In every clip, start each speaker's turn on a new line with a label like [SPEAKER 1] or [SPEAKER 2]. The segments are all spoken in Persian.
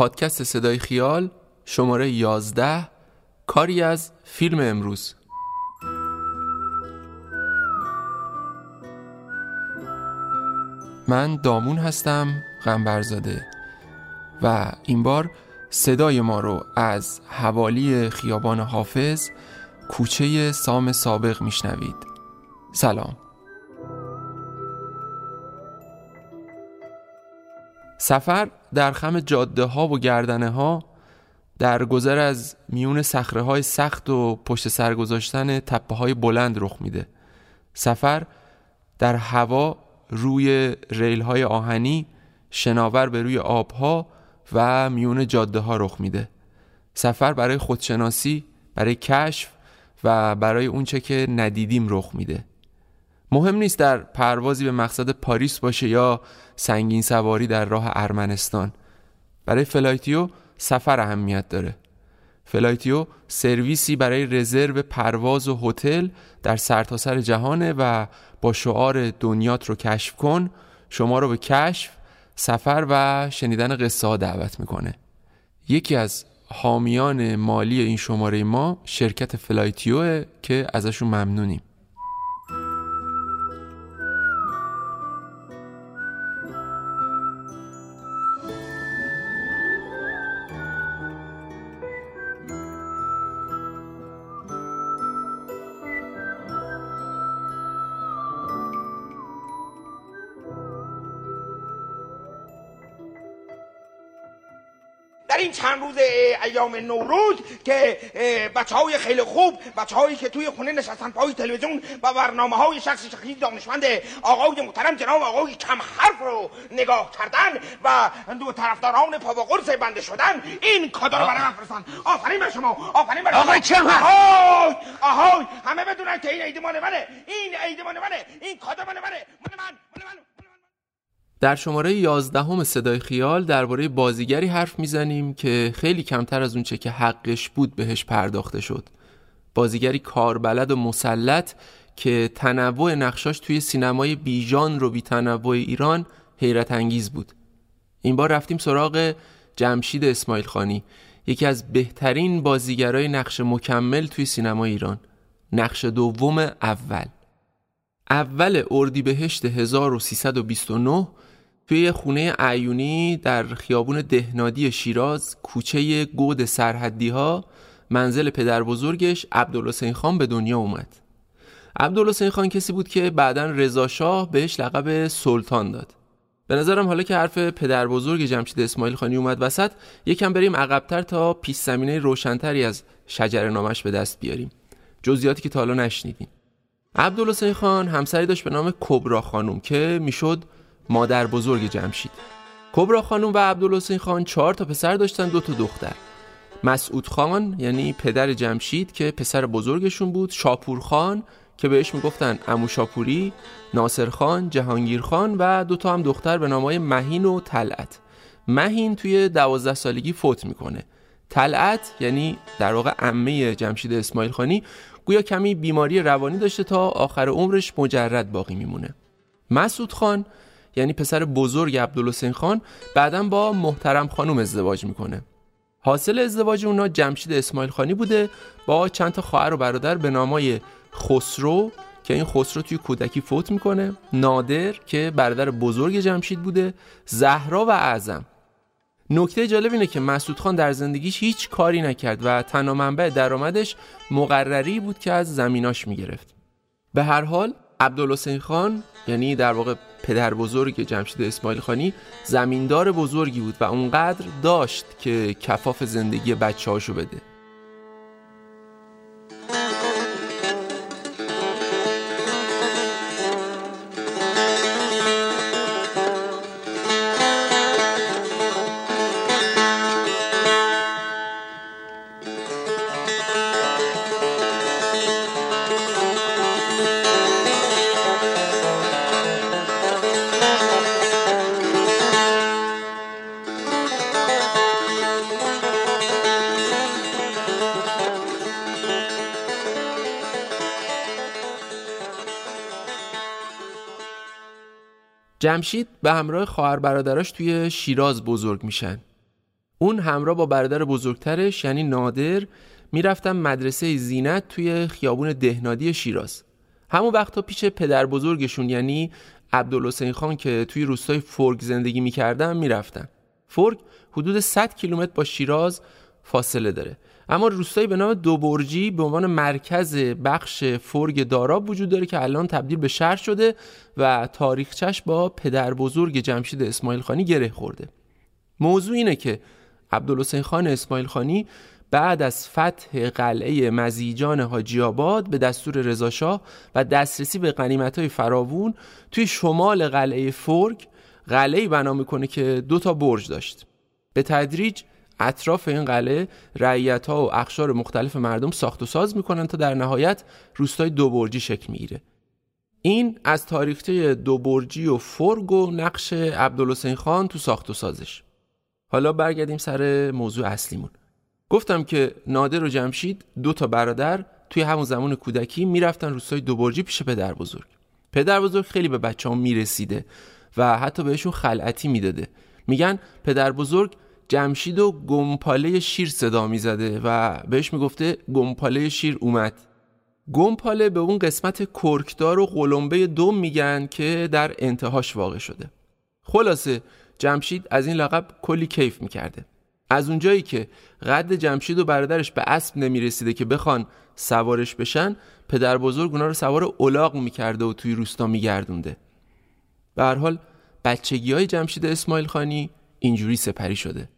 [SPEAKER 1] پادکست صدای خیال شماره 11 کاری از فیلم امروز. من دامون هستم غنبرزاده و این بار صدای ما رو از حوالی خیابان حافظ کوچه سام سابق میشنوید. سلام. سفر در خم جاده ها و گردنه ها در گذر از میون سخره های سخت و پشت سر گذاشتن تپه های بلند رخ میده. سفر در هوا روی ریل های آهنی شناور به روی آبها و میون جاده ها رخ میده. سفر برای خودشناسی برای کشف و برای اونچه که ندیدیم رخ میده. مهم نیست در پروازی به مقصد پاریس باشه یا سنگین سواری در راه ارمنستان. برای فلایتیو سفر اهمیت داره. فلایتیو سرویسی برای رزرو پرواز و هتل در سرتاسر سر جهانه و با شعار دنیات رو کشف کن. شما رو به کشف سفر و شنیدن قصه ها دعوت می‌کنه. یکی از حامیان مالی این شماره ما شرکت فلایتیوه که ازشون ممنونیم.
[SPEAKER 2] این چند روز ایام نوروز که بچه های خیلی خوب بچه هایی که توی خونه نشستن پای تلویزیون و برنامه های شخص شخصی دانشمند آقای محترم جناب آقای کم حرف رو نگاه کردن و دو طرفداران پاواقرس بنده شدن این کادر رو برای من فرستن آفرین به شما آفرین به شما.
[SPEAKER 3] آقای کم
[SPEAKER 2] آهای آهای همه بدونن که این عید مال منه این عید مال منه این کادر منه مال من مال من.
[SPEAKER 1] در شماره 11 صدای خیال درباره بازیگری حرف می‌زنیم که خیلی کمتر از اونچه که حقش بود بهش پرداخته شد. بازیگری کاربلد و مسلط که تنوع نقشاش توی سینمای بیجان رو بی تنوع ایران حیرت انگیز بود. این بار رفتیم سراغ جمشید اسماعیل خانی یکی از بهترین بازیگرای نقش مکمل توی سینمای ایران. نقش دوم اول. اول اردیبهشت 1329 توی خونه عیونی در خیابون دهنادی شیراز کوچه گود سرحدی ها منزل پدر بزرگش عبدالحسین خان به دنیا اومد. عبدالحسین خان کسی بود که بعدا رضا شاه بهش لقب سلطان داد. به نظرم حالا که حرف پدر بزرگ جمشید اسماعیل خانی اومد وسط یکم بریم عقبتر تا پیش زمینه روشنتری از شجر نامش به دست بیاریم. جزئیاتی که تا حالا نشنیدیم. عبدالحسین خان همسری داشت به نام کبرا خانوم که می‌شد مادر بزرگ جمشید. کبرا خانم و عبدالحسین خان چهار تا پسر داشتن دو تا دختر. مسعود خان یعنی پدر جمشید که پسر بزرگشون بود شاپور خان که بهش می‌گفتن امو شاپوری ناصر خان جهانگیر خان و دو تا هم دختر به نامای مهین و طلعت. مهین توی دوازده سالگی فوت می‌کنه. طلعت یعنی در واقع عمه جمشید اسماعیل خانی گویا کمی بیماری روانی داشته تا آخر عمرش مجرد باقی میمونه. مسعود خان یعنی پسر بزرگ عبدالحسین خان بعدا با محترم خانم ازدواج می‌کنه. حاصل ازدواج اونا جمشید اسماعیل خانی بوده با چند تا خواهر و برادر به نامای خسرو که این خسرو توی کودکی فوت می‌کنه نادر که برادر بزرگ جمشید بوده زهرا و اعظم. نکته جالب اینه که مسعود خان در زندگیش هیچ کاری نکرد و تنها منبع درآمدش مقرری بود که از زمیناش می‌گرفت. به هر حال عبدالحسین خان یعنی در واقع پدر بزرگ جمشید اسماعیل خانی زمیندار بزرگی بود و اونقدر داشت که کفاف زندگی بچه هاشو بده. جمشید به همراه خواهر برادراش توی شیراز بزرگ میشن. اون همراه با برادر بزرگترش یعنی نادر می‌رفتن مدرسه زینت توی خیابون دهنادی شیراز. همون وقتا پیش پدر بزرگشون یعنی عبدالحسین خان که توی روستای فرگ زندگی می‌کردن می‌رفتن. فرگ حدود 100 کیلومتر با شیراز فاصله داره. اما روستایی به نام دوبرجی به عنوان مرکز بخش فرگ داراب وجود داره که الان تبدیل به شهر شده و تاریخچش با پدر بزرگ جمشید اسماعیل خانی گره خورده. موضوع اینه که عبدالحسین خان اسماعیل خانی بعد از فتح قلعه مزیجان حاجی آباد به دستور رضاشاه و دسترسی به های فراوون توی شمال قلعه فرگ قلعه بنا می‌کنه که دو تا برج داشت. به تدریج اطراف این قلعه رعیت ها و اخشار مختلف مردم ساخت و ساز می‌کنن تا در نهایت روستای دو برجی شکل می‌گیره. این از تاریخچه دو برجی و فرگ و نقش عبدالحسین خان تو ساخت و سازش. حالا برگردیم سر موضوع اصلیمون. گفتم که نادر و جمشید دو تا برادر توی همون زمان کودکی می‌رفتن روستای دو برجی پیش پدر بزرگ. پدر بزرگ خیلی به بچه ها می‌رسیده و حتی بهشون خلعتی می‌داده. میگن پدر بزرگ جمشید و گمپاله شیر صدا می‌زده و بهش می‌گفته گمپاله شیر اومد. گمپاله به اون قسمت کرکدار و قلمبه دوم میگن که در انتهاش واقع شده. خلاصه جمشید از این لقب کلی کیف می‌کرده. از اونجایی که قد جمشید و برادرش به اسب نمی‌رسیده که بخوان سوارش بشن پدر بزرگ اونا رو سوار اولاغ می‌کرده و توی روستا میگردونده. به هر حال بچگی های جمشید اسماعیل خانی اینجوری سپری شده.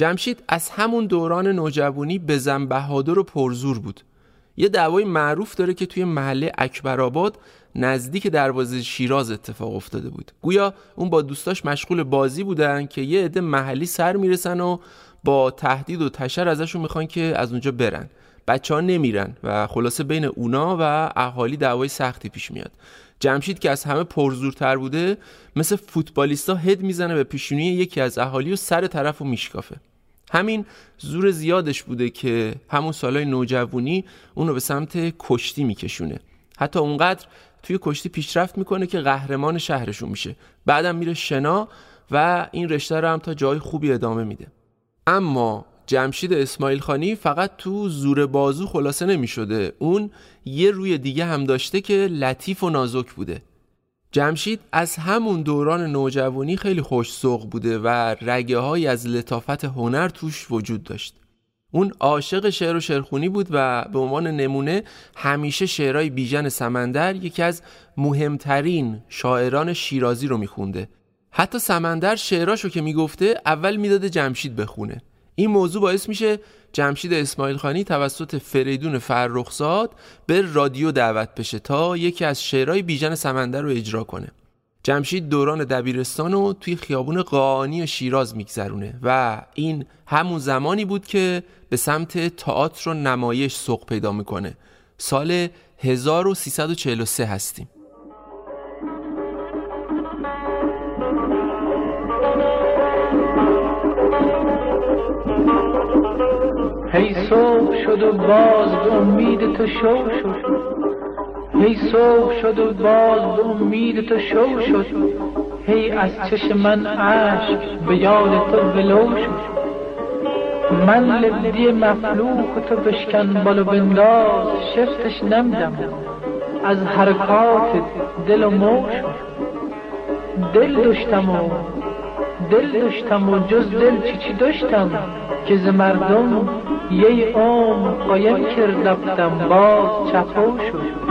[SPEAKER 1] جمشید از همون دوران نوجوانی به زن بهادر و پرزور بود. یه دعوای معروف داره که توی محله اکبرآباد نزدیک دروازه شیراز اتفاق افتاده بود. گویا اون با دوستاش مشغول بازی بودن که یه عده محلی سر می‌رسن و با تهدید و تشر ازشون می‌خوان که از اونجا برن. بچه ها نمیرن و خلاصه بین اونا و اهالی دعوای سختی پیش میاد. جمشید که از همه پرزورتر بوده مثل فوتبالیستا هد می‌زنه به پیشونی یکی از اهالی و سر طرف رو میشکافه. همین زور زیادش بوده که همون سالهای نوجوانی اونو به سمت کشتی میکشونه. حتی اونقدر توی کشتی پیشرفت می‌کنه که قهرمان شهرشون میشه. بعدم میره شنا و این رشته رو هم تا جای خوبی ادامه میده. اما جمشید اسماعیل خانی فقط تو زور بازو خلاصه نمی‌شده. اون یه روی دیگه هم داشته که لطیف و نازک بوده. جمشید از همون دوران نوجوانی خیلی خوش سوق بوده و رگه های از لطافت هنر توش وجود داشت. اون عاشق شعر و شعرخونی بود و به عنوان نمونه همیشه شعرهای بیژن سمندر یکی از مهمترین شاعران شیرازی رو میخونده. حتی سمندر شعراشو که می‌گفته اول می‌داده جمشید بخونه. این موضوع باعث میشه جمشید اسماعیل خانی توسط فریدون فرخزاد به رادیو دعوت بشه تا یکی از شعرهای بیژن سمندر رو اجرا کنه. جمشید دوران دبیرستان رو توی خیابون قانی شیراز میگذرونه و این همون زمانی بود که به سمت تئاتر و نمایش سوق پیدا می‌کنه. سال 1343 هستیم.
[SPEAKER 3] هی صبح شد و باز به امید تو شو شد. هی صبح شد و باز به امید تو شو شد. هی از چش من عشق به یاد تو ولو شد. من لبدی مفلوک تو بشکن بالو بنداز شفتش نمیدم. از حرکات دل و موش دل داشتم و دل داشتم و جز دل چی چی داشتم؟ که ز مردم یه عمر قایم کردم باز چپو شد.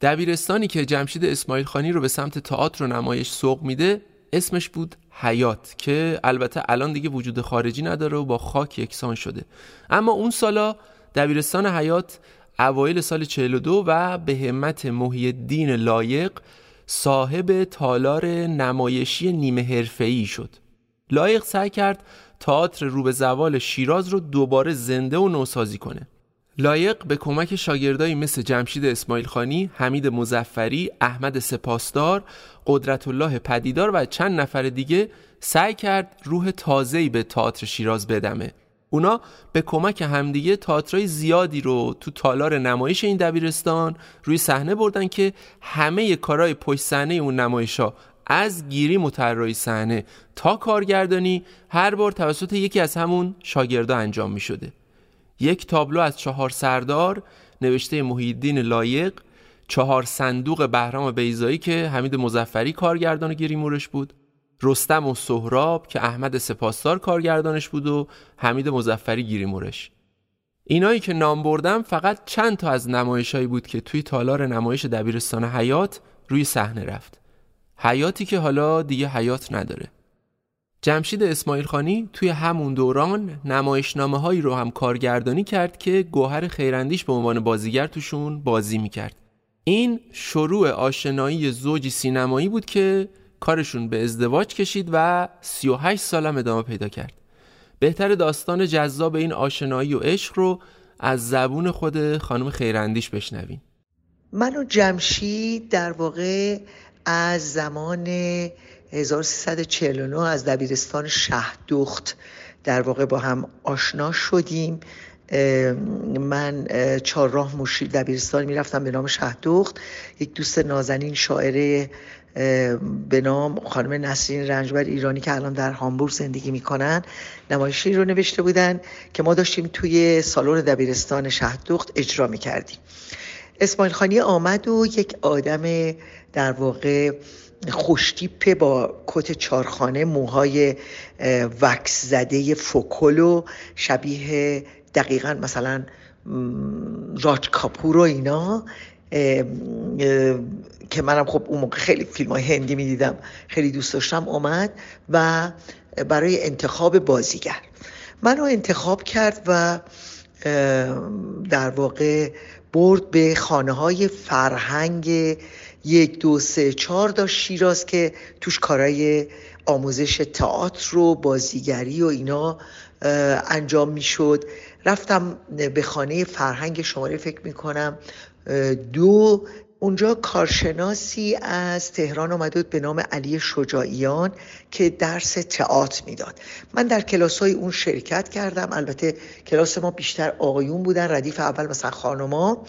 [SPEAKER 1] دبیرستانی که جمشید اسماعیل خانی رو به سمت تئاتر و نمایش سوق میده اسمش بود حیات که البته الان دیگه وجود خارجی نداره و با خاک یکسان شده. اما اون سالا دبیرستان حیات اوایل سال 42 و به همت محی الدین لایق صاحب تالار نمایشی نیمه حرفه‌ای شد. لایق سعی کرد تئاتر رو به زوال شیراز رو دوباره زنده و نوسازی کنه. لایق به کمک شاگردایی مثل جمشید اسماعیل خانی، حمید مزفری، احمد سپاسدار، قدرت الله پدیدار و چند نفر دیگه سعی کرد روح تازه‌ای به تئاتر شیراز بدمه. اونا به کمک همدیگه تئاترای زیادی رو تو تالار نمایش این دبیرستان روی صحنه بردن که همه کارهای پشت صحنه اون نمایشا از گیری مطراحی صحنه تا کارگردانی هر بار توسط یکی از همون شاگردا انجام می شده. یک تابلو از چهار سردار نوشته محیدین لایق چهار صندوق بهرام بیزایی که حمید مزفری کارگردان گریمورش بود رستم و سهراب که احمد سپاسدار کارگردانش بود و حمید مزفری گیریمورش اینایی که نام بردم فقط چند تا از نمایشهایی بود که توی تالار نمایش دبیرستان حیات روی صحنه رفت. حیاتی که حالا دیگه حیات نداره. جمشید اسماعیل خانی توی همون دوران نمایشنامه هایی رو هم کارگردانی کرد که گوهر خیراندیش به عنوان بازیگر توشون بازی می‌کرد. این شروع آشنایی زوجی سینمایی بود که کارشون به ازدواج کشید و 38 سالم ادامه پیدا کرد. بهتر داستان جذاب این آشنایی و عشق رو از زبون خود خانم خیراندیش بشنویم.
[SPEAKER 4] من و جمشید در واقع از زمان 1349 از دبیرستان شهدخت در واقع با هم آشنا شدیم. من چهارراه مشیر دبیرستان می‌رفتم به نام شهدخت. یک دوست نازنین شاعره به نام خانم نسرین رنجبر ایرانی که الان در هامبورگ زندگی می‌کنن. نمایشی رو نوشته بودن که ما داشتیم توی سالن دبیرستان شهدخت اجرا می‌کردیم. اسماعیل خانی آمد و یک آدم در واقع خوشتیپه با کت چارخانه موهای وکس زده فوکولو شبیه دقیقا مثلا راج کاپور و اینا. که منم خب اون موقع خیلی فیلم های هندی می‌دیدم خیلی دوست داشتم اومد و برای انتخاب بازیگر. منو انتخاب کرد و در واقع برد به خانه های فرهنگ یک دو سه چهار داشت شیراز که توش کارای آموزش تئاتر و بازیگری و اینا انجام می‌شد. رفتم به خانه فرهنگ شماره فکر می‌کنم دو. اونجا کارشناسی از تهران آمده بود به نام علی شجاعیان که درس تئاتر می‌داد. من در کلاس های اون شرکت کردم. البته کلاس ما بیشتر آقایون بودن ردیف اول مثلا خانوما.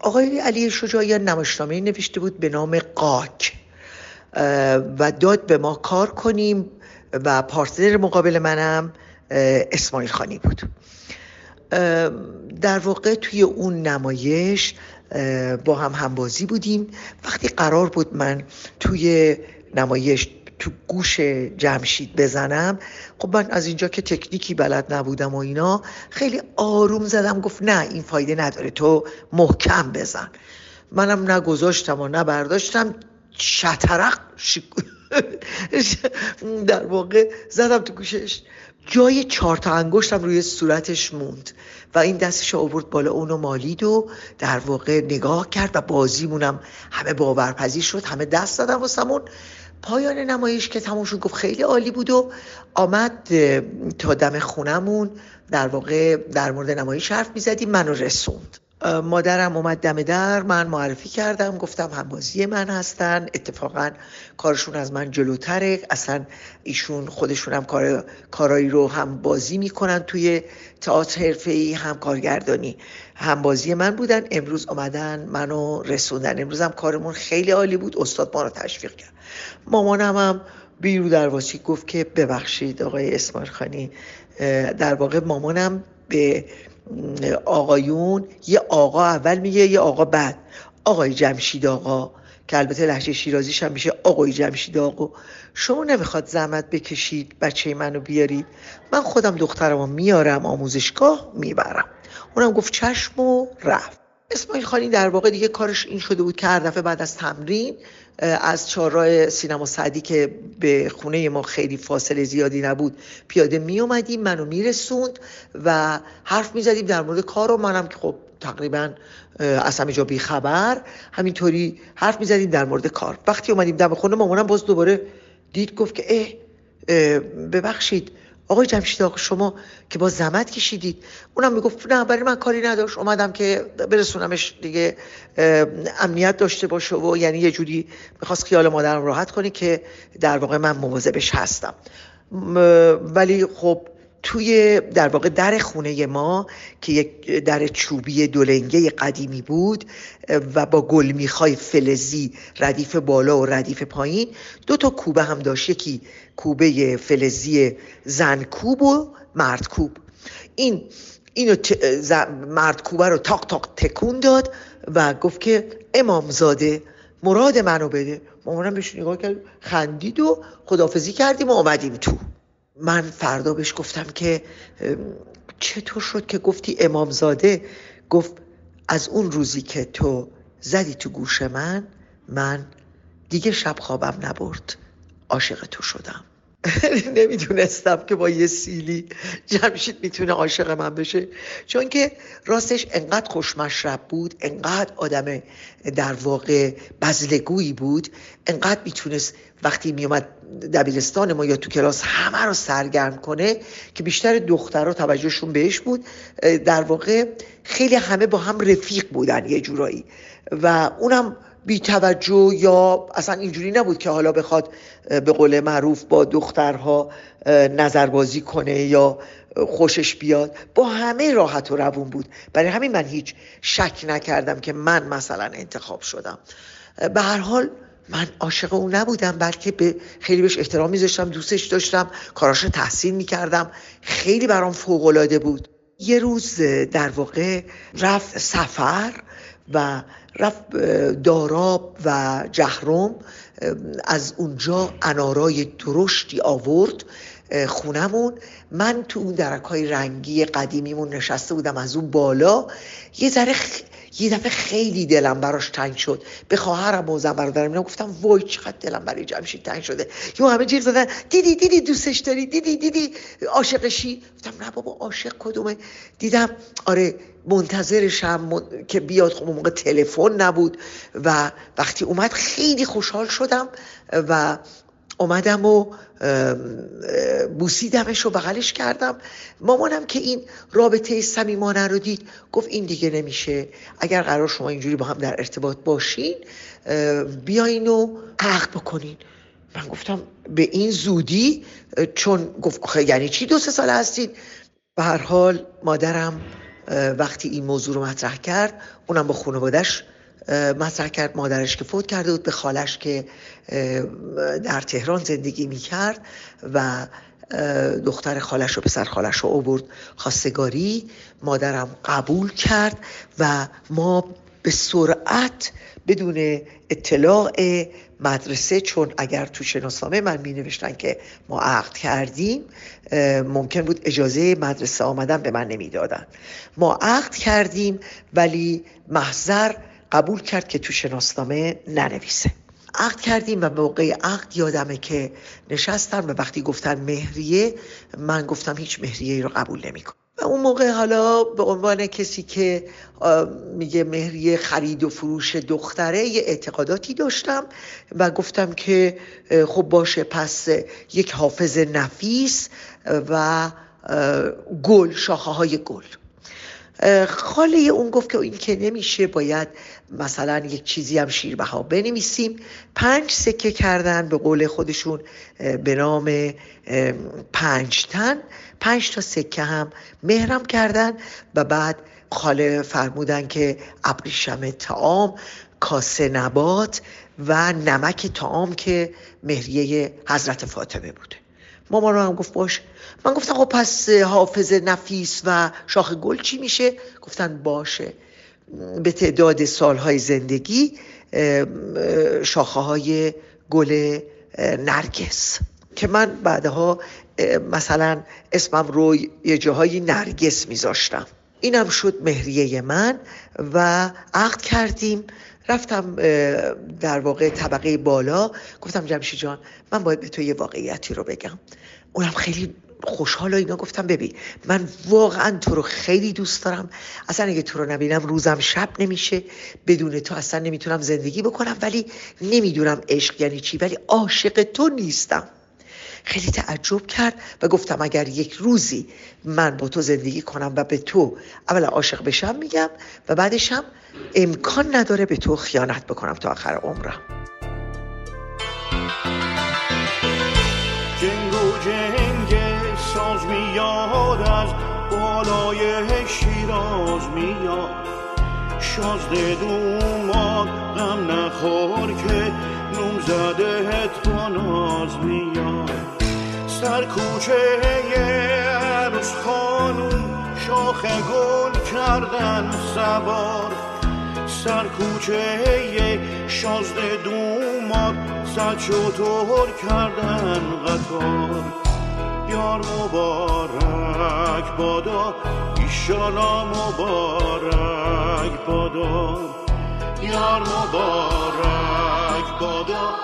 [SPEAKER 4] آقای علی شجاعیان نمایشنامه نوشته بود به نام قاک و داد به ما کار کنیم و پارتنر مقابل منم اسماعیل خانی بود. در واقع توی اون نمایش با هم همبازی بودیم. وقتی قرار بود من توی نمایش تو گوش جمشید بزنم. خب من از اینجا که تکنیکی بلد نبودم و اینا خیلی آروم زدم گفت نه این فایده نداره تو محکم بزن. منم نگذاشتم و نبرداشتم شطرق در واقع زدم تو گوشش. جای چهار تا انگشتم روی صورتش موند و این دستش آورد بالا اونو مالید و در واقع نگاه کرد و بازیمونم همه باورپذیر شد همه دست دادم واسمون. پایان نمایش که تموم گفت خیلی عالی بود و آمد تا دم خونمون در واقع در مورد نمایش حرف می‌زدیم منو رسوند. مادرم اومد دم در من معرفی کردم گفتم همبازی من هستن اتفاقا کارشون از من جلوتره اصلا ایشون خودشون هم کار کارایی رو هم بازی می‌کنن توی تئاتر حرفه‌ای هم کارگردانی. هم بازی من بودن. امروز اومدن منو رسوندن. امروز هم کارمون خیلی عالی بود. استاد ما رو تشویق کرد. مامانم هم بیرو درواسی گفت که ببخشید آقای اسماعیل خانی در واقع مامانم به آقایون یه آقا اول میگه یه آقا بعد. آقای جمشید آقا که البته لحجه شیرازیش هم میشه آقای جمشید آقا. شما نمی‌خواد زحمت بکشید بچه منو بیارید. من خودم دخترمو میارم آموزشگاه می‌برم. اونم گفت چشم و رفت. اسماعیل خانی در واقع دیگه کارش این شده بود که هر دفعه بعد از تمرین از چهارراه سینما سعدی که به خونه ما خیلی فاصله زیادی نبود پیاده می اومدیم منو میرسوند و حرف می‌زدیم در مورد کار و منم که خب تقریبا از همه جا خبر همینطوری حرف می‌زدیم در مورد کار. وقتی اومدیم دم خونه مامانم باز دوباره دید گفت که اه ببخشید آقای جمشید آقا شما که با زحمت کشیدید. اونم می‌گفت نه برای من کاری نداشت. اومدم که برسونمش دیگه امنیت داشته باشه و یعنی یه جوری می‌خواست خیال مادرم راحت کنی که در واقع من مواظبش هستم. ولی خب توی در واقع در خونه ما که یک در چوبی دولنگه قدیمی بود و با گلمیخای فلزی ردیف بالا و ردیف پایین دو تا کوبه هم داشت. یکی کوبه فلزی زنکوب و مردکوب. این اینو مردکوبه رو تاق تاق تکون داد و گفت که امامزاده مراد منو بده. مامانم بهش نگاه کرد خندید و خدافزی کردیم و آمدیم تو. من فردا بهش گفتم که چطور شد که گفتی امامزاده؟ گفت از اون روزی که تو زدی تو گوش من من دیگه شب خوابم نبرد. عاشق تو شدم. نمی‌دونستم که با یه سیلی جمشید می‌تونه عاشق من بشه. چون که راستش انقدر خوشمشرب بود انقدر آدم در واقع بزلگویی بود انقدر می‌تونست وقتی میومد دبیرستان ما یا تو کلاس همه رو سرگرم کنه که بیشتر دخترها توجهشون بهش بود در واقع خیلی همه با هم رفیق بودن یه جورایی. و اونم بی توجه یا اصلا اینجوری نبود که حالا بخواد به قول معروف با دخترها نظربازی کنه یا خوشش بیاد. با همه راحت و روون بود. برای همین من هیچ شک نکردم که من مثلا انتخاب شدم. به هر حال من عاشق او نبودم بلکه به خیلی بهش احترام میذاشتم دوستش داشتم کاراش تحسین می‌کردم. خیلی برام فوق بود. یه روز در واقع رفت سفر و رفت داراب و جهرم از اونجا انارای درشتی آورد خونمون. من تو اون درک های رنگی قدیمیمون نشسته بودم از اون بالا. یه ذره یه دفعه خیلی دلم براش تنگ شد. به خواهرم و زن برادرم اینا گفتم وای چقدر دلم برای جمشید تنگ شده. یا همه جیغ زدن دیدی دیدی دوستش داری دیدی دیدی عاشقشی گفتم نه بابا عاشق کدومه؟ دیدم آره منتظرشم که بیاد. خب موقع تلفن نبود و وقتی اومد خیلی خوشحال شدم و اومدم و بوسیدمش و بغلش کردم. مامانم که این رابطه صمیمانه رو دید گفت این دیگه نمیشه. اگر قرار شما اینجوری با هم در ارتباط باشین بیاین و عقد بکنین. من گفتم به این زودی چون گفت یعنی چی دو سه سال هستید؟ به هر حال مادرم وقتی این موضوع رو مطرح کرد اونم با خانوادش مطرح کرد مادرش که فوت کرده بود به خالش که در تهران زندگی می‌کرد و دختر خالش و پسر خالش رو آورد خواستگاری. مادرم قبول کرد و ما به سرعت بدون اطلاع مدرسه چون اگر تو شناسنامه من می نوشتن که ما عقد کردیم ممکن بود اجازه مدرسه آمدن به من نمی‌دادن. ما عقد کردیم ولی محضر قبول کرد که تو شناسنامه ننویسه. عقد کردیم و موقع عقد یادمه که نشستن و وقتی گفتن مهریه من گفتم هیچ مهریه رو قبول نمی‌کنم. و اون موقع حالا به عنوان کسی که میگه مهریه خرید و فروش دختره یه اعتقاداتی داشتم و گفتم که خب باشه پس یک حافظ نفیس و گل شاخه های گل. خاله اون گفت که این که نمیشه باید مثلا یک چیزی هم شیربها بنویسیم. پنج سکه کردن به قول خودشون به نام پنج تن. پنج تا سکه هم مهرم کردن و بعد خاله فرمودن که ابریشم تعام کاسه نبات و نمک تعام که مهریه حضرت فاطمه بوده. مامان هم گفت باش من گفتم خب پس حافظ نفیس و شاخ گل چی میشه؟ گفتن باشه. به تعداد سالهای زندگی شاخه های گل نرگس. که من بعدها مثلا اسمم رو یه جاهای نرگس میذاشتم. اینم شد مهریه من و عقد کردیم. رفتم در واقع طبقه بالا. گفتم جمشی جان من باید به تو یه واقعیتی رو بگم. اونم خیلی خوشحال اینا گفتم ببین من واقعا تو رو خیلی دوست دارم. اصلا اگه تو رو نبینم روزم شب نمیشه. بدون تو اصلا نمی‌تونم زندگی بکنم. ولی نمی‌دونم عشق یعنی چی ولی عاشق تو نیستم. خیلی تعجب کرد و گفتم اگر یک روزی من با تو زندگی کنم و به تو اولا عاشق بشم میگم. و بعدش هم امکان نداره به تو خیانت بکنم تا آخر عمرم.
[SPEAKER 5] بالای شیراز میاد. شازده دوماد غم نخور که نوم زده تو ناز میاد. سر کوچه عروس خانوم شاخ گل کردن سوار. سر کوچه شازده دوماد صد شطور کردن قطار. یار مبارک بادا ایشالا مبارک بادا یار مبارک بادا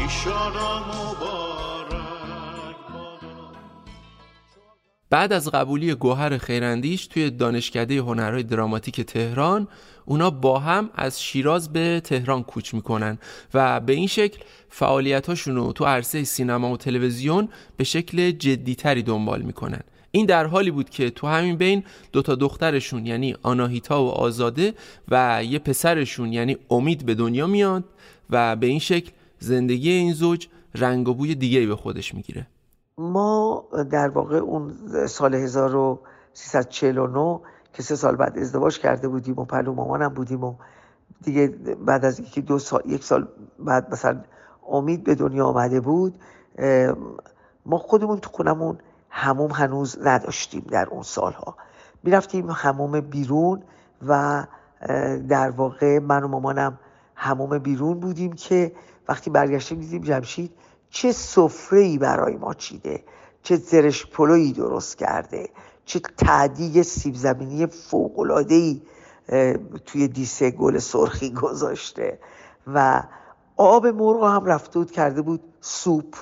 [SPEAKER 5] ایشالا مبارک
[SPEAKER 1] بعد از قبولی گوهر خیراندیش توی دانشکده هنرهای دراماتیک تهران اونا با هم از شیراز به تهران کوچ می‌کنن و به این شکل فعالیتاشون رو تو عرصه سینما و تلویزیون به شکل جدیتری دنبال می‌کنن. این در حالی بود که تو همین بین دوتا دخترشون یعنی آناهیتا و آزاده و یه پسرشون یعنی امید به دنیا میاد و به این شکل زندگی این زوج رنگ و بوی دیگه به خودش می‌گیره.
[SPEAKER 4] ما در واقع اون سال 1349 که سه سال بعد ازدواج کرده بودیم و پلو مامانم بودیم و دیگه بعد از یکی دو سال یک سال بعد مثلا امید به دنیا آمده بود ما خودمون تو خونمون هموم هنوز نداشتیم در اون سالها. می‌رفتیم هموم بیرون و در واقع من و مامانم هموم بیرون بودیم که وقتی برگشتیم دیدیم جمشید چه سفره برای ما چیده چه زرش پلویی درست کرده چه تعدیق سیب زمینی ای توی دیسه گل سرخی گذاشته. و آب مرغ هم رفته بود کرده بود سوپ.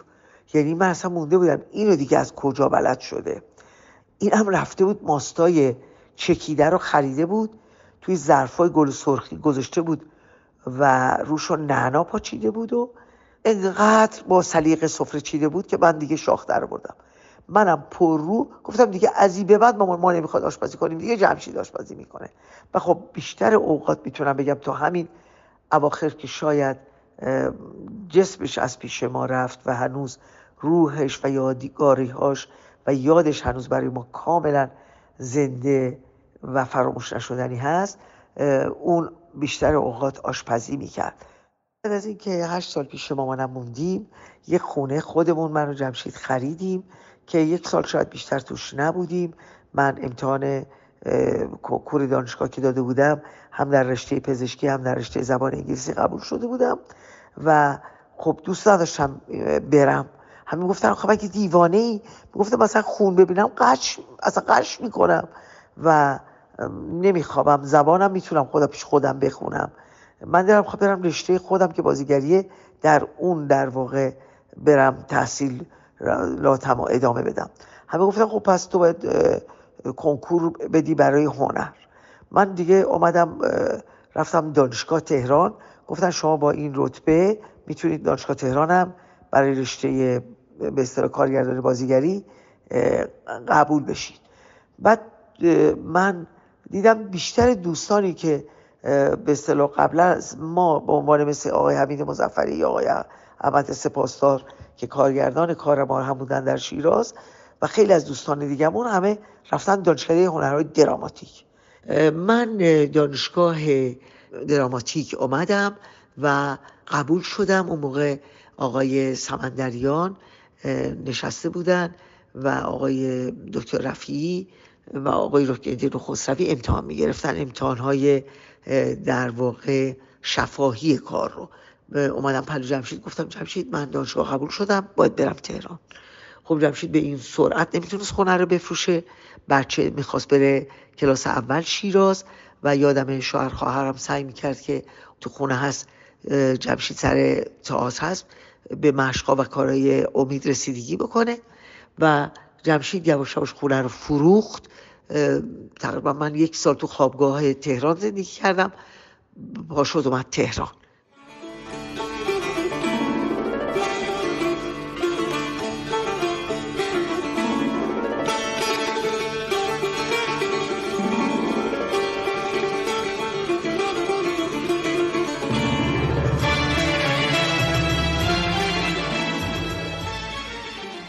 [SPEAKER 4] یعنی من اصلا مونده بودم اینو دیگه از کجا بلد شده. این هم رفته بود ماستای چکیده رو خریده بود توی ظرفای گل سرخی گذاشته بود و روش رو نعنا پاچیده بود و انقدر با سلیقه سفره چیده بود که من دیگه شاخ در بردم منم پر رو گفتم دیگه از این به بعد مامان ما نمی‌خواد آشپزی کنیم دیگه جمشید آشپزی می‌کنه. و خب بیشتر اوقات می‌تونم بگم تا همین اواخر که شاید جسمش از پیش ما رفت و هنوز روحش و یادگاریهاش و یادش هنوز برای ما کاملا زنده و فراموش نشدنی هست اون بیشتر اوقات آشپزی می‌کرد. بعد از اینکه هشت سال پیش مامانم موندیم یه خونه خودمون من رو جمشید خریدیم که یک سال شاید بیشتر توش نبودیم. من امتحان کنکور دانشگاه که داده بودم هم در رشته پزشکی هم در رشته زبان انگلیسی قبول شده بودم و خب دوست نداشتم برم. همین گفتم خب اگه دیوانه ای گفتم مثلا خون ببینم قش اصلا قش می‌کنم و نمیخوابم. زبانم می‌تونم خدا پیش خودم بخونم. من دارم خب برم رشته خودم که بازیگری در اون در واقع برم تحصیل لاتم ادامه بدم. همه گفتن خب پس تو باید کنکور بدی برای هنر. من دیگه اومدم رفتم دانشگاه تهران. گفتن شما با این رتبه می‌تونید دانشگاه تهران هم برای رشته به اصطلاح کارگردانی بازیگری قبول بشید. بعد من دیدم بیشتر دوستانی که به اصطلاح قبلا از ما به عنوان مثل آقای حمید مزفری یا آقای احمد سپاسدار که کارگردان کار ما هم بودن در شیراز و خیلی از دوستان دیگهمون همه رفتن دانشکده هنرهای دراماتیک. من دانشگاه دراماتیک آمدم و قبول شدم اون موقع آقای سمندریان. نشسته بودن و آقای دکتر رفیعی و آقای رو خسروی امتحان می گرفتن امتحان های در واقع شفاهی کار رو. اومدم پلو جمشید گفتم جمشید من دانشگاه قبول شدم باید برم تهران. خب جمشید به این سرعت نمی‌تونست خونه رو بفروشه. بچه می‌خواست بره کلاس اول شیراز و یادم شوهر خواهرم سعی می‌کرد که تو خونه هست جمشید سر تاعت هست. به مشقا و کارهای امید رسیدگی بکنه و جمشید یواش یواش خونه رو فروخت. تقریبا من یک سال تو خوابگاه تهران زندگی کردم. با شد اومد تهران.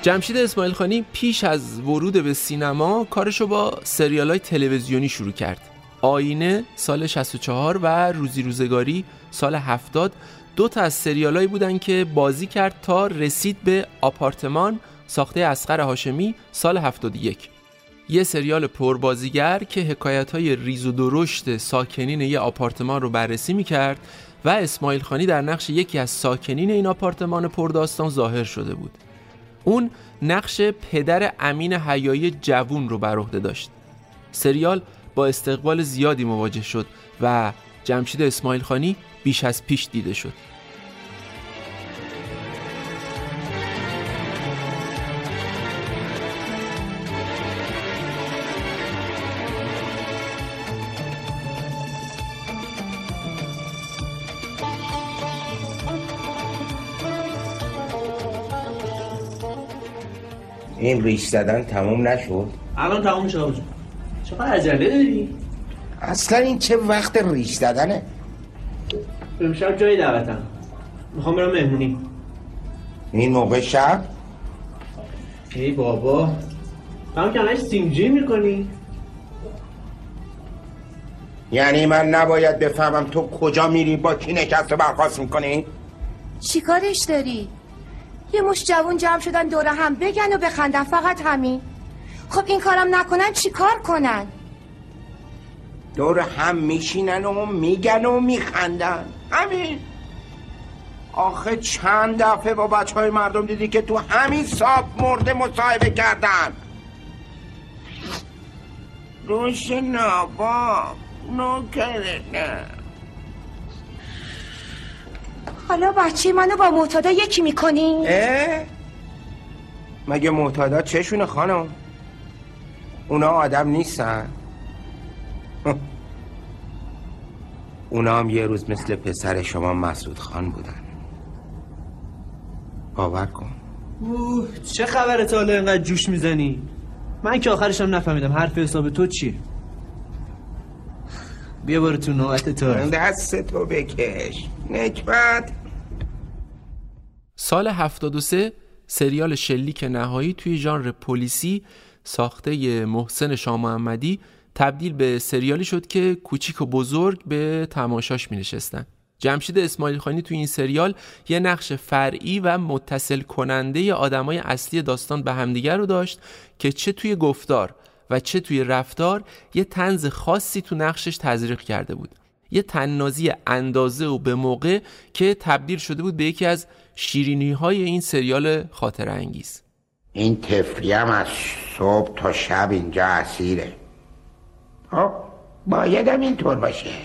[SPEAKER 1] جمشید اسماعیل خانی پیش از ورود به سینما کارشو با سریال های تلویزیونی شروع کرد. آینه سال 64 و روزی روزگاری سال 70 دو تا از سریالایی بودن که بازی کرد تا رسید به آپارتمان ساخته اسقر هاشمی سال 71 یه سریال پربازیگر که حکایت های ریز و درشت ساکنین یه آپارتمان رو بررسی می‌کرد و اسماعیل خانی در نقش یکی از ساکنین این آپارتمان پرداستان ظاهر شده بود. اون نقش پدر امین حیایی جوون رو بر عهده داشت. سریال با استقبال زیادی مواجه شد و جمشید اسماعیل خانی بیش از پیش دیده شد.
[SPEAKER 2] این ریش زدن تموم نشد؟
[SPEAKER 6] الان تموم شد چقدر عجله داری؟
[SPEAKER 2] اصلا این چه وقت ریش زدنه؟
[SPEAKER 6] امشب جای دعوتم. می‌خوام برم مهمونی.
[SPEAKER 2] این موقع شب؟
[SPEAKER 6] ای بابا. هم که همش سینجی می‌کنی.
[SPEAKER 2] یعنی من نباید بفهمم تو کجا میری با کی نکست و برخواست می‌کنی؟
[SPEAKER 7] چیکارش داری؟ یه مش جوون جمع شدن دوره هم بگن و بخندن فقط همین. خب این کارم نکنن چی کار کنن؟
[SPEAKER 2] دور هم میشینن و میگن و میخندن. همین. آخه چند دفعه با بچه های مردم دیدی که تو همین ساب مرده مصاحبه کردن. روش ناباب نوکره نه.
[SPEAKER 7] حالا بچه منو با معتادا یکی می‌کنی؟
[SPEAKER 2] اه؟ مگه معتادا چشونه خانم؟ اونا آدم نیستن اونا هم یه روز مثل پسر شما مسعود خان بودن باور کن
[SPEAKER 6] اوه چه خبره تا حالا اینقدر جوش می‌زنی من که آخرشم نفهمیدم حرف حساب تو چیه بیا بارو تو نوعت تو.
[SPEAKER 2] دست تو بکش. نکبت.
[SPEAKER 1] سال 73 سریال شلیک نهایی توی ژانر پلیسی ساخته محسن شاه محمدی تبدیل به سریالی شد که کوچیک و بزرگ به تماشاش می نشستن. جمشید اسماعیل خانی توی این سریال یه نقش فرعی و متصل کننده آدمای اصلی داستان به همدیگر رو داشت که چه توی گفتار و چه توی رفتار یه تنز خاصی تو نقشش تزریق کرده بود. یه تننازی اندازه و به موقع که تبدیل شده بود به یکی از شیرینی های این سریال خاطر انگیز
[SPEAKER 2] این تفریم از صبح تا شب اینجا اسیره. خب بایدم اینطور باشه.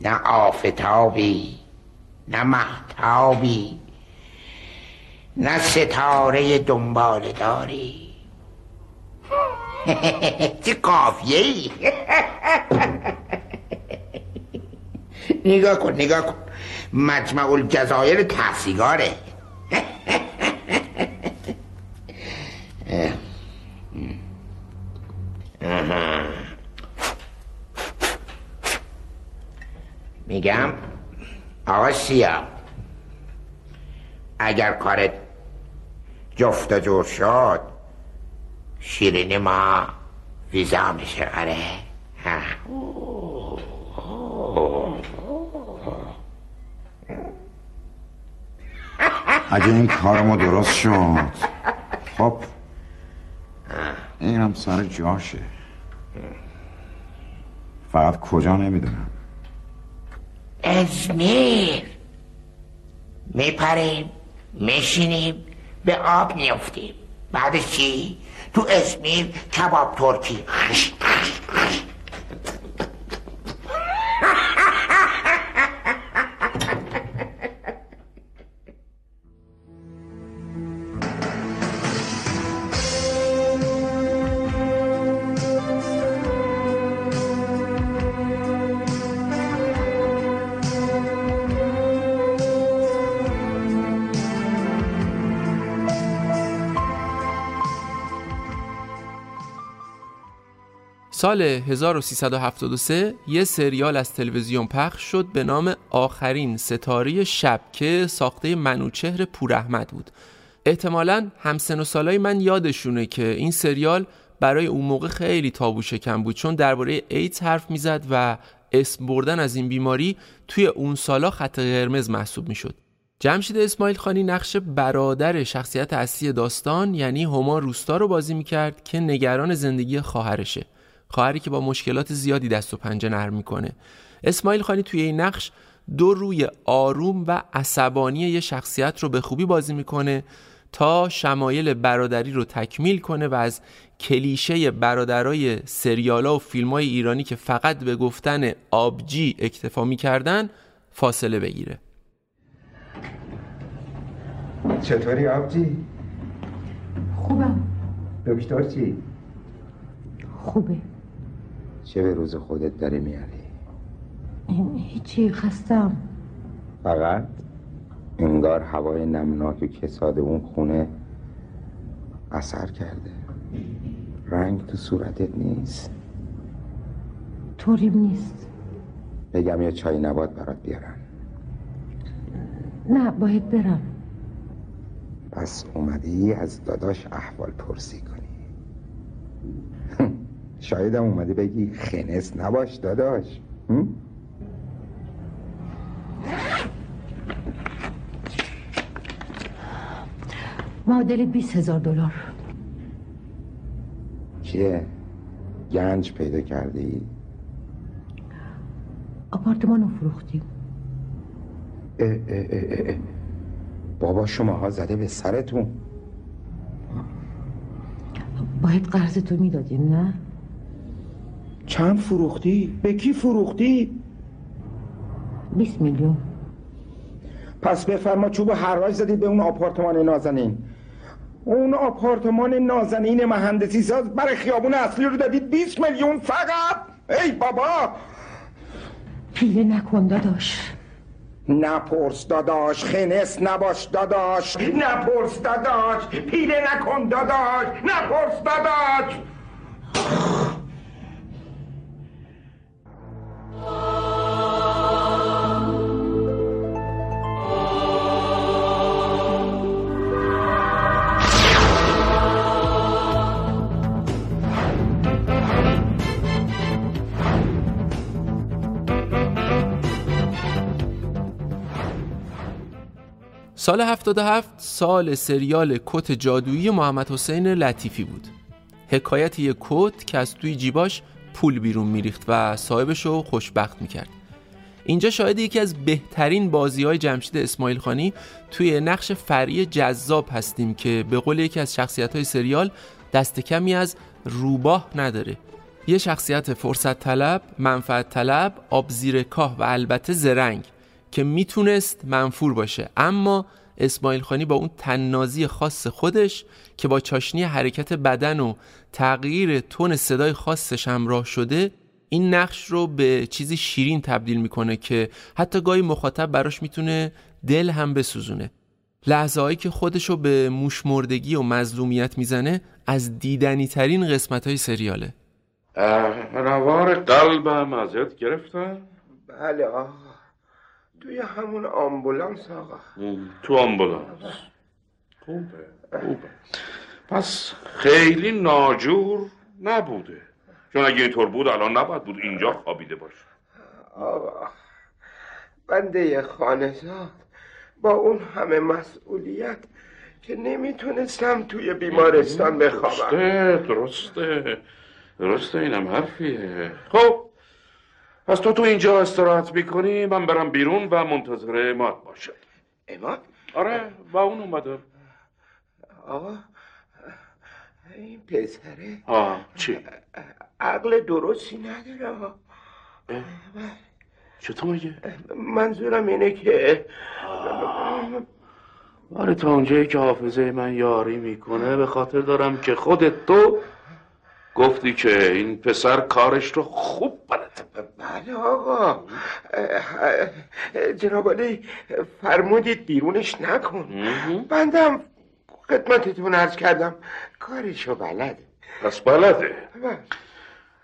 [SPEAKER 2] نه آفتابی نه محتابی نه ستاره دنبال داری چه قافیه ای نگاه کن نگاه کن. مجمع الجزایر تحصیگاره میگم آقا سیا اگر کارت جفت جور شد شیرینی ما ویزا میشه. آره.
[SPEAKER 8] اگه این کار ما درست شد. خب. اینم سر جاشه. فقط کجا نمی‌دونم.
[SPEAKER 2] ازمیر. میپریم میشینیم به آب میفتیم بعدش چی؟ تو ازمیر کباب ترکی.
[SPEAKER 1] سال 1373 یه سریال از تلویزیون پخش شد به نام آخرین ستاره شب که ساخته منوچهر پوراحمد بود. احتمالا همسن و سالای من یادشونه که این سریال برای اون موقع خیلی تابو شکن بود چون درباره ایدز حرف می‌زد و اسم بردن از این بیماری توی اون سالا خط قرمز محسوب می‌شد. جمشید اسماعیل خانی نقش برادر شخصیت اصلی داستان یعنی هما روستا رو بازی می‌کرد که نگران زندگی خواهرشه. خواهری که با مشکلات زیادی دست و پنجه نرم می‌کنه اسماعیل خانی توی این نقش دو روی آروم و عصبانی یه شخصیت رو به خوبی بازی می‌کنه تا شمایل برادری رو تکمیل کنه و از کلیشه برادرای سریالا و فیلم های ایرانی که فقط به گفتن آبجی اکتفا می‌کردن فاصله بگیره
[SPEAKER 9] چطوری آبجی؟
[SPEAKER 10] خوبم
[SPEAKER 9] دکتر چی؟
[SPEAKER 10] خوبه
[SPEAKER 9] چه به روز خودت داری میاری؟
[SPEAKER 10] هیچی خستم.
[SPEAKER 9] فقط انگار هوای نمناک و کساد اون خونه اثر کرده. رنگ تو صورتت نیست؟
[SPEAKER 10] طوریم نیست.
[SPEAKER 9] بگم یه چای نبات برات بیارن
[SPEAKER 10] نه باید برم.
[SPEAKER 9] پس اومدی از داداش احوال پرسی کنی. شایدم اومدی بگی خنس نباش داداش
[SPEAKER 10] معادل بیس هزار دلار
[SPEAKER 9] چیه؟ گنج پیدا کردی؟
[SPEAKER 10] آپارتمان رو فروختیم
[SPEAKER 9] اه اه اه اه. بابا شماها زده به سرتون
[SPEAKER 10] باید قرض تو می‌دادیم نه؟
[SPEAKER 9] چند فروختی؟ به کی فروختی؟
[SPEAKER 10] 20 میلیون.
[SPEAKER 9] پس بفرما چوب حراج زدید به اون آپارتمان نازنین. اون آپارتمان نازنین مهندسی ساز برای خیابون اصلی رو دادید 20 میلیون فقط. ای بابا!
[SPEAKER 10] پیله نکن داداش.
[SPEAKER 9] نپرس داداش خنس نباش داداش. نپرس داداش پیله نکن داداش. نپرس داداش.
[SPEAKER 1] سال 77 سال سریال کت جادویی محمد حسین لطیفی بود. حکایت یک کت که از توی جیباش پول بیرون میریخت و صاحبش رو خوشبخت می‌کرد. اینجا شاید یکی از بهترین بازی های جمشید اسماعیل خانی توی نقش فری جذاب هستیم که به قول یکی از شخصیت های سریال دست کمی از روباه نداره. یه شخصیت فرصت طلب، منفعت طلب، آب زیر کاه و البته زرنگ که می‌تونست منفور باشه. اما اسماعیل خانی با اون تننازی خاص خودش که با چاشنی حرکت بدن و تغییر تون صدای خاصش همراه شده این نقش رو به چیزی شیرین تبدیل می‌کنه که حتی گاهی مخاطب براش می‌تونه دل هم بسوزونه. لحظه هایی که خودش رو به موشمردگی و مظلومیت می‌زنه از دیدنی ترین قسمت های سریاله
[SPEAKER 11] نوار قلبم ازت گرفتن؟
[SPEAKER 2] بله آقا توی همون آمبولانس آقا.
[SPEAKER 11] تو آمبولانس. خوبه. خوبه. پس خیلی ناجور نبوده. چون اگه اینطور بود الان نباید بود اینجا خوابیده باشه.
[SPEAKER 2] آقا بنده خانزاد با اون همه مسئولیت که نمی‌تونستم توی بیمارستان بخوابم.
[SPEAKER 11] درسته درسته. درسته اینم حرفیه. خب پس تو تو اینجا استراحت می‌کنی من برم بیرون و منتظر اماد باشم
[SPEAKER 2] اماد؟
[SPEAKER 11] آره با اون اومدم
[SPEAKER 2] آقا این پسره
[SPEAKER 11] آه چی؟
[SPEAKER 2] عقل درستی نداره آقا
[SPEAKER 11] چطور میگه؟
[SPEAKER 2] منظورم اینه که
[SPEAKER 11] آره تا اونجایی که حافظه من یاری می‌کنه به خاطر دارم که خودت تو گفتی که این پسر کارش رو خوب بلده.
[SPEAKER 2] بله آقا. جناب علی فرمودید بیرونش نکن. بندم خدمتتون عرض کردم. کارشو بلده.
[SPEAKER 11] پس بلده.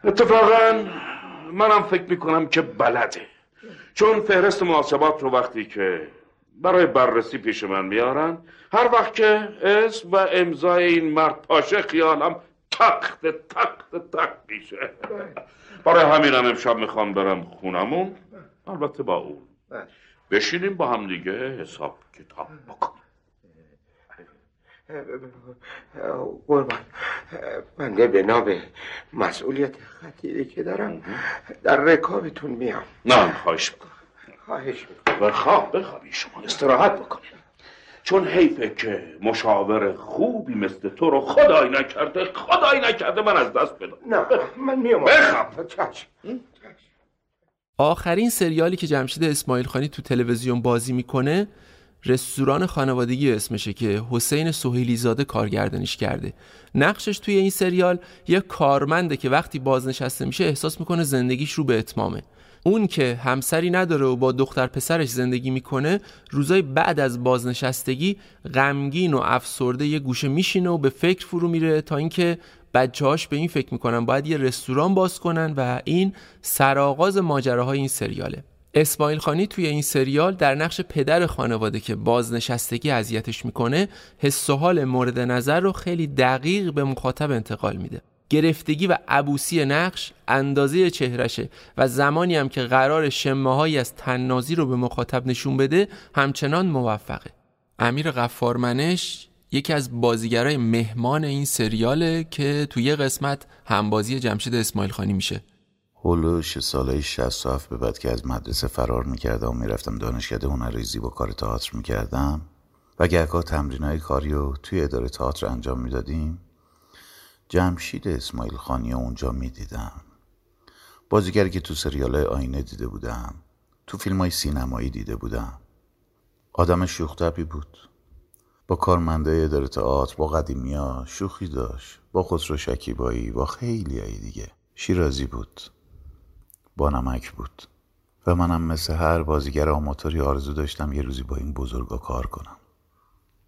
[SPEAKER 11] اتفاقا منم فکر می‌کنم که بلده. چون فهرست محاسبات رو وقتی که برای بررسی پیش من میارن هر وقت که اسم و امضای این مرد پاشه خیالم تخت تخت تخت میشه. برای همینم امشب می‌خوام برم خونمون. البته با اون. بشینیم با هم دیگه حساب کتاب بکنیم.
[SPEAKER 2] قربان. بنده به نام مسئولیت خطیری که دارم در رکابتون میام.
[SPEAKER 11] نه خواهش می‌کنم.
[SPEAKER 2] خواهش می‌کنم.
[SPEAKER 11] بخواب بخوابی شما استراحت بکنیم چون حیفه که مشاور خوبی مثل تو رو خدای نکرده خدای نکرده من از دست بدم.
[SPEAKER 2] نه من میام.
[SPEAKER 11] بخواب.
[SPEAKER 2] چشم
[SPEAKER 1] آخرین سریالی که جمشید اسماعیل خانی تو تلویزیون بازی می‌کنه رستوران خانوادگی اسمشه که حسین سهیلی زاده کارگردانیش کرده. نقشش توی این سریال یه کارمنده که وقتی بازنشسته میشه احساس می‌کنه زندگیش رو به اتمامه. اون که همسری نداره و با دختر پسرش زندگی می‌کنه روزای بعد از بازنشستگی غمگین و افسرده یه گوشه میشینه و به فکر فرو میره تا اینکه بچه‌هاش به این فکر می‌کنن باید یه رستوران باز کنن و این سرآغاز ماجراهای این سریاله. اسماعیل خانی توی این سریال در نقش پدر خانواده که بازنشستگی اذیتش می‌کنه حس و حال مورد نظر رو خیلی دقیق به مخاطب انتقال میده. گرفتگی و عبوسی نقش اندازه چهرشه و زمانی هم که قرار شمه از تننازی رو به مخاطب نشون بده همچنان موفقه. امیر غفارمنش یکی از بازیگرای مهمان این سریاله که توی یه قسمت همبازی جمشید اسماعیل خانی میشه.
[SPEAKER 12] هلوش سالهای 67 به بعد که از مدرسه فرار می‌کردم و می‌رفتم دانشکده هنرریزی با کار تئاتر می‌کردم و گهگاه تمرین های کاری رو توی اداره تئاتر انجام می‌دادیم. جمشید اسماعیل خانی اونجا می‌دیدم. بازیگری که تو سریال آینه دیده بودم تو فیلم های سینمایی دیده بودم. آدم شوختبی بود. با کارمنده اداره تئاتر با قدیمیا شوخی داشت با خسرو شکیبایی با خیلی های دیگه. شیرازی بود. با نمک بود. و منم مثل هر بازیگر آماتوری آرزو داشتم یه روزی با این بزرگا کار کنم.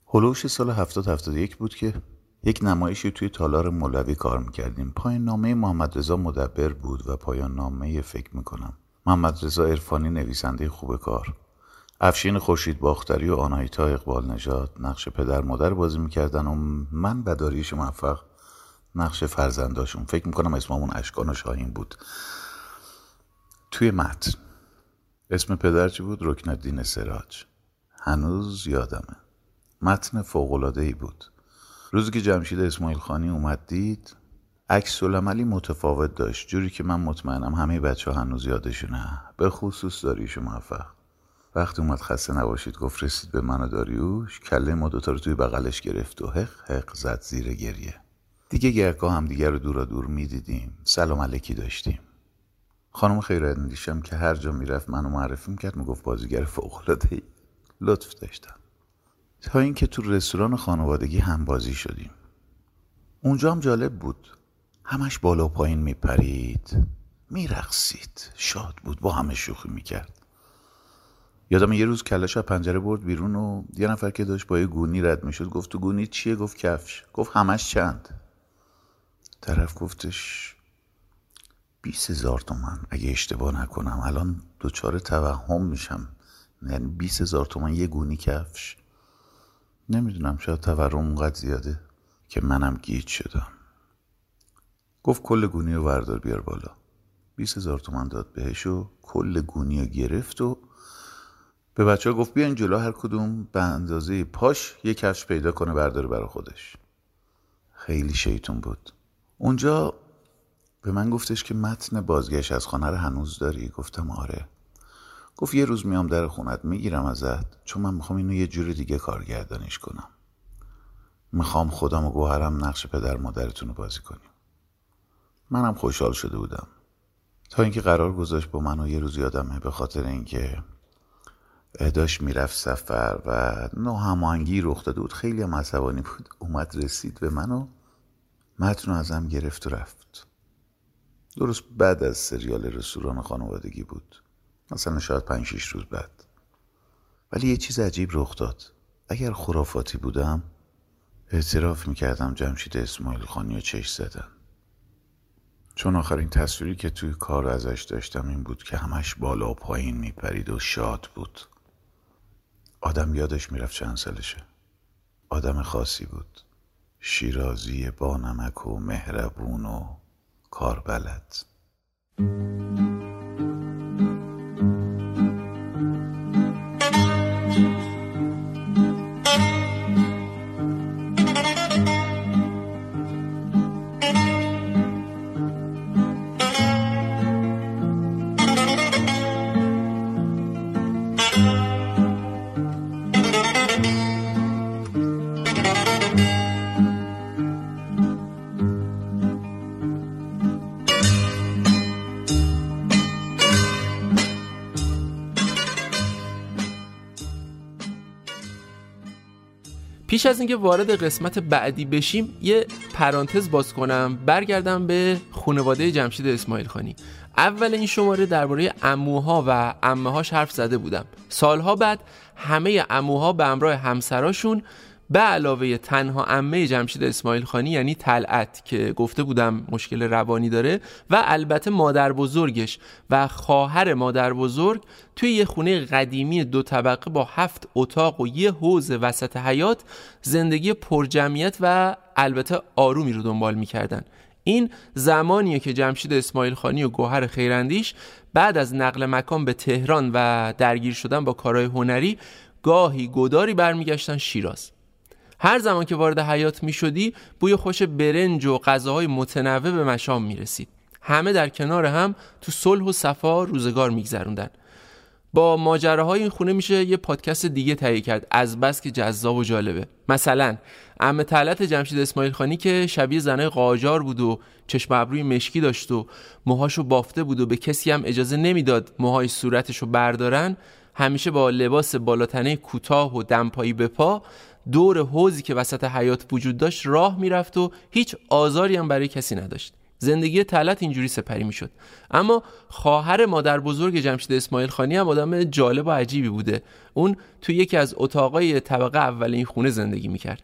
[SPEAKER 12] هلوش سال هفتاد هفتاد یک بود که یک نمایشی توی تالار مولوی کار می‌کردیم. پایان نامه محمد رضا مدبر بود و پایان نامه فکر می‌کنم. محمد رضا عرفانی نویسنده خوب کار. افشین خورشید باختری و آنایتا اقبال نژاد نقش پدر مادر بازی می‌کردن و من بداریش موفق نقش فرزنداشون. فکر می‌کنم اسممون اشکان و شاهین بود. توی متن. اسم پدر چی بود؟ رکن الدین سراج. هنوز یادمه. متن فوقلاده ای بود. روزی که جمشید اسماعیل خانی اومد دید عکس عملی متفاوت داشت جوری که من مطمئنم همه بچه ها هنوز یادشونه. به خصوص داریوش موفق. وقتی اومد خسته نباشید گفت رسید به من و داریوش. کله ما دوتا رو توی بغلش گرفت و حق حق زد زیر گریه. دیگه گرگاه هم دیگر رو دورا دور می‌دیدیم. سلام علیکی داشتیم. خانم خیراندیشم که هر جا می‌رفت منو معرفی می‌کرد می‌گفت بازیگر فوقالعاده لطف داشتم. تا اینکه تو رستوران خانوادگی هم بازی شدیم. اونجا هم جالب بود. همش بالا و پایین میپرید میرقصید. شاد بود با همه شوخی می‌کرد. یادم یه روز کلش از پنجره برد بیرون و یه نفر که داشت با یه گونی رد می‌شد گفت تو گونی چیه؟ گفت کفش. گفت همش چند؟ طرف گفتش بیس هزار تومن اگه اشتباه نکنم. الان دوچار توهم میشم. یعنی بیس هزار تومن یه گونی کفش. نمی‌دونم شاید تورم اونقدر زیاده که منم گیج شدم. گفت کل گونی رو وردار بیار بالا. بیس هزار تومن داد بهش و کل گونی رو گرفت و به بچه ها گفت بیاین جلو هر کدوم به اندازه پاش یه کفش پیدا کنه برداره برا خودش. خیلی شیطون بود. اونجا به من گفتش که متن بازگشت از خانه رو هنوز داری؟ گفتم آره. گفت یه روز میام در خونت می‌گیرم ازت چون من می‌خوام اینو یه جور دیگه کارگردانیش کنم. می‌خوام خودم و گوهرم نقش پدر مادرتون رو بازی کنیم. منم خوشحال شده بودم. تا اینکه قرار گذاشت با من و یه روز یادمه به خاطر اینکه داشت می‌رفت سفر و ناهماهنگی رخ داده بود. خیلی هم عصبانی بود. اومد رسید به من و متن ازم گرفت و رفت. درست بعد از سریال رستوران خانوادگی بود. مثلا شاید پنج شیش روز بعد. ولی یه چیز عجیب رخ داد. اگر خرافاتی بودم اعتراف می‌کردم جمشید اسماعیل خانی و چش زدن چون آخرین تصویری که توی کار ازش داشتم این بود که همش بالا و پایین میپرید و شاد بود. آدم یادش می‌رفت چند سالشه. آدم خاصی بود. شیرازی با نمک و مهربون و کاربلد.
[SPEAKER 1] پیش از اینکه وارد قسمت بعدی بشیم یه پرانتز باز کنم. برگردم به خانواده جمشید اسماعیل خانی. اول این شماره درباره اموها و امهاش حرف زده بودم. سالها بعد همه اموها به همراه همسراشون به علاوه تنها امه جمشید اسماعیل خانی یعنی طلعت که گفته بودم مشکل روانی داره و البته مادر بزرگش و خواهر مادر بزرگ توی یه خونه قدیمی دو طبقه با هفت اتاق و یه حوز وسط حیات زندگی پرجمعیت و البته آرومی رو دنبال می‌کردن. این زمانیه که جمشید اسماعیل خانی و گوهر خیراندیش بعد از نقل مکان به تهران و درگیر شدن با کارهای هنری گاهی گداری برمیگشتن شیراز. هر زمان که وارد حیات می شدی بوی خوش برنج و غذاهای متنوع به مشام می رسید همه در کنار هم تو صلح و صفا روزگار میگذروندن. با ماجراهای این خونه میشه یه پادکست دیگه تهیه کرد. از بس که جذاب و جالبه. مثلا ام طلت جمشید اسماعیل خانی که شبیه زنای قاجار بود و چشم ابروی مشکی داشت و موهاشو بافته بود و به کسی هم اجازه نمی‌داد موهای صورتشو بردارن همیشه با لباس بالاتنه کوتاه و دمپایی به پا دور حوزی که وسط حیات وجود داشت راه می‌رفت و هیچ آزاری هم برای کسی نداشت. زندگی تلت اینجوری سپری می‌شد. اما خواهر مادر بزرگ جمشید اسماعیل خانی هم آدم جالب و عجیبی بوده. اون تو یکی از اتاقای طبقه اول این خونه زندگی می‌کرد.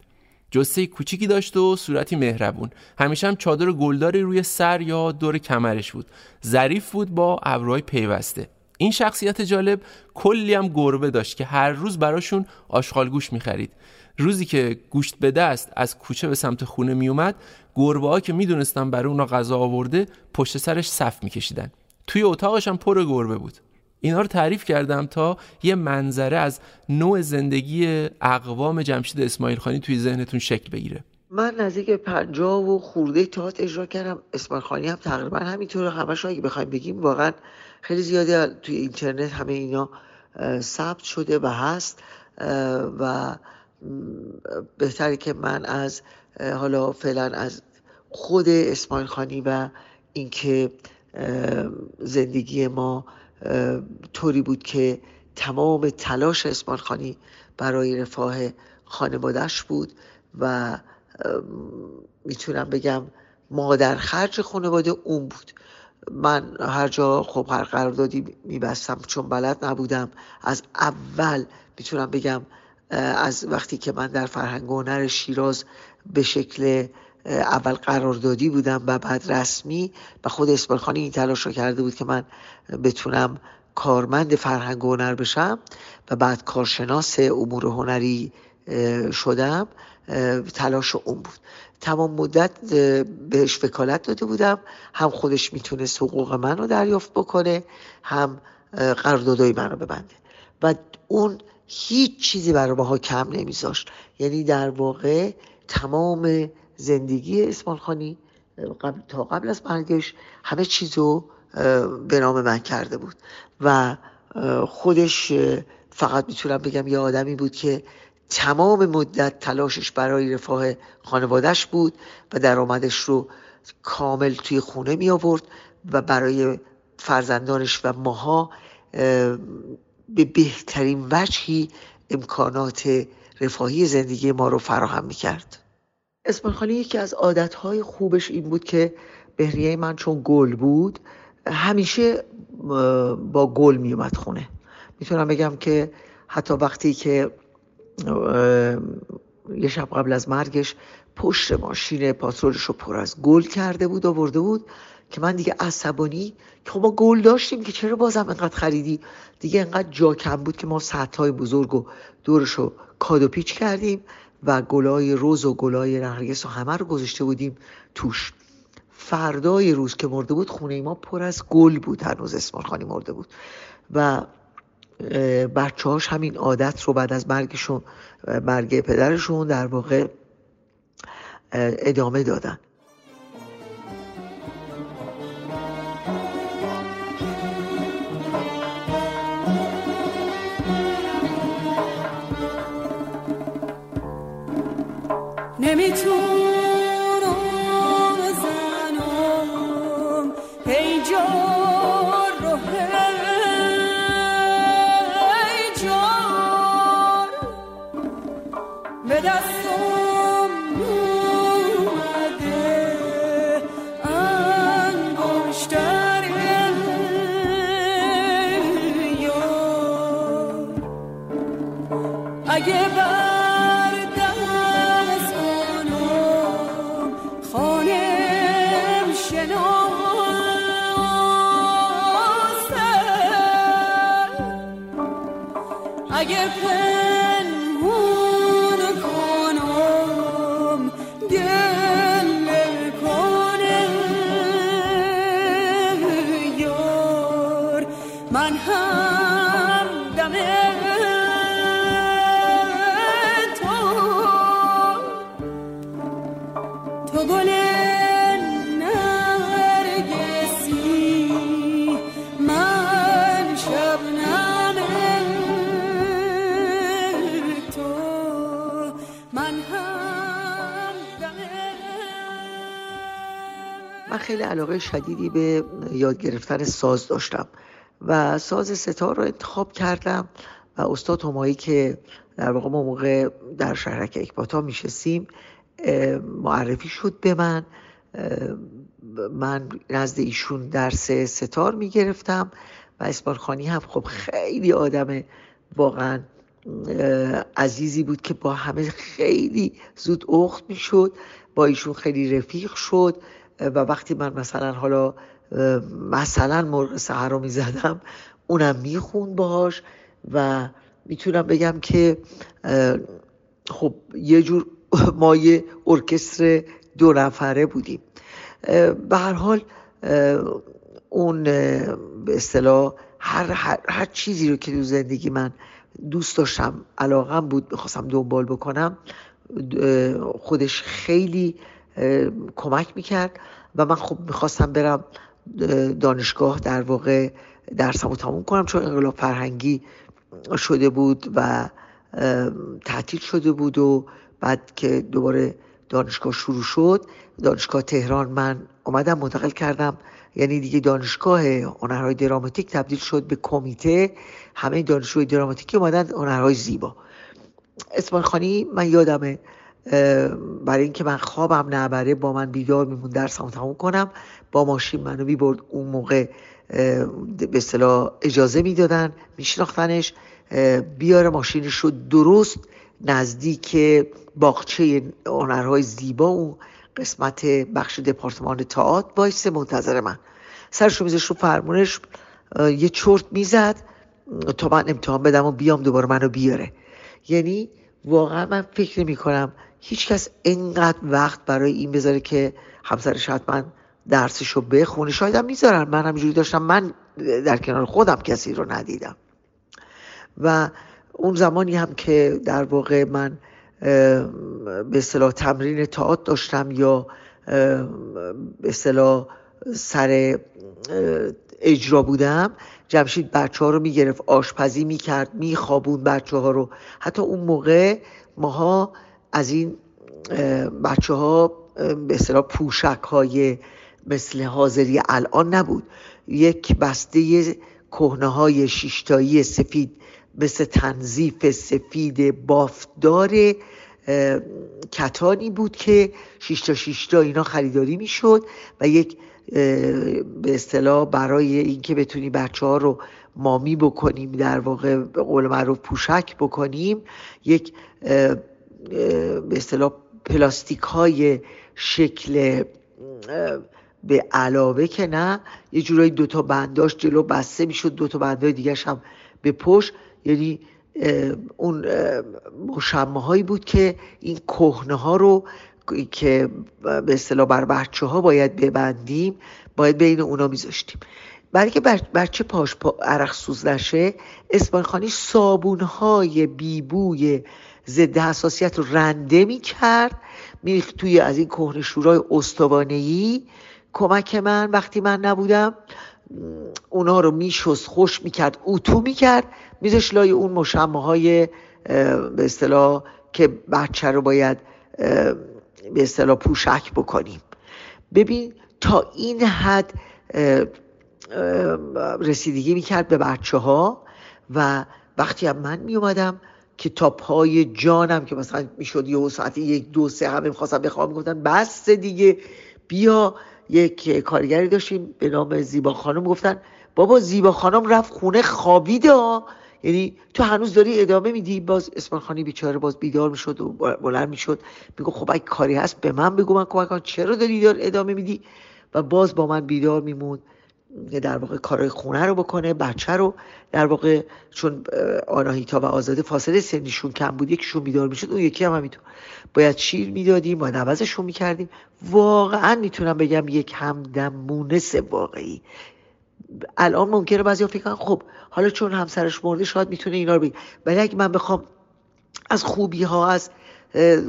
[SPEAKER 1] جسه کوچیکی داشت و صورتی مهربون. همیشه هم چادر گلداری روی سر یا دور کمرش بود. ظریف بود با ابروهای پیوسته. این شخصیت جالب کلی هم گربه داشت که هر روز براشون آشغالگوش می‌خرید. روزی که گوشت به دست از کوچه به سمت خونه میومد گربه ها که می‌دونستن برای اونا غذا آورده پشت سرش صف میکشیدن. توی اتاقش هم پر گربه بود. اینا رو تعریف کردم تا یه منظره از نوع زندگی اقوام جمشید اسماعیل خانی توی ذهنتون شکل بگیره.
[SPEAKER 4] من نزدیک پنجاه و خورده تئاتر اجرا کردم. اسماعیل خانی هم تقریبا همینطور. همش اگه بخوایم بگیم واقعا خیلی زیاده. توی اینترنت همه اینا ثبت شده و هست و بهتره که من از حالا فعلا از خود اسماعیل خانی و اینکه زندگی ما طوری بود که تمام تلاش اسمان خانی برای رفاه خانوادهش بود و می‌تونم بگم مادر خرج خانواده اون بود. من هر جا خب هر قراردادی میبستم چون بلد نبودم از اول می‌تونم بگم از وقتی که من در فرهنگ هنر شیراز به شکل اول قراردادی بودم و بعد رسمی و خود اسمالخانی این تلاش رو کرده بود که من بتونم کارمند فرهنگ هنر بشم و بعد کارشناس امور هنری شدم تلاش اون بود. تمام مدت بهش وکالت داده بودم. هم خودش می‌تونست حقوق من رو دریافت بکنه هم قراردادهای من رو ببنده. و اون هیچ چیزی برای ماها کم نمیذاشت. یعنی در واقع تمام زندگی اسمال خانی قبل تا قبل از مرگش همه چیزو به نام من کرده بود. و خودش فقط می‌تونم بگم یه آدمی بود که تمام مدت تلاشش برای رفاه خانوادهش بود و درآمدش رو کامل توی خونه می آورد و برای فرزندانش و ماها به بهترین وجهی امکانات رفاهی زندگی ما رو فراهم می کرد اسمان خانی یکی از عادتهای خوبش این بود که بهریه من چون گل بود همیشه با گل می اومد خونه. می‌تونم بگم که حتی وقتی که یه شب قبل از مرگش پشت ماشین پاترولش رو پر از گل کرده بود آورده بود. که من دیگه عصبانی که خب ما گل داشتیم که چرا بازم انقدر خریدی؟ دیگه انقدر جا کم بود که ما های بزرگ و دورش رو کادو پیچ کردیم و گلای روز و گلای نرگس و همه رو گذاشته بودیم توش. فردای روز که مرده بود خونه ما پر از گل بود هنوز اسمال خانی مرده بود. و بچه همین عادت رو بعد از مرگشون مرگ پدرشون در واقع ادامه دادن. خیلی علاقه شدیدی به یاد گرفتن ساز داشتم و ساز ستار رو انتخاب کردم و استاد همایی که در واقع ما موقع در شهرک اکباتا میشستیم معرفی شد به من. من نزد ایشون درس ستار می‌گرفتم و اسمال خانی هم خب خیلی آدم واقعا عزیزی بود که با همه خیلی زود اخت می‌شد با ایشون خیلی رفیق شد. و وقتی من مثلا حالا مثلا مرغ سهر رو می‌زدم اونم میخون باش و می‌تونم بگم که خب یه جور ما یه ارکستر دو نفره بودیم. به هر حال اون به اصطلاح هر, هر, هر چیزی رو که تو زندگی من دوست داشتم علاقم بود می‌خواستم دنبال بکنم خودش خیلی کمک می‌کرد و من خب می‌خواستم برم دانشگاه در واقع درسمو تموم کنم چون انقلاب فرهنگی شده بود و تعطیل شده بود و بعد که دوباره دانشگاه شروع شد دانشگاه تهران من اومدم منتقل کردم. یعنی دیگه دانشگاه هنرهای دراماتیک تبدیل شد به کمیته. همه دانشجوی دراماتیکی اومدن هنرهای زیبا. اسمان خانی من یادمه برای اینکه من خوابم نبره با من بیدار میمون درسم تموم کنم. با ماشین منو می‌برد اون موقع به اصطلاح اجازه می‌دادن میشناختنش. بیاره ماشینش رو درست نزدیک باغچه هنرهای زیبا اون قسمت بخش دپارتمان تئاتر وایسه منتظر من. رو میزش رو فرمونش یه چرت می‌زد. تا من امتحان بدم و بیام دوباره منو بیاره. یعنی واقعا من فکر نمی کنم هیچکس اینقدر وقت برای این بذاره که همسرش حتما درسش رو بخونه. شاید هم می‌ذارن. من همینجوری داشتم. من در کنار خودم کسی رو ندیدم. و اون زمانی هم که در واقع من به اصطلاح تمرین تئاتر داشتم یا به اصطلاح سر اجرا بودم جمشید بچه ها رو می‌گرفت آشپزی می‌کرد میخوابون بچه ها رو. حتی اون موقع ماها از این بچه ها به اصطلاح پوشک های مثل حاضری الان نبود. یک بسته کهنه های شیشتایی سفید مثل تنظیف سفید بافتدار کتانی بود که شیشتا شیشتا اینا خریداری می‌شد و یک به اصطلاح برای اینکه بتونی بچه ها رو مامی بکنیم در واقع به قول معروف پوشک بکنیم یک به اصطلاح پلاستیک های شکل به علاوه که نه یه جورایی دوتا بنداش جلو بسته می‌شد دوتا بندای دیگه هم به پشت. یعنی اون مشمه هایی بود که این کهنه ها رو که به اصطلاح بر بچه ها باید ببندیم باید بین اونا میذاشتیم. برای که بچه پاش پا عرق سوز نشه اسمان خانی صابون های بیبوی ضد حساسیت رو رنده می‌کرد میریخت توی از این کهنه شورای استوانهی کمک من وقتی من نبودم اونا رو میشست خوش می‌کرد اتو می‌کرد میذاش لای اون مشمه های به اصطلاح که بچه رو باید به اصطلاح پوشک بکنیم. ببین تا این حد رسیدگی می‌کرد به بچه ها و وقتی هم من میومدم که تا پای جانم که مثلا می‌شد یه ساعت یک دو سه همه می‌خواستم بخوام می‌گفتن بس دیگه بیا. یک کارگری داشتیم به نام زیبا خانم گفتن بابا زیبا خانم رفت خونه خوابیده یعنی تو هنوز داری ادامه میدی؟ باز اسمان خانی بیچاره باز بیدار می‌شد و بلند می‌شد. میگو خب اگه کاری هست به من بگو من کمک کنم چرا داری دار ادامه میدی؟ و باز با من بیدار میموند. در واقع کارهای خونه رو بکنه بچه رو. در واقع چون آناهیتا و آزاده فاصله سنیشون کم بود یکیشون بیدار می‌شد اون یکی هم همینطور. باید شیر می‌دادیم باید عوضشون می‌کردیم. واقعا می‌تونم بگم یک همدم مونس واقعی. الان ممکنه بعضی فکر کنن خب حالا چون همسرش مرده شاید می‌تونه اینا رو بگه. ولی اگه من بخوام از خوبی ها از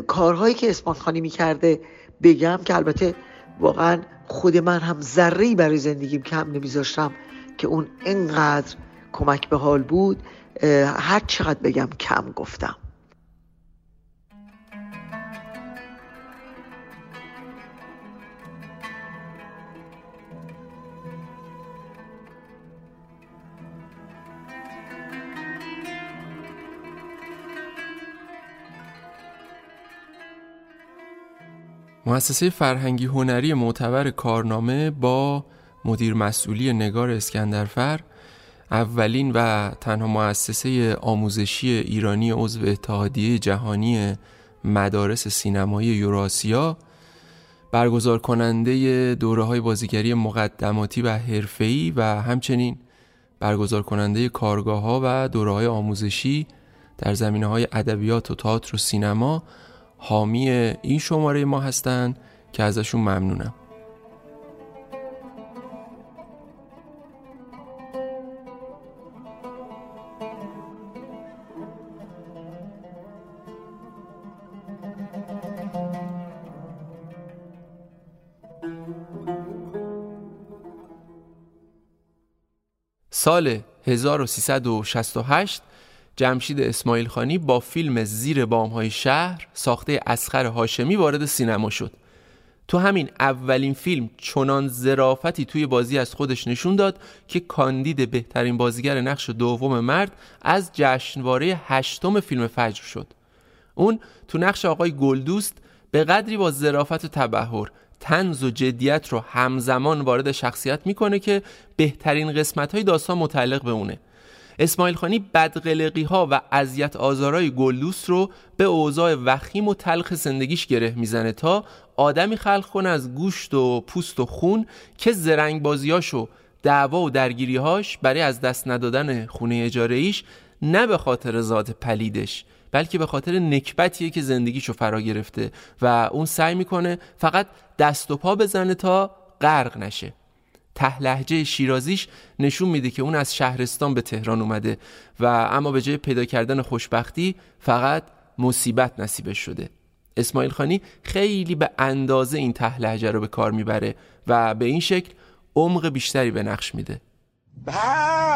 [SPEAKER 4] کارهایی که اسمان خانی می‌کرده بگم که البته واقعا خود من هم ذره برای زندگیم کم نمیذاشتم که اون انقدر کمک به حال بود هر چقدر بگم کم گفتم.
[SPEAKER 1] مؤسسه فرهنگی هنری معتبر کارنامه با مدیر مسئولی نگار اسکندرفر اولین و تنها مؤسسه آموزشی ایرانی عضو اتحادیه جهانی مدارس سینمایی یوراسیا برگزار کننده دوره های بازیگری مقدماتی و حرفه‌ای و همچنین برگزار کننده کارگاه ها و دوره های آموزشی در زمینه های ادبیات و تئاتر و سینما حامی این شماره ما هستن که ازشون ممنونم. سال 1368 جمشید اسماعیل خانی با فیلم زیر بامهای شهر ساخته اسخر هاشمی وارد سینما شد. تو همین اولین فیلم چنان زرافتی توی بازی از خودش نشون داد که کاندید بهترین بازیگر نقش دوم مرد از جشنواره هشتم فیلم فجر شد. اون تو نقش آقای گلدوست به قدری با زرافت و تبهر تنز و جدیت رو همزمان وارد شخصیت می‌کنه که بهترین قسمت های داستان متعلق به اونه. اسماعیل خانی بدقلقی ها و اذیت آزارای گلدوست رو به اوضاع وخیم و تلخ زندگیش گره می‌زنه تا آدمی خلق کنه از گوشت و پوست و خون که زرنگ بازیاشو دعوا و درگیریهاش برای از دست ندادن خونه اجاره ایش نه به خاطر ذات پلیدش بلکه به خاطر نکبتیه که زندگیشو فرا گرفته و اون سعی می‌کنه فقط دست و پا بزنه تا غرق نشه. ته لحجه شیرازیش نشون میده که اون از شهرستان به تهران اومده و اما به جای پیدا کردن خوشبختی فقط مصیبت نصیبش شده. اسماعیل خانی خیلی به اندازه این ته لحجه رو به کار می‌بره و به این شکل عمق بیشتری به نقش میده.
[SPEAKER 13] با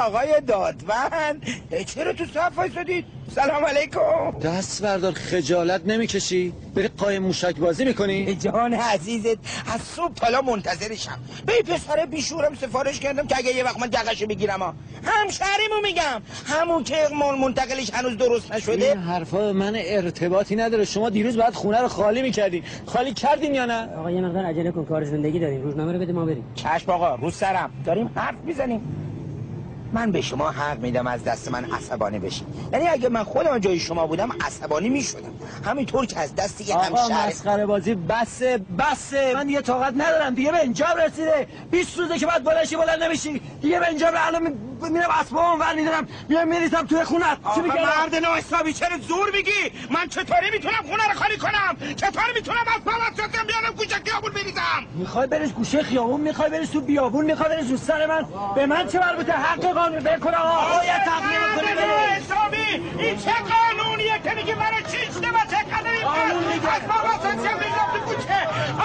[SPEAKER 13] آقای دادوند چرا تو صف وایسادید سلام علیکم.
[SPEAKER 14] دست بردار خجالت نمی‌کشی؟ بری قایم موشک بازی می‌کنی؟
[SPEAKER 13] جان عزیزت از صبح تالا منتظرشم. به پسر بیشورم سفارش کردم که اگه یه وقت من دقشو بگیرم ها همشهریمو میگم. همون که مال منتقلش هنوز درست نشده.
[SPEAKER 14] این حرفا من ارتباطی نداره. شما دیروز بعد خونه رو خالی می‌کردین. خالی کردین یا نه؟
[SPEAKER 15] آقا یه مقدار عجله کن. کار زندگی داریم. روزنامه رو بده ما بریم.
[SPEAKER 13] چشم آقا رو سرم. داریم حرف می‌زنیم. من به شما حق میدم از دست من عصبانی بشین یعنی اگه من خودم جای شما بودم عصبانی می‌شدم. همینطور که از دست یه
[SPEAKER 14] آقا
[SPEAKER 13] همشهر
[SPEAKER 14] مسخره بازی بسه بسه من دیگه طاقت ندارم. دیگه به اینجا رسیده. 20 روزه که بعد بلنشی بلند نمیشی. دیگه به اینجا الان می- میرم اسبام ور میدارم. میرم میریزم توی خونت
[SPEAKER 13] آقا مرد ناحسابی چرا زور میگی؟ من چطوری می‌تونم خونه رو خالی کنم؟ چطوری می‌تونم از شدم بیارم گوشه خیابون بریزم؟
[SPEAKER 14] می‌خوای بریز گوشه خیابون؟ می‌خوای بریز تو بیابون؟ می‌خوای بریز رو سر من؟ به من چه مربوطه؟ حق قانون بکن آقا. باید تقدیم کنی
[SPEAKER 13] حسابی این چه قانونیه که میگی منو چیشته و چه قدری
[SPEAKER 14] قانون میگه.
[SPEAKER 13] از بابا سنچه میگم تو کوچه؟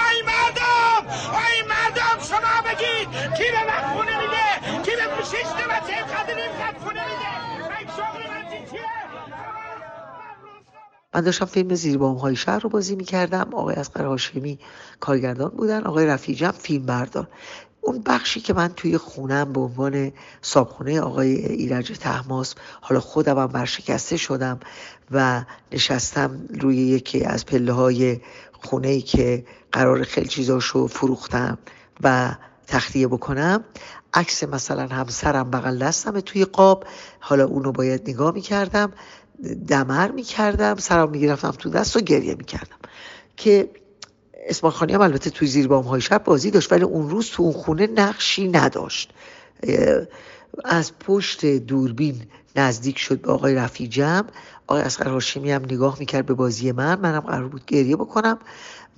[SPEAKER 13] آی مردم! آی مردم شما بگید. کی به من خونه میده؟ کی به شیشته و چه قدری خونه میده. این شغل من چی چیه؟
[SPEAKER 4] من داشتم فیلم زیربام های شهر رو بازی می‌کردم. آقای اسقر هاشمی کارگردان بودن. آقای رفیجم فیلم بردار اون بخشی که من توی خونم به عنوان صابخونه آقای ایرج تحماس حالا خودم هم برشکسته شدم و نشستم روی یکی از پله های خونه ای که قرار خیلی چیزاشو فروختم و تخلیه بکنم. عکس مثلا همسرم بغل دستم توی قاب حالا اونو باید نگاه می‌کردم دمر می‌کردم سرم می‌گرفتم تو دست و گریه می‌کردم. که اسماعیل هم البته توی زیر بام های شب بازی داشت ولی اون روز تو اون خونه نقشی نداشت. از پشت دوربین نزدیک شد به آقای رفیجم. آقای اسقر هاشمی هم نگاه می‌کرد به بازی من منم قرار بود گریه بکنم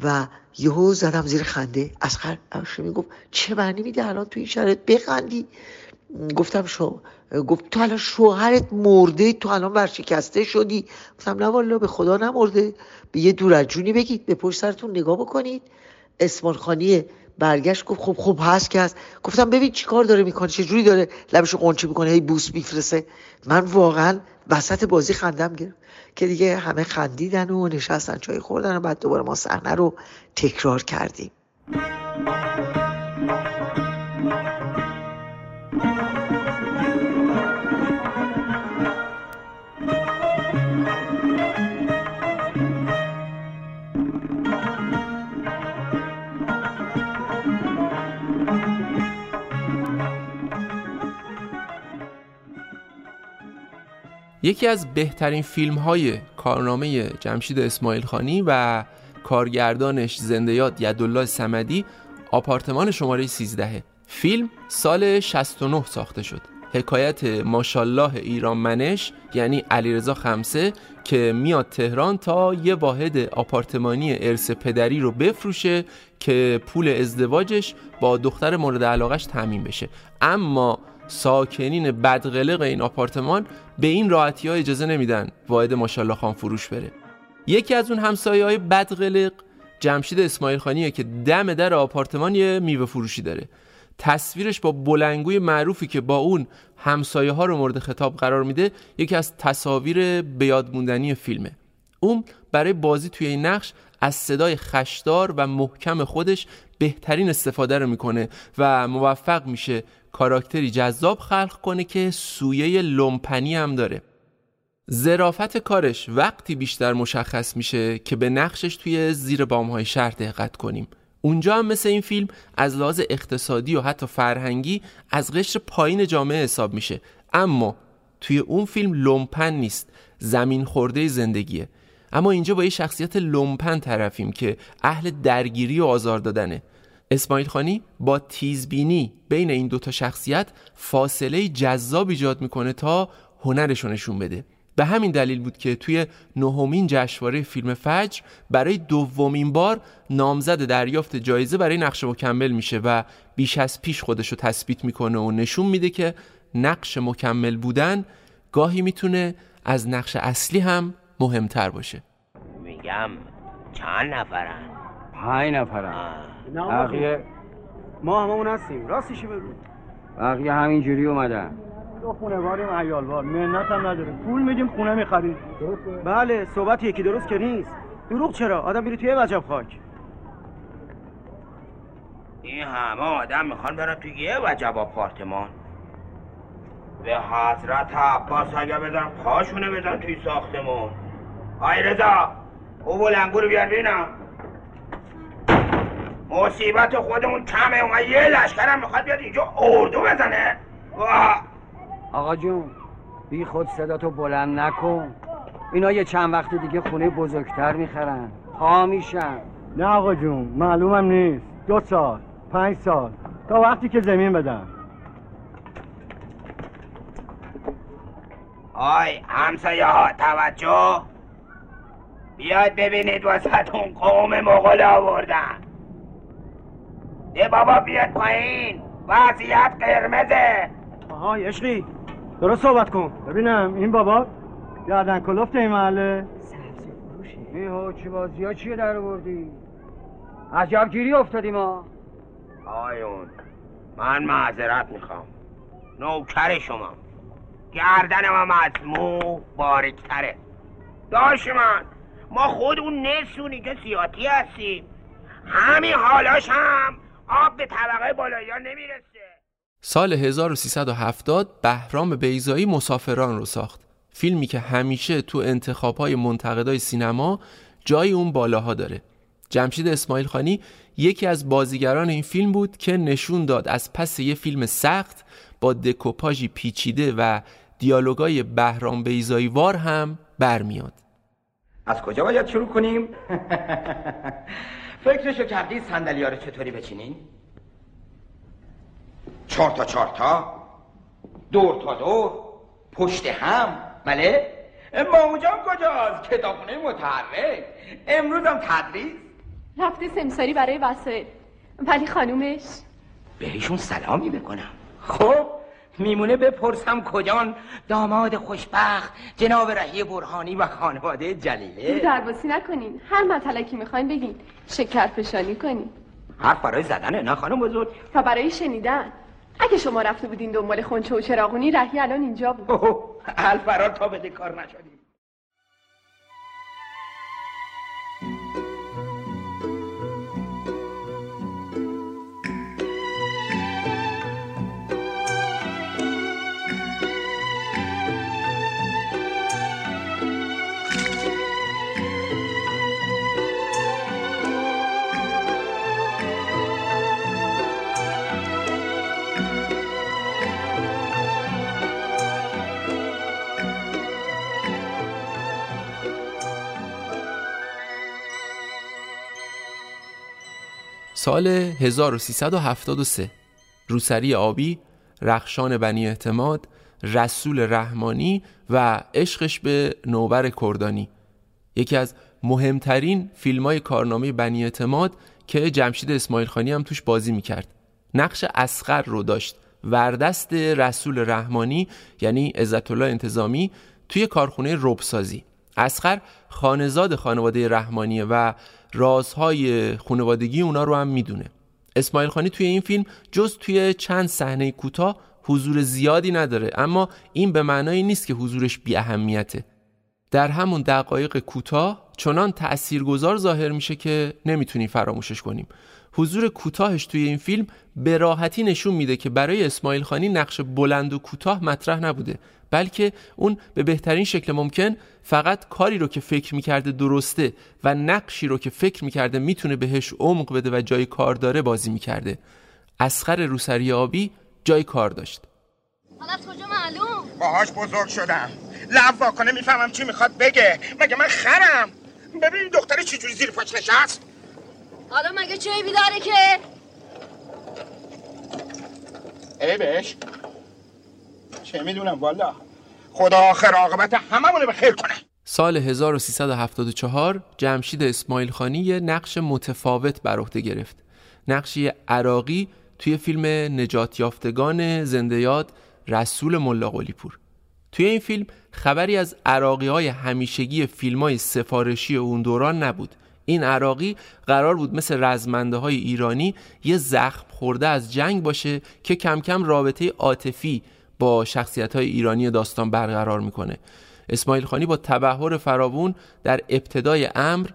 [SPEAKER 4] و یهو زدم زیر خنده. اسقر هاشمی گفت چه معنی میده الان تو این شرایط؟ بخندی. گفتم شو گفت تو الان شوهرت مرده تو الان ورشکسته شدی. گفتم نه والا به خدا نمرده. به یه دور از جونی بگید به پشت سرتون نگاه بکنید. اسمان خانی برگشت گفت خب خب هست که هست. گفتم ببین چی کار داره می‌کنه چه جوری داره لبشو قنچه می‌کنه هی بوس میفرسه من واقعا وسط بازی خندم گرفت. که دیگه همه خندیدن و نشستن چای خوردن و بعد دوباره ما صحنه رو تکرار کردیم.
[SPEAKER 1] یکی از بهترین فیلم های کارنامه جمشید اسماعیل خانی و کارگردانش زنده یاد یدالله سمدی آپارتمان شماره 13 فیلم سال 69 ساخته شد. حکایت ماشالله ایران منش یعنی علیرضا خمسه که میاد تهران تا یه واحد آپارتمانی ارث پدری رو بفروشه که پول ازدواجش با دختر مورد علاقش تامین بشه. اما ساکنین بدقلق این آپارتمان به این راحتی ها اجازه نمیدن واحد ماشالله خان فروش بره. یکی از اون همسایه های بدقلق جمشید اسماعیل خانیه که دم در آپارتمان یه میوه فروشی داره. تصویرش با بلنگوی معروفی که با اون همسایه ها رو مورد خطاب قرار میده یکی از تصاویر بیادموندنی فیلمه. اون برای بازی توی این نقش از صدای خشدار و محکم خودش بهترین استفاده رو می‌کنه و موفق میشه کاراکتری جذاب خلق کنه که سویه لومپنی هم داره. زرافت کارش وقتی بیشتر مشخص میشه که به نقشش توی زیر بامهای شهر دقت کنیم. اونجا هم مثل این فیلم از لحاظ اقتصادی و حتی فرهنگی از قشر پایین جامعه حساب میشه. اما توی اون فیلم لومپن نیست زمین خورده زندگیه. اما اینجا با یه شخصیت لومپن طرفیم که اهل درگیری و آزار دادنه. اسماعیل خانی با تیزبینی بین این دوتا شخصیت فاصله جذاب ایجاد می‌کنه تا هنرشو نشون بده. به همین دلیل بود که توی نهمین جشنواره فیلم فجر برای دومین بار نامزد دریافت جایزه برای نقش مکمل میشه و بیش از پیش خودشو تثبیت می‌کنه و نشون میده که نقش مکمل بودن گاهی می‌تونه از نقش اصلی هم مهمتر باشه.
[SPEAKER 16] میگم چند نفرن؟
[SPEAKER 17] پنج نفرن. بقیه
[SPEAKER 6] ما هممون هستیم. راستشو بگو.
[SPEAKER 17] بقیه همینجوری اومدن.
[SPEAKER 6] دو خونواریم عیالوار. منت هم نداره پول میدیم خونه می‌خریم. بله صحبت یکی درست که نیست. دروغ چرا؟ آدم میری توی وجب خاک.
[SPEAKER 16] این همه آدم می‌خوان برن توی یه وجب آپارتمان. به حضرت عباس اگه بدن پاشونه بدن توی ساختمون. آی رضا او بلنگو رو بیار بینم مصیبت خودمون کمه اون یه لشکرم می‌خواد بیاد اینجا اردو بزنه. واه
[SPEAKER 17] آقا جون بی خود صداتو بلند نکن. اینا یه چند وقت دیگه خونه بزرگتر می‌خرن. پا میشن.
[SPEAKER 6] نه آقا جون معلومم نیست. دو سال پنج سال. تا وقتی که زمین بدن
[SPEAKER 16] آی همسایه ها توجه. بیاید ببینید وسط اون قوم مغول آوردن. یه بابا بیاد پایین. وضعیت قرمزه.
[SPEAKER 6] آها عشقی. درست صحبت کن. ببینم این بابا گردن کلفت این محله.
[SPEAKER 17] این هوچی بازی ها چیه در آوردی؟ عجب گیری افتادی ما
[SPEAKER 16] آیون من معذرت می‌خوام. نوکر شما. گردنم هم از مو باریکتره. داشت من ما خودمون نسونی که سیاتی هستیم. همین حالاش هم آب به طبقه بالایی ها نمی‌رسه.
[SPEAKER 1] سال 1370 بهرام بیزایی مسافران رو ساخت. فیلمی که همیشه تو انتخابهای منتقدای سینما جای اون بالاها داره. جمشید اسماعیل خانی یکی از بازیگران این فیلم بود که نشون داد از پس یه فیلم سخت با دکوپاژی پیچیده و دیالوگای بهرام بیزایی وار هم برمیاد.
[SPEAKER 16] از کجا باید شروع کنیم؟ فکرشو کردی صندلی رو چطوری بچینین؟ چهار تا چهار تا دور تا دور پشت هم بله؟ ماموجام کجاست؟ کتابخونه متحرک امروز هم تدریس
[SPEAKER 18] رفته سمساری برای وسایل ولی خانومش
[SPEAKER 16] بهشون سلامی بکنم خب میمونه بپرسم کجان؟ داماد خوشبخت جناب رهی برهانی و خانواده جلیله.
[SPEAKER 18] درباسی نکنین. هر مطلقی می‌خواین بگین. شکر فشانی کنین.
[SPEAKER 16] حرف برای زدنه نه خانم بزرگ.
[SPEAKER 18] تا برای شنیدن. اگه شما رفته بودین دنبال خونچه و چراغونی رهی الان اینجا بود.
[SPEAKER 16] الفرار تا بده کار نشدیم.
[SPEAKER 1] سال 1373 روسری آبی رخشان بنی اعتماد رسول رحمانی و عشقش به نوبر کردانی. یکی از مهمترین فیلم های کارنامه بنی اعتماد که جمشید اسماعیل خانی هم توش بازی می‌کرد. نقش اسقر رو داشت. وردست رسول رحمانی یعنی عزت الله انتظامی توی کارخونه ربسازی. اسقر خانزاد خانواده رحمانیه و رازهای خانوادگی اونا رو هم می‌دونه. اسماعیل خانی توی این فیلم جز توی چند صحنه کوتاه حضور زیادی نداره اما این به معنای نیست که حضورش بی اهمیته. در همون دقایق کوتاه چنان تأثیرگذار ظاهر میشه که نمی‌تونی فراموشش کنیم. حضور کوتاهش توی این فیلم به راحتی نشون میده که برای اسماعیل خانی نقش بلند و کوتاه مطرح نبوده بلکه اون به بهترین شکل ممکن فقط کاری رو که فکر می‌کرده درسته و نقشی رو که فکر می‌کرده می‌تونه بهش عمق بده و جای کار داره بازی می‌کرده. اسخر روسری آبی جای کار داشت.
[SPEAKER 2] حالا کجا معلوم؟ باهاش بزرگ شدم. لب واکنه می‌فهمم چی می‌خواد بگه. مگه من خرم؟ ببین دختری چجوری زیر پاچ نشست؟
[SPEAKER 7] حالا مگه چه بیداره که؟
[SPEAKER 2] ای بهش چه می‌دونم والا. خدا آخر عاقبت هممونه به خیر کنه.
[SPEAKER 1] سال 1374 جمشید اسماعیل خانی یه نقش متفاوت بر عهده گرفت. نقشی عراقی توی فیلم نجات یافتگان زنده یاد رسول ملا پور توی این فیلم خبری از عراقی های همیشگی فیلم های سفارشی اون دوران نبود. این عراقی قرار بود مثل رزمنده های ایرانی یه زخم خورده از جنگ باشه که کم کم رابطه عاطفی با شخصیت های ایرانی داستان برقرار می‌کنه. اسماعیل خانی با تبهر فراوون در ابتدای امر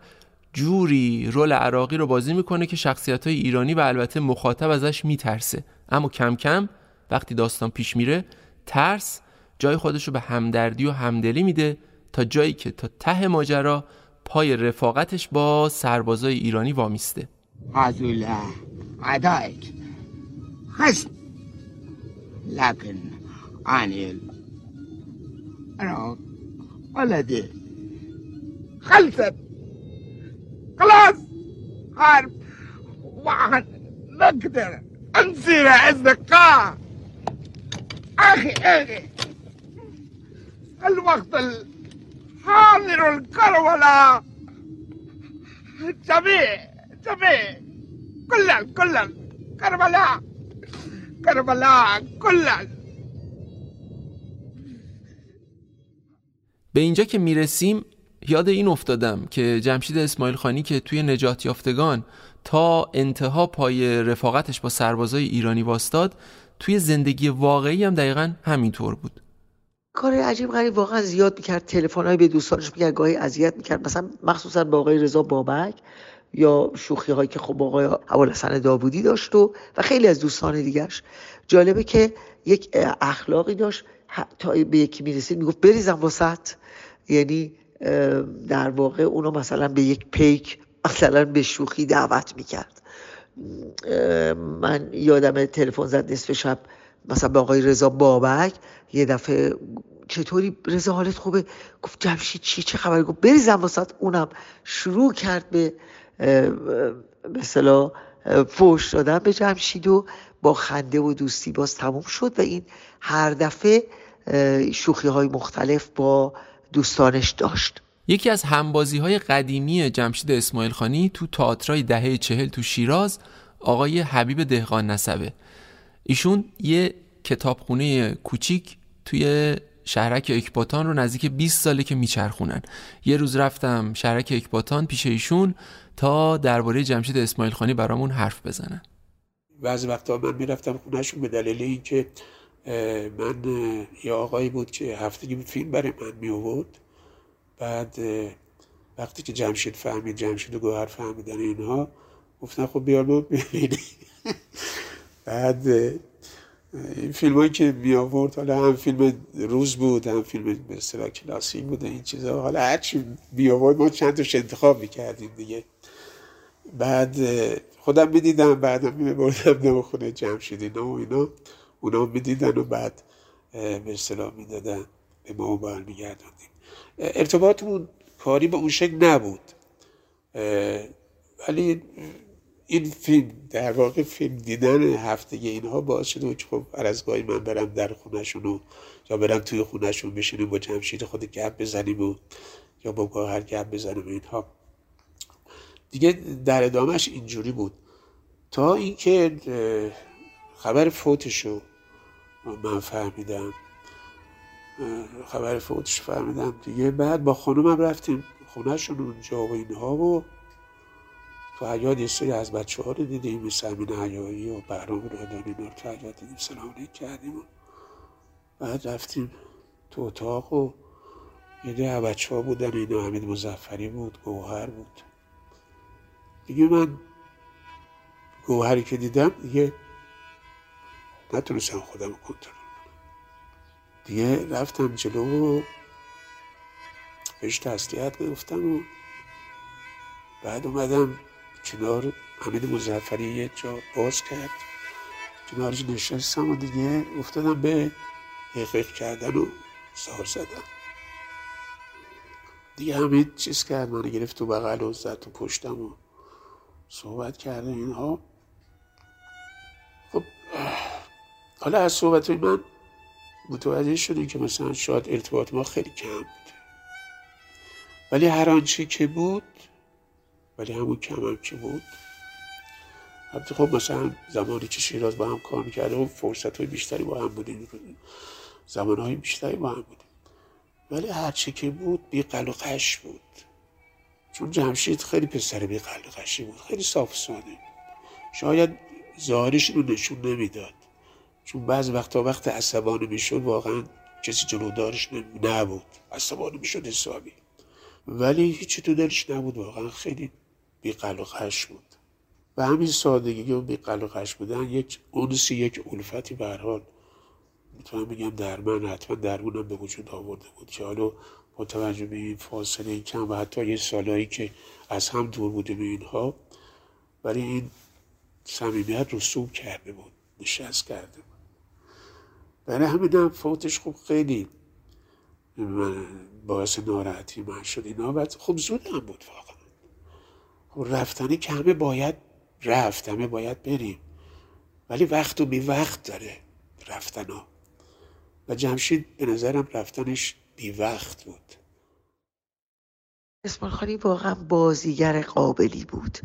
[SPEAKER 1] جوری رول عراقی رو بازی می‌کنه که شخصیت های ایرانی و البته مخاطب ازش میترسه. اما کم کم وقتی داستان پیش میره ترس جای خودش رو به همدردی و همدلی میده تا جایی که تا ته ماجرا پای رفاقتش با سربازای ایرانی وامیسته.
[SPEAKER 2] عزوله عدایک حسن لكن عنيل انا ولدي خلصت خلاص. عارف واحد نقدر. نصير اصدقاء اخي اخي الوقت الحاضر الكرولة جميع جميع كلا كلا كربلاء كربلاء كلا
[SPEAKER 1] به اینجا که می‌رسیم یاد این افتادم که جمشید اسماعیل خانی که توی نجات یافتگان تا انتها پای رفاقتش با سربازای ایرانی واستاد توی زندگی واقعی هم دقیقا همینطور بود.
[SPEAKER 4] کار عجیب غریب واقعا زیاد می‌کرد. تلفن به دوستانش می‌کرد گاهی اذیت می‌کرد. مثلا مخصوصا با آقای رضا بابک یا شوخی هایی که خب آقای ابوالحسن داوودی داشت و و خیلی از دوستان دیگرش جالبه که یک اخلاقی داشت. تا به یکی می‌رسید می‌گفت بریزم وسط. یعنی در واقع اونو مثلا به یک پیک مثلا به شوخی دعوت می‌کرد. من یادم تلفن زد نصف شب مثلا به آقای رضا بابک. یه دفعه چطوری رضا حالت خوبه؟ گفت جمشید چی چه خبر؟ گفت بریزم وسط اونم شروع کرد به مثلا فوش دادن به جمشید و با خنده و دوستی باز تموم شد و این هر دفعه شوخی های مختلف با دوستانش داشت.
[SPEAKER 1] یکی از همبازی های قدیمی جمشید اسماعیل خانی تو تئاترای دهه چهل تو شیراز آقای حبیب دهقان نسبه. ایشون یه کتابخونه کوچیک توی شهرک اکباتان رو نزدیک 20 ساله که میچرخونن. یه روز رفتم شهرک اکباتان پیش ایشون تا درباره جمشید اسماعیل خانی برامون حرف بزنن.
[SPEAKER 19] بعضی وقتا من می‌رفتم خونهشون به دلیل اینکه من یه آقایی بود که هفتگی فیلم برای من می آورد بعد وقتی که جمشید فهمید جمشید و گوهر فهمیدن اینها گفتن خب بیار ببینی. بعد این فیلم هایی که می آورد حالا هم فیلم روز بود هم فیلم به اصطلاح کلاسیک بود این چیزا. حالا هر چی می آورد ما چند تاش انتخاب می‌کردیم دیگه. بعد خودم می‌دیدم بعدم می بردم دم خونه جمشید اینا و اینا اونا می‌دیدن و بعد به اصطلاح می‌دادن به ما برمیگرداندیم ارتباطمون کاری به اون شکل نبود. ولی این فیلم در واقع فیلم دیدن هفتگی اینها باعث شده که خب از گاهی من برم در خونهشون و یا برم توی خونهشون بشینیم با جمشید خود گپ بزنیم و یا با گاهر گپ بزنیم اینها. دیگه در ادامهش اینجوری بود. تا اینکه خبر فوتشو من فهمیدم. خبر فوتش فهمیدم. دیگه بعد با خانومم رفتیم خونهشون اونجا و اینها و تو حیات یه سری از بچه ها رو دیدیم مثل امین حیایی و بهرام رادانی اینا رو تو حیات دیدیم سلام کردیم و بعد رفتیم تو اتاق و یه ده بچه ها بودن. اینا حمید مزفری بود گوهر بود. دیگه من گوهری که دیدم دیگه نتونستم خودم کنترل دیگه رفتم جلو و بهش تسلیت گفتم و بعد اومدم کنار حمید مزفری یه جا باز کرد. کنارش نشستم و دیگه افتادم به حقیق کردن و زار زدن. دیگه حمید چیز کرد من گرفت تو بغل و زد تو پشتم و صحبت کرده اینها. خب حالا از صحبت من متوجه شدیم که مثلا شاید ارتباط ما خیلی کم بود. ولی هر آنچه که بود ولی همون کم هم که بود. حتی خب مثلا زمانی که شیراز با هم کار می‌کرده و فرصت های بیشتری با هم بودیم. زمان های بیشتری با هم بودیم. ولی هرچی که بود بی بود. چون جمشید خیلی پسر بی بود. خیلی صاف ساده شاید ظاهرش رو نشون نمی‌داد. چون بعض وقتا وقت عصبانی می‌شد واقعا کسی جلودارش نبود. عصبانی می‌شد حسابی. ولی هیچی تو دلش نبود واقعا خیلی بی و بود. و همین سادگی و بی و خش بودن یک اونسی یک الفتی به حال. می‌تونم بگم در من حتما درمونم به وجود آورده بود که حالا با توجه به این فاصله کم و حتی یه سالهایی که از هم دور بوده به اینها ولی این صمیمیت رسوب کرده بود نشست کرده بود. برای همین هم فوتش خوب خیلی باعث ناراحتی من شد. اینا و خب زود هم بود واقعا رفتنی که همه باید رفت همه باید بریم. ولی وقت و بی وقت داره رفتن و جمشید به نظرم رفتنش بی وقت بود.
[SPEAKER 4] اسمان خانی واقعا بازیگر قابلی بود.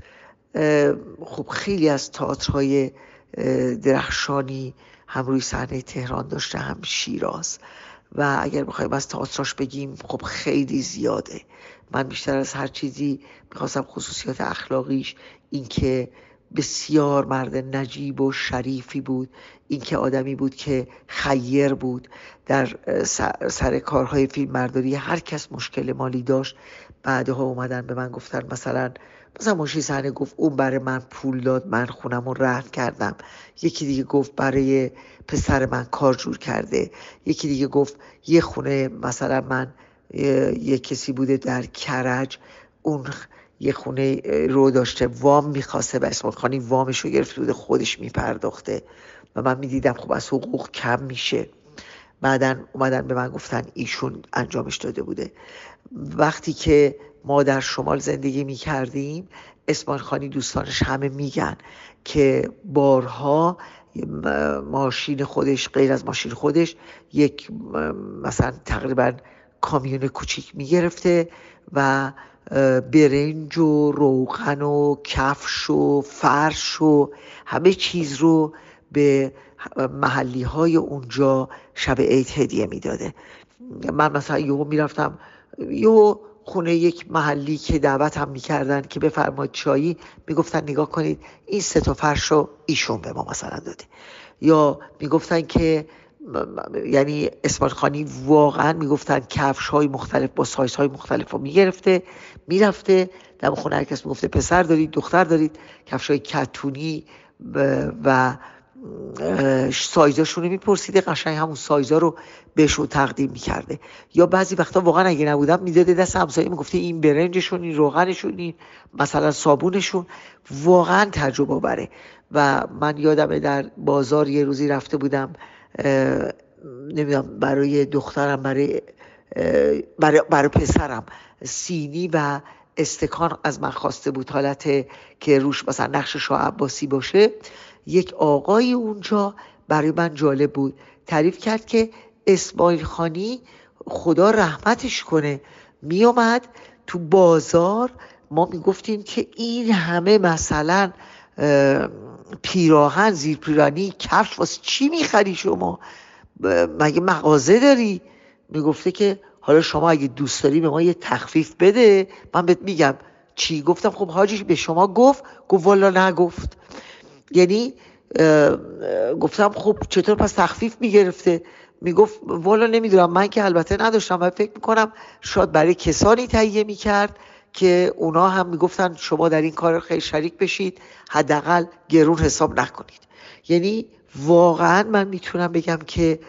[SPEAKER 4] خب خیلی از تئاترهای درخشانی هم روی صحنه تهران داشته هم شیراز. و اگر بخوایم از تئاتراش بگیم خب خیلی زیاده. من بیشتر از هر چیزی می‌خواستم خصوصیات اخلاقیش اینکه بسیار مرد نجیب و شریفی بود اینکه آدمی بود که خیر بود. در سر کارهای فیلم مرداری هر کس مشکل مالی داشت. بعدها اومدن به من گفتن مثلا مثلا مشی صحنه گفت اون برای من پول داد من خونم رو رهن کردم. یکی دیگه گفت برای پسر من کار جور کرده. یکی دیگه گفت یه خونه مثلا من یه کسی بوده در کرج اون یه خونه رو داشته وام می‌خواسته و اسمان خانی وامش رو گرفته بوده خودش میپرداخته. و من می‌دیدم خب از حقوق کم میشه. بعدا اومدن به من گفتن ایشون انجامش داده بوده. وقتی که ما در شمال زندگی می کردیم اسمان خانی دوستانش همه میگن که بارها ماشین خودش غیر از ماشین خودش یک مثلا تقریبا کامیون کوچیک می‌گرفته و برنج و روغن و کفش و فرش و همه چیز رو به محلی های اونجا شب عید هدیه می‌داده. من مثلا یهو می‌رفتم یهو خونه یک محلی که دعوت هم می‌کردن که بفرمایید چایی می‌گفتن نگاه کنید این سه تا فرش رو ایشون به ما مثلا داده. یا می‌گفتن که یعنی اسماعیل خانی واقعا می‌گفتن کفش های مختلف با سایز های مختلف رو می‌گرفته می‌رفته. در خونه هر کس می‌گفته پسر دارید دختر دارید. کفش های کتونی و سایزاشون رو میپرسیده قشنگ همون سایزا رو بهشون تقدیم می‌کرده. یا بعضی وقتا واقعا اگه نبودم می‌داده دست همسایه می‌گفته این برنجشون این روغنشون این مثلا صابونشون. واقعا تجربه بره و من یادمه در بازار یه روزی رفته بودم نمی‌دونم برای دخترم برای برای, برای پسرم. سینی و استکان از من خواسته بود. حالت که روش مثلا نقش شاه عباسی باشه. یک آقای اونجا برای من جالب بود. تعریف کرد که اسماعیل خانی خدا رحمتش کنه. میومد تو بازار. ما می‌گفتیم که این همه مثلا پیراهن زیر پیرانی کفش واسه چی می‌خری شما؟ مگه مغازه داری؟ می‌گفته که حالا شما اگه دوست داری به ما یه تخفیف بده. من بهت میگم. چی؟ گفتم خب حاجی به شما گفت. گفت والا نگفت. یعنی گفتم خب چطور پس تخفیف می‌گرفته؟ می‌گفت والا نمی‌دونم. من که البته نداشتم و فکر می‌کنم شاید برای کسانی تهیه می‌کرد. که اونا هم می‌گفتن شما در این کار خیلی شریک بشید حداقل گرون حساب نکنید. یعنی واقعا من می‌تونم بگم که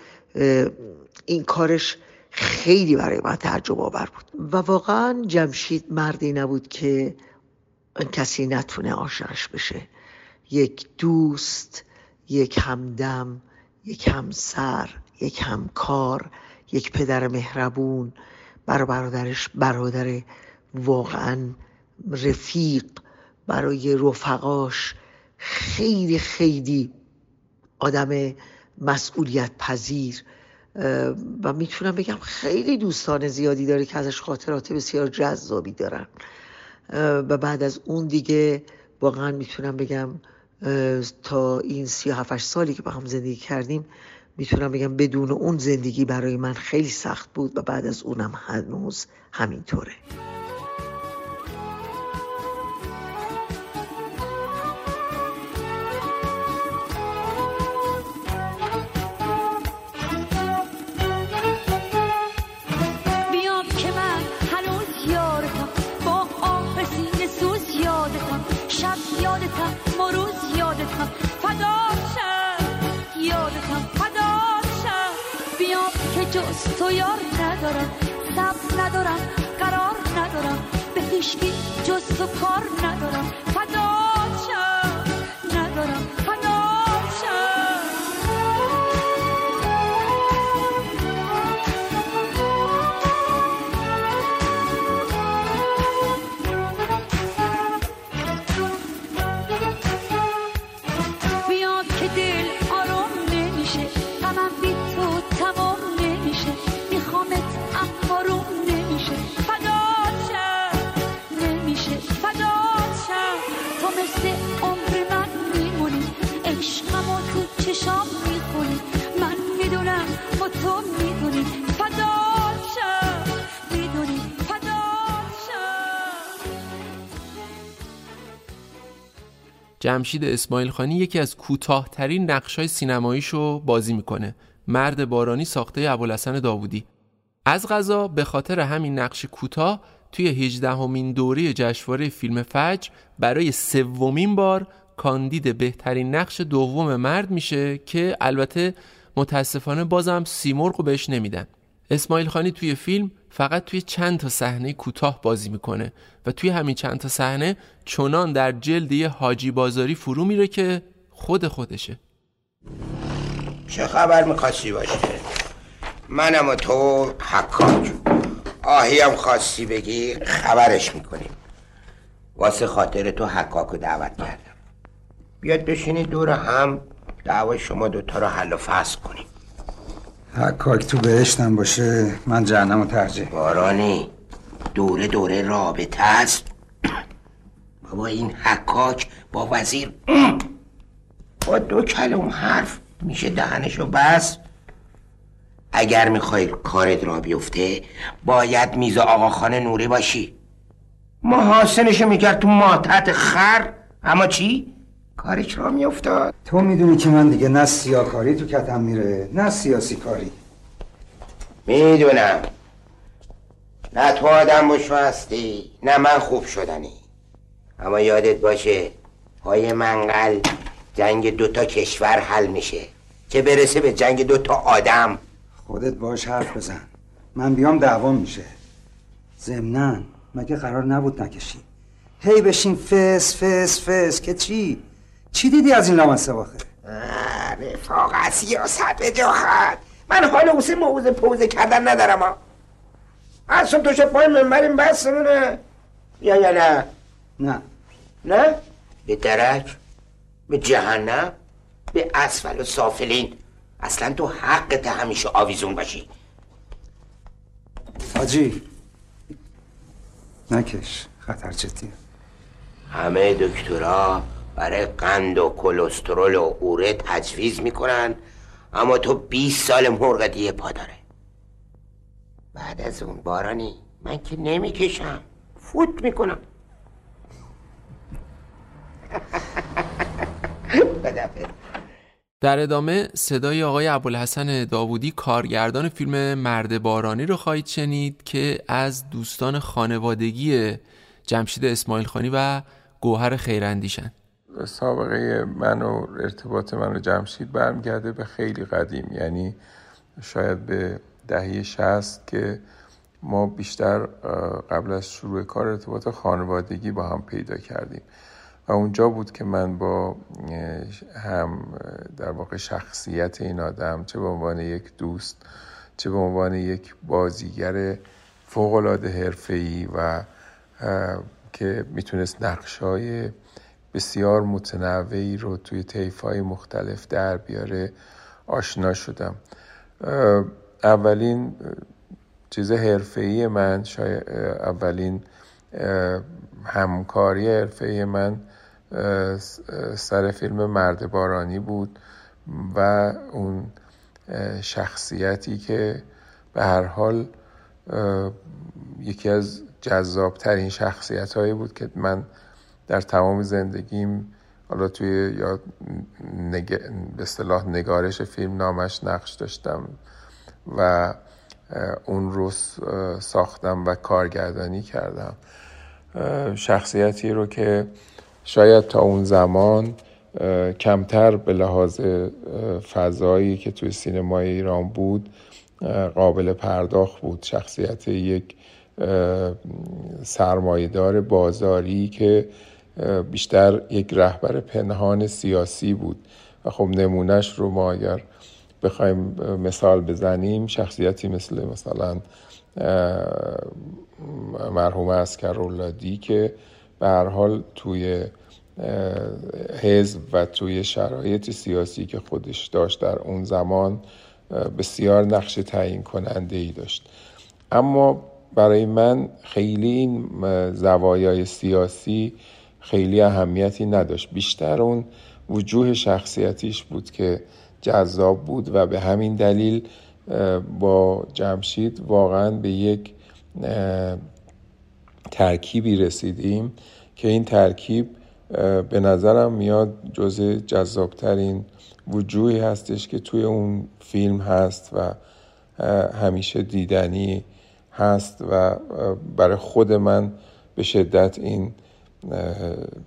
[SPEAKER 4] این کارش خیلی برای من تعجب آور بود. و واقعا جمشید مردی نبود که کسی نتونه عاشقش بشه. یک دوست یک همدم یک همسر یک همکار یک پدر مهربون برای برادرش برادر واقعا رفیق برای رفقاش خیلی خیلی آدم مسئولیت پذیر و می‌تونم بگم خیلی دوستان زیادی داره که ازش خاطرات بسیار جذابی دارن. و بعد از اون دیگه واقعا می‌تونم بگم تا این سی و سالی که با هم زندگی کردیم می‌تونم بگم بدون اون زندگی برای من خیلی سخت بود و بعد از اونم هنوز همینطوره.
[SPEAKER 20] ندارم سب ندارم قرار ندارم به هیشگی جز تو کار ندارم فدا
[SPEAKER 1] جمشید اسماعیل خانی یکی از کوتاهترین نقشای سینماییشو بازی می‌کنه. مرد بارانی ساخته ابوالحسن داوودی. از غذا به خاطر همین نقش کوتاه توی 18 همین دوره جشنواره فیلم فجر برای سومین بار کاندید بهترین نقش دوم مرد میشه که البته متاسفانه بازم سیمرغ بهش نمیدن. اسماعیل خانی توی فیلم فقط توی چند تا صحنه کوتاه بازی می‌کنه و توی همین چند تا صحنه چنان در جلد یه حاجی بازاری فرو میره که خود خودشه.
[SPEAKER 2] چه خبر می‌خواستی باشه؟ منم و تو حکاک. آهی هم خواستی بگی خبرش می‌کنیم. واسه خاطر تو حکاک رو دعوت کردم. بیاد بشینید دور هم دعوای شما دوتا رو حل و فصل کنیم.
[SPEAKER 21] حکاک تو بهشتم باشه من جهنم رو ترجیح
[SPEAKER 2] بارانی دوره دوره رابطه است. بابا این حکاک با وزیر با دو کلم حرف میشه دهنشو بس اگر می‌خوای کارت را بیفته باید میز آقا خانه نوری باشی. محاسنشو می‌کرد تو ماتت خر. اما چی؟ کارش را میافتاد؟
[SPEAKER 21] تو می‌دونی که من دیگه نه سیاکاری تو کتم میره نه سیاسی کاری
[SPEAKER 2] می‌دونم. نه تو آدم بشو هستی نه من خوب شدنی. اما یادت باشه پای منقل جنگ دوتا کشور حل میشه که برسه به جنگ دوتا آدم.
[SPEAKER 21] خودت باش حرف بزن. من بیام دعوام میشه. زمنن مگه قرار نبود نکشی. هی بشین فس فس فس که چی؟ چی دیدی از این لامسه واخه
[SPEAKER 2] رفاق سیاست به جاخت من حال حسین موزه پوزه کردن ندارم اصلا تو شد پای منبریم بس نه یا یا نه؟
[SPEAKER 21] نه.
[SPEAKER 2] نه؟ به درک به جهنم به اسفل و سافلین. اصلا تو حقت همیشه آویزون باشی.
[SPEAKER 21] حاجی. نکش خطر جدیه.
[SPEAKER 2] همه دکترها برای قند و کلسترول و اوره تجویز می‌کنن. اما تو 20 سال مرغ دیه پا داره. بعد از اون بارانی من که نمی‌کشم. فوت می‌کنم.
[SPEAKER 1] در ادامه صدای آقای ابوالحسن داوودی کارگردان فیلم مرد بارانی رو خواهید شنید که از دوستان خانوادگی جمشید اسماعیل خانی و گوهر خیراندیشن.
[SPEAKER 22] سابقه من و ارتباط من و جمشید برمیگرده به خیلی قدیم. یعنی شاید به دهه شست که ما بیشتر قبل از شروع کار ارتباط خانوادگی با هم پیدا کردیم. و اونجا بود که من با هم در واقع شخصیت این آدم چه به عنوان یک دوست چه به عنوان یک بازیگر فوقالعاده حرفه‌ای و که می‌تونست نقشای بسیار متنوعی رو توی طیف‌های مختلف در بیاره آشنا شدم. اولین چیز حرفه‌ای من شاید اولین همکاری حرفه‌ای من سر فیلم مرد بارانی بود و اون شخصیتی که به هر حال یکی از جذابترین شخصیت هایی بود که من در تمام زندگیم حالا توی یا نگ... به صلاح نگارش فیلم نامش نقش داشتم و اون رو ساختم و کارگردانی کردم. شخصیتی رو که شاید تا اون زمان کمتر به لحاظ فضایی که توی سینمای ایران بود قابل پرداخت بود. شخصیت یک سرمایدار بازاری که بیشتر یک رهبر پنهان سیاسی بود. و خب نمونهش رو ما اگر بخوایم مثال بزنیم شخصیتی مثل مثلا مرحوم اسکرولادی که به هر حال توی حزب و توی شرایط سیاسی که خودش داشت در اون زمان بسیار نقش تعیین کننده ای داشت. اما برای من خیلی این زوایای سیاسی خیلی اهمیتی نداشت. بیشتر اون وجوه شخصیتیش بود که جذاب بود و به همین دلیل با جمشید واقعا به یک ترکیبی رسیدیم که این ترکیب به نظرم میاد جز جذابترین وجوهی هستش که توی اون فیلم هست و همیشه دیدنی هست و برای خود من به شدت این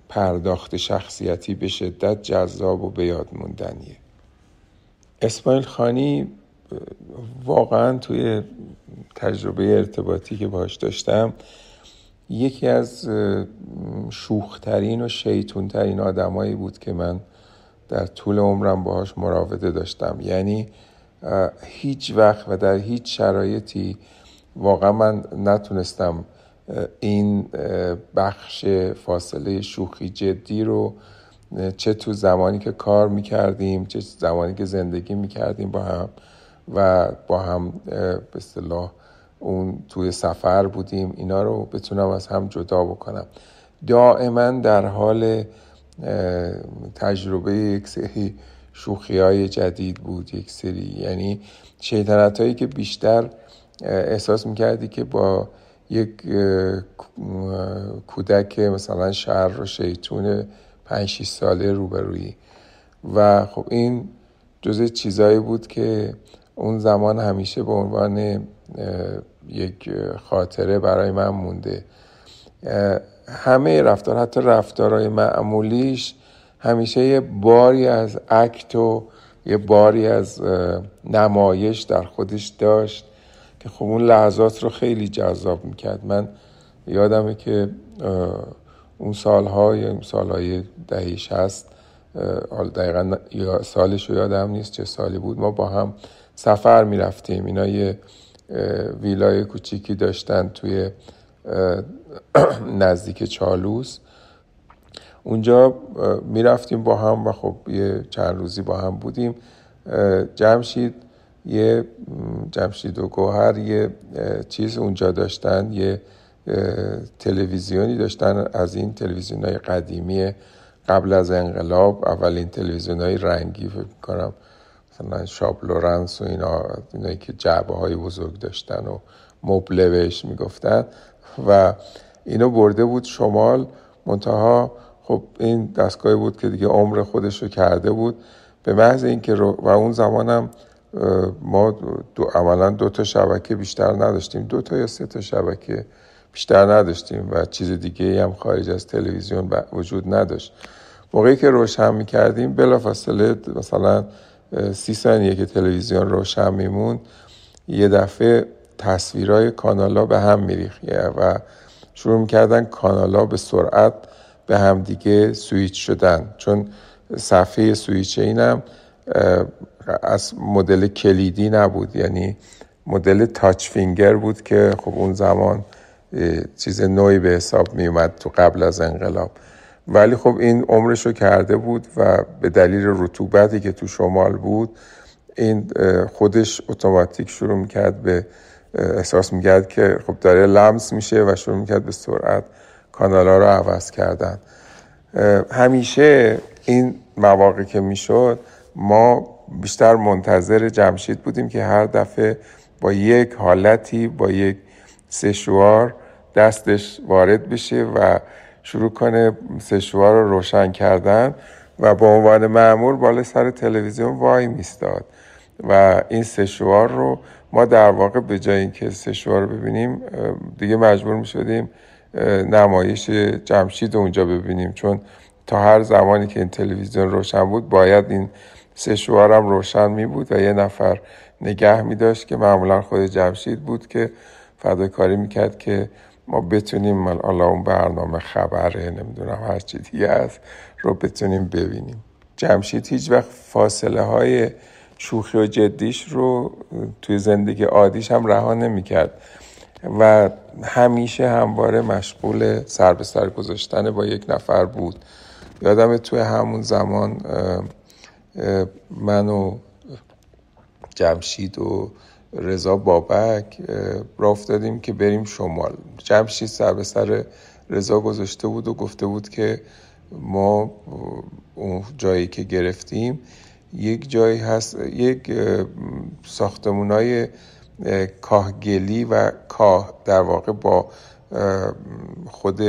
[SPEAKER 22] پرداخت شخصیتی به شدت جذاب و به یاد موندنیه. اسماعیل خانی واقعا توی تجربه ارتباطی که باش داشتم یکی از شوخترین و شیطونترین آدمایی بود که من در طول عمرم باهاش مراوده داشتم. یعنی هیچ وقت و در هیچ شرایطی واقعا من نتونستم این بخش فاصله شوخی جدی رو چه تو زمانی که کار می‌کردیم چه زمانی که زندگی می‌کردیم با هم و با هم به صلاح اون توی سفر بودیم اینا رو بتونم از هم جدا بکنم. دائما در حال تجربه یک سری شوخی های جدید بود یک سری یعنی شیطنت هایی که بیشتر احساس می‌کردی که با یک کودک مثلا شهر و شیطون پنج ساله روبرویی. و خب این جزء چیزایی بود که اون زمان همیشه به عنوان یک خاطره برای من مونده. همه رفتار حتی رفتارهای معمولیش همیشه یه باری از اکت و یه باری از نمایش در خودش داشت. که خب اون لحظات رو خیلی جذاب می‌کرد. من یادمه که اون سالها یا سالهای دهیش هست دقیقا سالش رو یادم نیست چه سالی بود ما با هم سفر می‌رفتیم. اینا یه ویلای کوچیکی داشتن توی نزدیک چالوس. اونجا می‌رفتیم با هم و خب یه چند روزی با هم بودیم. جمشید یه جمشید و گوهر یه چیز اونجا داشتن یه تلویزیونی داشتن از این تلویزیون های قدیمی. قبل از انقلاب اولین تلویزیون های رنگی فکر کنم مثلا شاب لورنس و اینا اینایی که جعبه های بزرگ داشتن و مبله بهش می‌گفتن. و اینو برده بود شمال. منتها خب این دستگاهی بود که دیگه عمر خودش رو کرده بود. به محض اینکه و اون زمانم ما دو عملا دو تا شبکه بیشتر نداشتیم. دو تا یا سه تا شبکه بیشتر نداشتیم و چیز دیگه هم خارج از تلویزیون وجود نداشت. موقعی که روشن می کردیم بلافاصله مثلا سی ثانیه که تلویزیون روشن میمون یه دفعه تصویرهای کانالا به هم میریخیه و شروع می‌کردن کانالا به سرعت به هم دیگه سویچ شدن. چون صفحه سویچ اینم از مدل کلیدی نبود. یعنی مدل تاچ فینگر بود که خب اون زمان چیز نوعی به حساب می اومد تو قبل از انقلاب. ولی خب این عمرش رو کرده بود و به دلیل رطوبتی که تو شمال بود این خودش اتوماتیک شروع می‌کرد به احساس می‌کرد که خب داره لمس میشه و شروع می‌کرد به سرعت کانالا رو عوض کردن. همیشه این مواقع که می‌شد ما بیشتر منتظر جمشید بودیم که هر دفعه با یک حالتی با یک سشوار دستش وارد بشه و شروع کنه سشوار رو روشن کردن و به عنوان معمول بالا سر تلویزیون وای میستاد و این سشوار رو ما در واقع به جای اینکه سشوار رو ببینیم دیگه مجبور می شدیم نمایش جمشید اونجا ببینیم. چون تا هر زمانی که این تلویزیون روشن بود باید این سشوار هم روشن می بود و یه نفر نگه می داشت که معمولا خود جمشید بود که فداکاری می‌کرد که ما بتونیم حالا اون برنامه خبره نمی‌دونم هر چی دیگه است رو بتونیم ببینیم. جمشید هیچ وقت فاصله های شوخی و جدیش رو توی زندگی عادیش هم رها نمی‌کرد و همیشه همواره مشغول سر به سر گذاشتن با یک نفر بود. یادم توی همون زمان من و جمشید و رضا بابک را افتادیم که بریم شمال. جمشید سر به سر رضا گذاشته بود و گفته بود که ما اون جایی که گرفتیم یک جایی هست یک ساختمونای کاهگلی و کاه در واقع با خود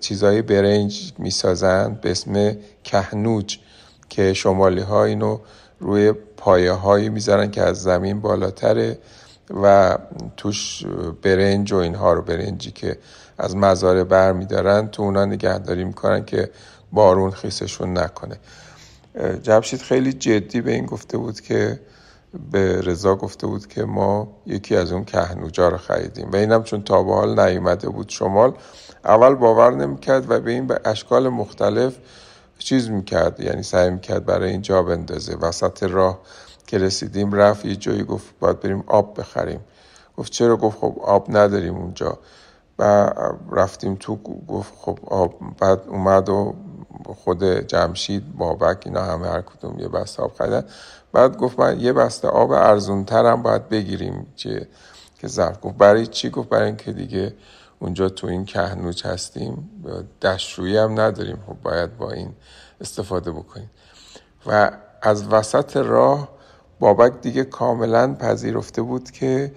[SPEAKER 22] چیزای برنج می‌سازن به اسم کهنوج. که شمالی ها اینو روی پایه هایی می‌ذارن که از زمین بالاتره و توش برنج و اینها رو برنجی که از مزاره بر میدارن تو اونا نگهداری می‌کنن که بارون خیسشون نکنه. جمشید خیلی جدی به این گفته بود که به رضا گفته بود که ما یکی از اون کهنوجا رو خریدیم. و اینم چون تا به حال نیومده بود شمال. اول باور نمی‌کرد و به این به اشکال مختلف چیز می‌کرد یعنی سعی می‌کرد برای این جا بندازه. وسط راه که رسیدیم رفت یه جایی گفت باید بریم آب بخریم. گفت چرا؟ گفت خب آب نداریم اونجا. و رفتیم تو گفت خب آب. بعد اومد و خود جمشید بابک اینا همه هر کدوم یه بسته آب خریدن. بعد گفت من یه بسته آب ارزون هم باید بگیریم که که ظرف. گفت برای چی؟ گفت برای اینکه دیگه اونجا تو این کهنوچ هستیم دستشویی هم نداریم. خب باید با این استفاده بکنیم. و از وسط راه بابک دیگه کاملا پذیرفته بود که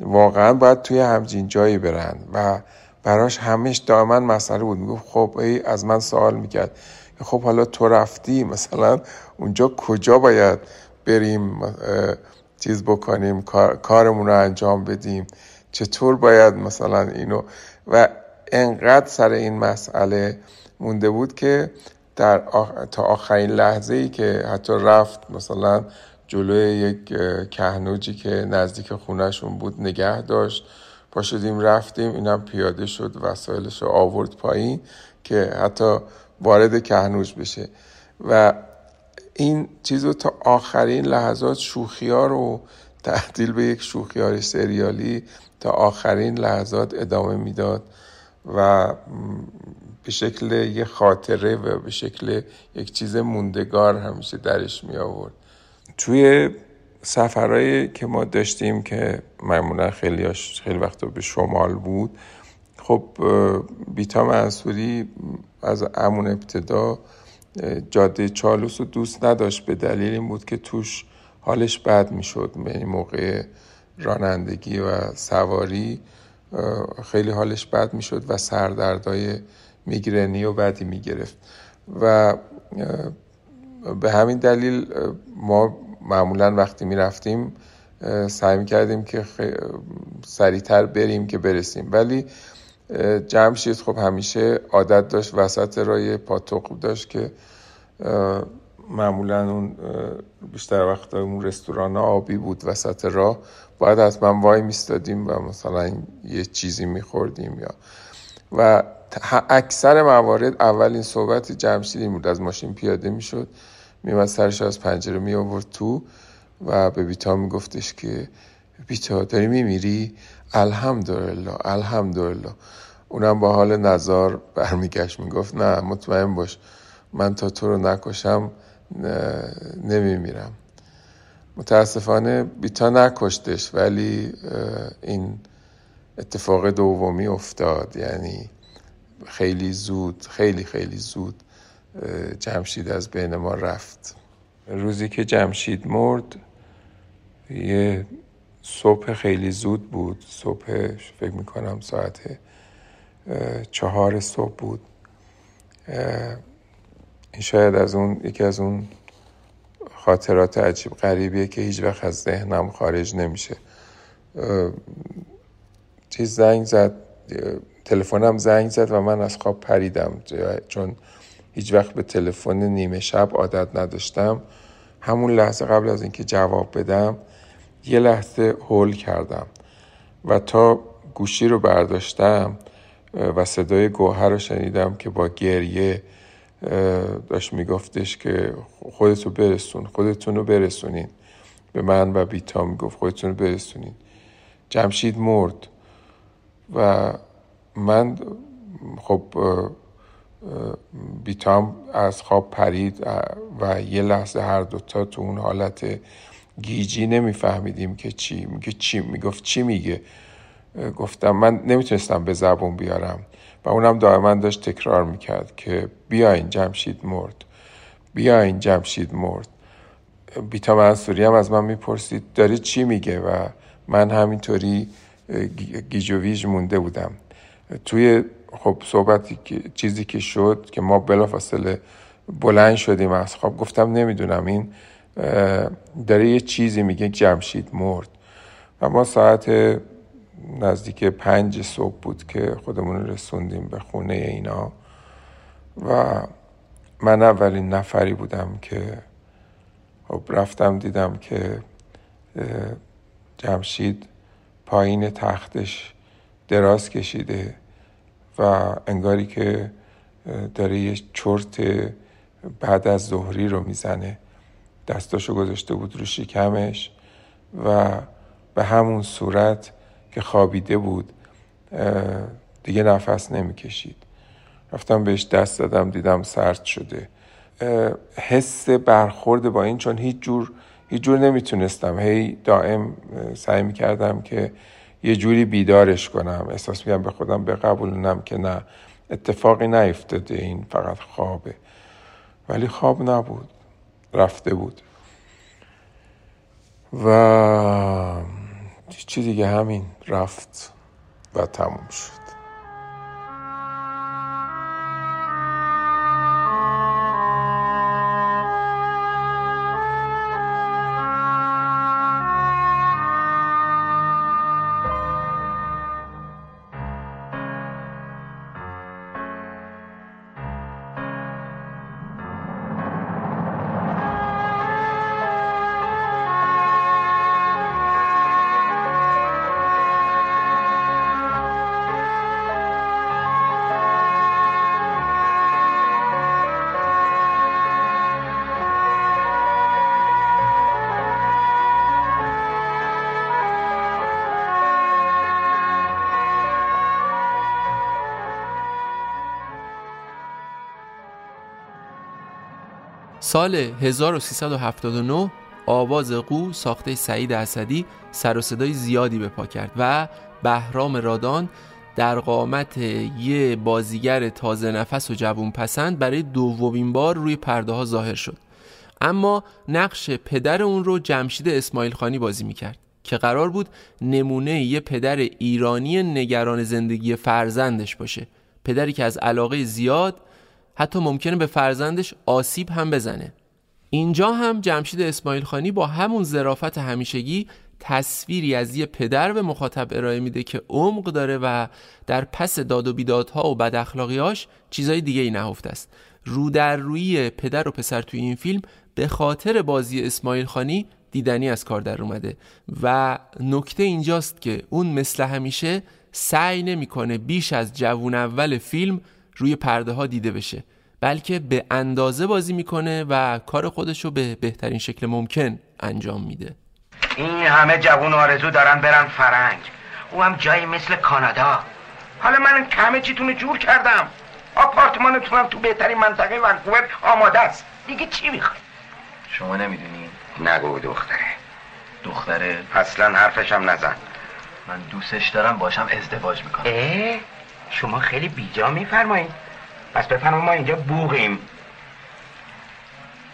[SPEAKER 22] واقعا باید توی همچین جایی برن. و براش همش دائما مسئله بود. می‌گفت خب ای از من سوال می‌کرد. خب حالا تو رفتی؟ مثلا اونجا کجا باید بریم چیز بکنیم کارمون رو انجام بدیم؟ چطور باید مثلا اینو و انقدر سر این مسئله مونده بود که در تا آخرین لحظه ای که حتی رفت مثلا جلوی یک کهنوجی که نزدیک خونهشون بود نگه داشت. پا شدیم رفتیم اینم پیاده شد وسایلش رو آورد پایین که حتی وارد کهنوج بشه. و این چیز رو تا آخرین لحظات شوخی ها رو تبدیل به یک شوخی سریالی تا آخرین لحظات ادامه می‌داد و به شکل یه خاطره و به شکل یک چیز موندگار همیشه درش می آورد. توی سفرهایی که ما داشتیم که معمولا خیلی خیلی وقتا به شمال بود خب بیتا منصوری از امون ابتدا جاده چالوس رو دوست نداشت به دلیل این بود که توش حالش بد می‌شد. یعنی موقع رانندگی و سواری خیلی حالش بد می‌شد و سردردای میگرنی و بعدی می‌گرفت. و به همین دلیل ما معمولا وقتی می‌رفتیم سعی کردیم که سریعتر بریم که برسیم. ولی جمشید خب همیشه عادت داشت وسط رای پاتوق داشت که معمولا اون بیشتر وقت اون رستوران آبی بود وسط راه. باید حتما وای میستادیم و مثلا یه چیزی میخوردیم یا و اکثر موارد اولین صحبت جمشید بود. از ماشین پیاده می‌شد میومد سرش از پنجره می آورد تو و به بیتا میگفتش که بیتا داری میمیری؟ الحمدلله الحمدلله. اونم با حال نظار برمیگشت می‌گفت نه مطمئن باش من تا تو رو نکشم نمیمیرم. متاسفانه بیتا نکشتش ولی این اتفاق دومی افتاد. یعنی خیلی زود خیلی خیلی زود جمشید از بین ما رفت. روزی که جمشید مرد یه صبح خیلی زود بود. صبح فکر می‌کنم ساعت چهار صبح بود. این شاید از اون یکی از اون خاطرات عجیب غریبیه که هیچ وقت از ذهنم خارج نمیشه. چیز زنگ زد تلفنم زنگ زد و من از خواب پریدم. چون هیچ وقت به تلفن نیمه شب عادت نداشتم. همون لحظه قبل از اینکه جواب بدم یه لحظه هول کردم و تا گوشی رو برداشتم و صدای گوهر رو شنیدم که با گریه داشت میگفتش که خودتو برسون خودتون رو برسونین. به من و بیتا می‌گفت خودتون رو برسونین. جمشید مرد و من خب بیتام از خواب پرید و یه لحظه هر دوتا تو اون حالت گیجی نمیفهمیدیم که چی میگه چی می‌گفت چی میگه. گفتم من نمی‌تونستم به زبون بیارم. و اونم دائما داشت تکرار می‌کرد که بیاین جمشید مرد بیاین جمشید مرد. بیتا منصوری هم از من می‌پرسید داره چی میگه؟ و من همینطوری گیج و ویژ مونده بودم. توی خب صحبتی که چیزی که شد که ما بلافاصله بلند شدیم از خواب گفتم نمی‌دونم این داره یه چیزی میگه جمشید مرد. و ما ساعت نزدیک پنج صبح بود که خودمون رسوندیم به خونه اینا و من اولین نفری بودم که خب رفتم دیدم که جمشید پایین تختش دراز کشیده و انگاری که داره یه چرت بعد از ظهری رو می‌زنه. دستاشو گذاشته بود رو شکمش و به همون صورت که خوابیده بود دیگه نفس نمی‌کشید. رفتم بهش دست دادم دیدم سرد شده. حس برخورد با این چون هیچ جور هیچ جور نمی‌تونستم. هی دائم سعی می‌کردم که یه جوری بیدارش کنم. احساس میگم به خودم بقبولونم که نه اتفاقی نیفتاده این فقط خوابه. ولی خواب نبود رفته بود. و چی دیگه همین رفت و تموم شد.
[SPEAKER 1] سال 1379 آواز قو ساخته سعید اسدی سر و صدای زیادی به پا کرد و بهرام رادان در قامت یه بازیگر تازه نفس و جوون پسند برای دومین بار روی پرده ها ظاهر شد. اما نقش پدر اون رو جمشید اسماعیل خانی بازی می‌کرد که قرار بود نمونه یه پدر ایرانی نگران زندگی فرزندش باشه. پدری که از علاقه زیاد حتی ممکنه به فرزندش آسیب هم بزنه. اینجا هم جمشید اسماعیل خانی با همون ظرافت همیشگی تصویری از یه پدر به مخاطب ارائه میده که عمق داره و در پس داد و بیدادها و بد اخلاقیاش چیزای دیگه ای نهفته است. رو در روی پدر و پسر توی این فیلم به خاطر بازی اسماعیل خانی دیدنی از کار در اومده و نکته اینجاست که اون مثل همیشه سعی نمی‌کنه بیش از جوون اول فیلم روی پرده ها دیده بشه. بلکه به اندازه بازی می‌کنه و کار خودش رو به بهترین شکل ممکن انجام میده.
[SPEAKER 16] این همه جوون آرزو دارن برن فرنگ. او هم جایی مثل کانادا. حالا من همه چیتون جور کردم. آپارتمانتونم تو بهترین منطقه ونکوور آماده است. دیگه چی می‌خوای؟
[SPEAKER 23] شما نمی‌دونی؟
[SPEAKER 16] نگو دختره.
[SPEAKER 23] دختره؟
[SPEAKER 16] اصلا حرفشم نزن.
[SPEAKER 23] من دوستش دارم باشم ازدواج می‌کنم.
[SPEAKER 16] اه؟ شما خیلی بیجا میفرمایید. پس بفرما ما اینجا بوغیم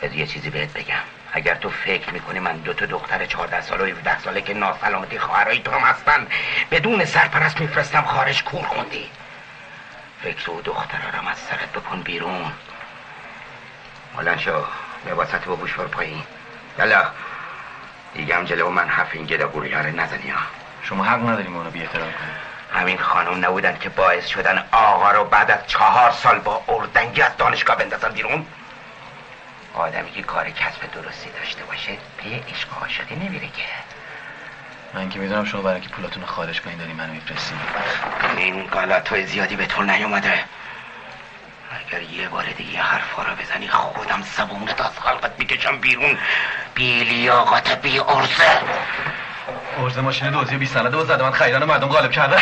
[SPEAKER 16] از یه چیزی بهت بگم. اگر تو فکر می‌کنی من دو تا دختر 14 ساله و 17 ساله که ناسلامتی خواهرای تو هم هستن بدون سرپرست میفرستم خارج کور خوندی. فکر و دخترارم از سرت بکن بیرون. بلند شو. لباسات با بوش بر پایین. یلا. دیگه هم جلو من حرف این گدا نزنی ها.
[SPEAKER 23] شما حق نداری ما رو بی احترام کنی
[SPEAKER 16] همین خانم نبودن که باعث شدن آقا رو بعد از چهار سال با اردنگی از دانشگاه بندازن بیرون؟ آدمی که کار کسب درستی داشته باشه پی عشق عاشقی نمیره که.
[SPEAKER 23] من که می‌دونم شما برای که پولاتون رو خارج کنین داری منو میفرستین.
[SPEAKER 16] این غلطای زیادی به تو نیومده. اگر یه بار دیگه یه حرفا رو بزنی خودم زبونت از خلقت می‌کشم بیرون. بی لیاقت بی ارزه.
[SPEAKER 23] ارزه ماشین دوزی بی سنده و زده من خریدن مردم غالب کرده.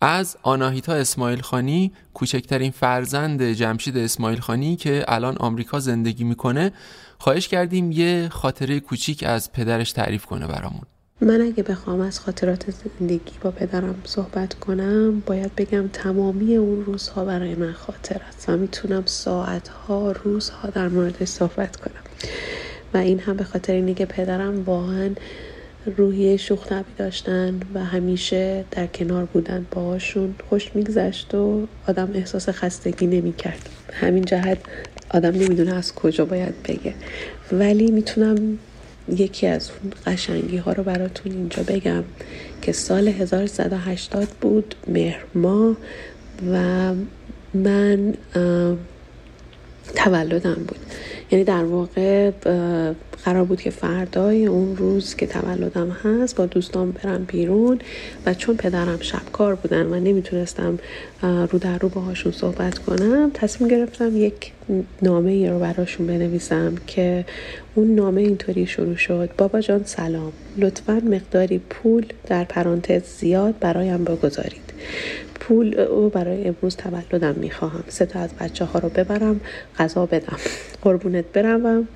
[SPEAKER 1] از آناهیتا اسماعیل خانی کوچکترین فرزند جمشید اسماعیل خانی که الان آمریکا زندگی می‌کنه خواهش کردیم یه خاطره کوچیک از پدرش تعریف کنه برامون.
[SPEAKER 24] من اگه بخوام از خاطرات زندگی با پدرم صحبت کنم باید بگم تمامی اون روزها برای من خاطر است و می‌تونم ساعتها روزها در موردش صحبت کنم. و این هم به خاطر اینه که پدرم واقعا روحیه شوخ داشتن و همیشه در کنار بودن باهاشون خوش میگذشت و آدم احساس خستگی نمی‌کرد. همین جهت آدم نمی‌دونه از کجا باید بگه. ولی می‌تونم یکی از اون قشنگی ها رو براتون اینجا بگم که سال 1380 بود مهر ماه و من تولدم بود. یعنی در واقع قرار بود که فردای اون روز که تولدم هست با دوستان برم بیرون و چون پدرم شبکار بودن و نمی‌تونستم رو در رو باهاشون صحبت کنم تصمیم گرفتم یک نامه ای رو براشون بنویسم که اون نامه اینطوری شروع شد. بابا جان سلام. لطفا مقداری پول در پرانتز زیاد برایم بگذارید. پول او برای امروز تولدم می‌خواهم. سه تا از بچه ها رو ببرم غذا بدم. قربونت بروم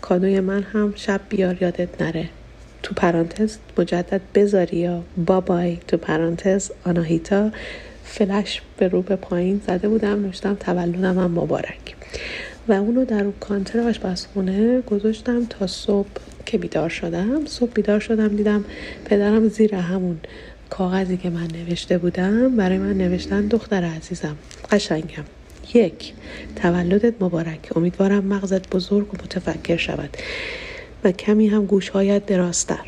[SPEAKER 24] کادوی من هم شب بیار یادت نره. تو پرانتز مجدد بذاری یا بابای تو پرانتز آناهیتا فلش به رو به پایین زده بودم نوشتم تولدم هم مبارک. و اونو در اون کانتر آشپزخونه گذاشتم تا صبح که بیدار شدم. صبح بیدار شدم دیدم پدرم زیر همون کاغذی که من نوشته بودم برای من نوشتن دختر عزیزم. قشنگم. یک تولدت مبارک. امیدوارم مغزت بزرگ و متفکر شود و کمی هم گوشهایت دراستر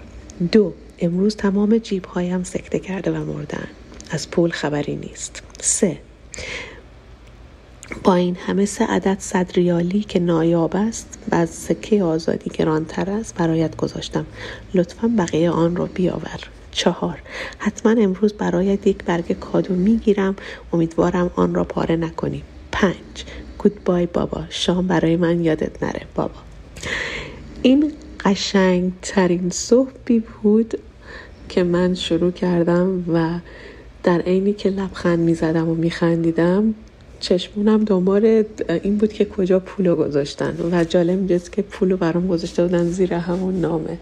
[SPEAKER 24] دو امروز تمام جیب هایم سکته کرده و مردن. از پول خبری نیست. سه با این همه سه عدد صد ریالی که نایاب است و از سکه آزادی گرانتر است برایت گذاشتم. لطفا بقیه آن را بیاور. چهار. حتما امروز برایت یک برگ کادو می‌گیرم. امیدوارم آن را پاره نکنی. پنج. گودبای بابا. شام برای من یادت نره بابا. این قشنگ ترین صحبی بود که من شروع کردم و در عینی که لبخند می‌زدم و میخندیدم چشمونم دنبال این بود که کجا پولو گذاشتن و جالب اینجاست که پولو برام گذاشته بودن زیر همون نامه.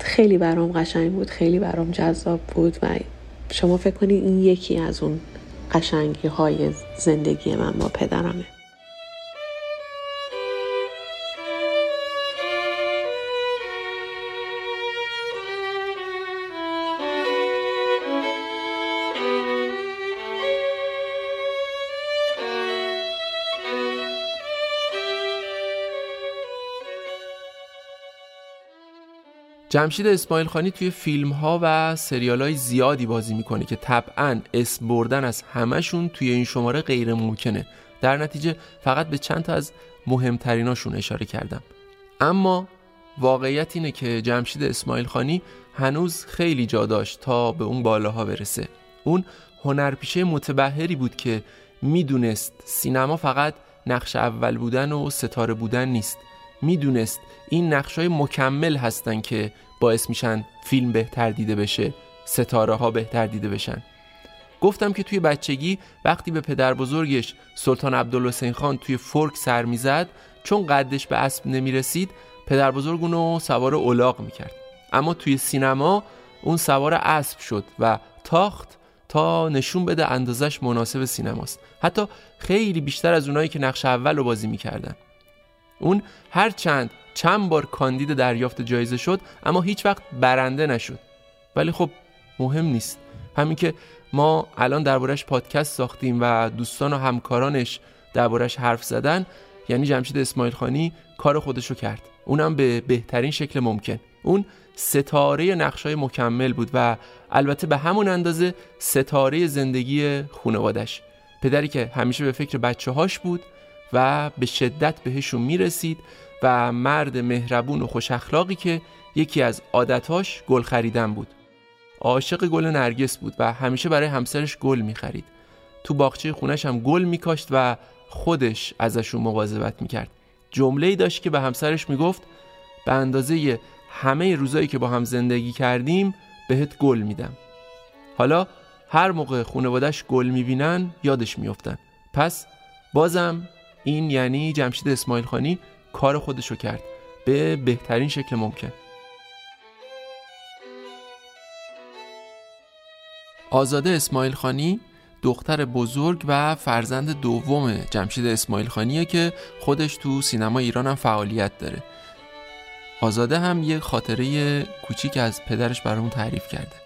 [SPEAKER 24] خیلی برام قشنگ بود خیلی برام جذاب بود و شما فکر کنید این یکی از اون قشنگی های زندگی من با پدرمه.
[SPEAKER 1] جمشید اسماعیل خانی توی فیلم ها و سریال های زیادی بازی می‌کنه که طبعا اسم بردن از همشون توی این شماره غیر ممکنه. در نتیجه فقط به چند تا از مهمتریناشون اشاره کردم. اما واقعیت اینه که جمشید اسماعیل خانی هنوز خیلی جا داشت تا به اون بالاها برسه. اون هنرپیشه متبهری بود که می‌دونست سینما فقط نقش اول بودن و ستاره بودن نیست. می‌دونست این نقش های مکمل هستن که باعث میشن فیلم بهتر دیده بشه ستاره ها بهتر دیده بشن. گفتم که توی بچگی وقتی به پدر بزرگش سلطان عبدالحسین خان توی فرک سر می‌زد چون قدش به اسب نمی‌رسید پدر بزرگ اونو سوار اولاغ می‌کرد. اما توی سینما اون سوار اسب شد و تاخت تا نشون بده اندازش مناسب سینماست. حتی خیلی بیشتر از اونایی که نقش اول رو بازی می‌کردن. اون هر چند چند بار کاندید دریافت جایزه شد اما هیچ وقت برنده نشد. ولی خب مهم نیست. همین که ما الان دربارش پادکست ساختیم و دوستان و همکارانش دربارش حرف زدن یعنی جمشید اسماعیل خانی کار خودشو کرد. اونم به بهترین شکل ممکن. اون ستاره نقشای مکمل بود و البته به همون اندازه ستاره زندگی خانوادش پدری که همیشه به فکر بچه هاش بود و به شدت بهشون می‌رسید و مرد مهربون و خوش اخلاقی که یکی از عادتاش گل خریدن بود. عاشق گل نرگس بود و همیشه برای همسرش گل می‌خرید. تو باغچه خونش هم گل میکاشت و خودش ازشون مواظبت می‌کرد. جمله ای داشت که به همسرش می‌گفت به اندازه همه روزایی که با هم زندگی کردیم بهت گل میدم. حالا هر موقع خانوادش گل می‌بینن یادش میفتن پس بازم این یعنی جمشید اسماعیل خانی کار خودشو کرد به بهترین شکل ممکن. آزاده اسماعیل خانی دختر بزرگ و فرزند دوم جمشید اسماعیل خانیه که خودش تو سینما ایران هم فعالیت داره. آزاده هم یه خاطره کوچیک از پدرش برامون تعریف کرده.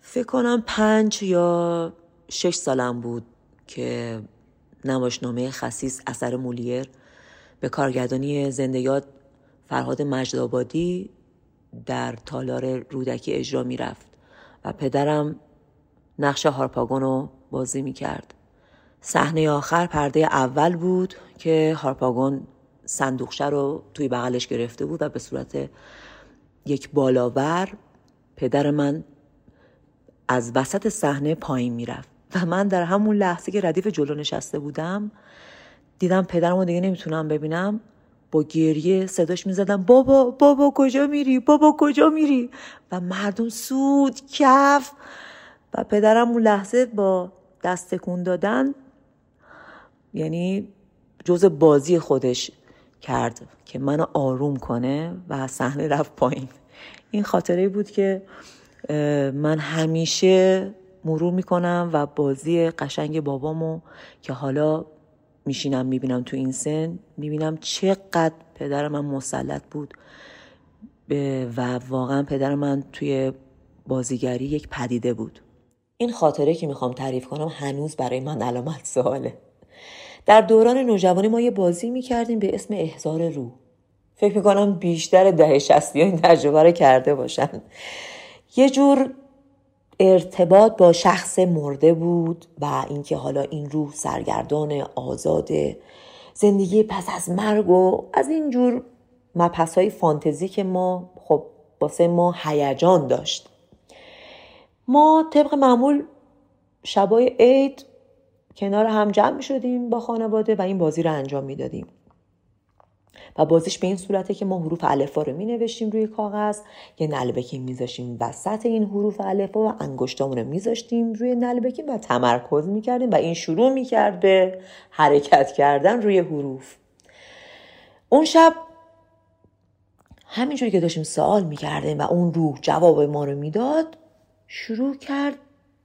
[SPEAKER 25] فکر کنم پنج یا شش سالم بود که نمایشنامه خصیص اثر مولیر به کارگردانی زندیات فرهاد مجدآبادی در تالار رودکی اجرا می رفت و پدرم نقش هارپاگون رو بازی می کرد. صحنه آخر پرده اول بود که هارپاگون صندوقشه رو توی بغلش گرفته بود و به صورت یک بالاور پدر من از وسط صحنه پایین می‌رفت و من در همون لحظه که ردیف جلو نشسته بودم دیدم پدرم دیگه نمی‌تونم ببینم. با گریه صداش می‌زدم بابا بابا کجا میری؟ بابا کجا میری؟ و مردم سود کف. و پدرم اون لحظه با دست تکون دادن یعنی جز بازی خودش کرد که منو آروم کنه و صحنه رفت پایین. این خاطره بود که من همیشه مرور می‌کنم و بازی قشنگ بابامو که حالا میشینم می‌بینم تو این سن می‌بینم چقدر پدر من مسلط بود. و واقعا پدر من توی بازیگری یک پدیده بود. این خاطره که می‌خوام تعریف کنم هنوز برای من علامت سواله. در دوران نوجوانی ما یه بازی می‌کردیم به اسم احزار رو فکر می‌کنم بیشتر ده شستی این تجربه رو کرده باشن. یه جور ارتباط با شخص مرده بود و اینکه حالا این روح سرگردان آزاد زندگی پس از مرگ و از اینجور مپس های فانتزی که ما خب واسه ما هیجان داشت. ما طبق معمول شبای عید کنار هم جمع شدیم با خانواده و این بازی رو انجام می‌دادیم. و بازیش به این صورته که ما حروف الفا رو می نوشتیم روی کاغذ یه نلبکی میذاشتیم وسط این حروف الفا و انگشتامون رو میذاشتیم روی نلبکی و تمرکز می‌کردیم و این شروع می‌کرد به حرکت کردن روی حروف. اون شب همینجوری که داشتیم سوال می‌کردیم و اون روح جواب ما رو می‌داد شروع کرد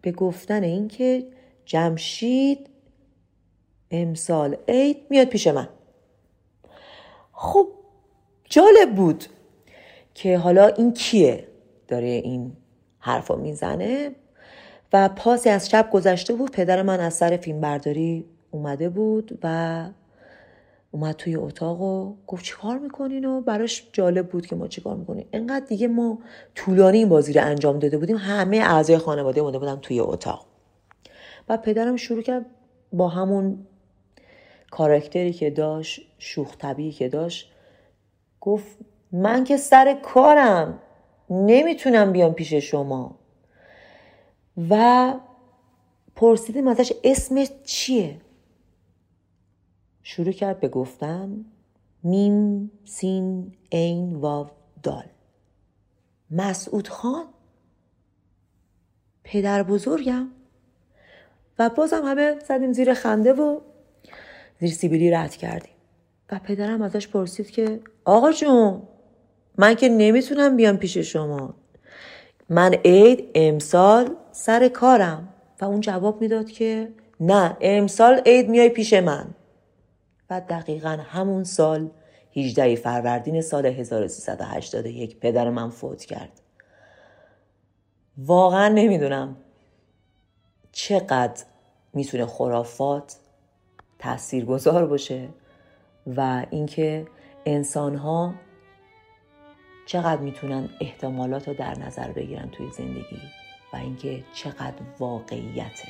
[SPEAKER 25] به گفتن اینکه جمشید امسال عید میاد پیش من. خب جالب بود که حالا این کیه داره این حرفا می‌زنه و پاسی از شب گذشته بود پدر من از سر فیلم برداری اومده بود و اومد توی اتاق و گفت چیکار می‌کنین و براش جالب بود که ما چیکار می‌کنیم. انقدر دیگه ما طولانی این بازی رو انجام داده بودیم همه اعضای خانواده مونده بودن توی اتاق. و پدرم شروع کرد با همون کارکتری که داشت شوخ طبیعی که داشت گفت من که سر کارم نمی‌تونم بیام پیش شما. و پرسیدیم ازش اسمش چیه؟ شروع کرد به گفتن میم سین این واو دال. مسعود خان؟ پدر بزرگم؟ و بازم همه زدیم زیر خنده و زیر سیبیلی رد کردیم. و پدرم ازش پرسید که آقا جون من که نمی‌تونم بیام پیش شما. من عید امسال سر کارم. و اون جواب می‌داد که نه امسال عید میای پیش من. و دقیقا همون سال 18 فروردین سال 1381 پدر من فوت کرد. واقعا نمی‌دونم چقدر می‌تونه خرافات تاثیرگذار باشه و اینکه انسان ها چقدر می‌تونن احتمالات رو در نظر بگیرن توی زندگی و اینکه چقدر واقعیته.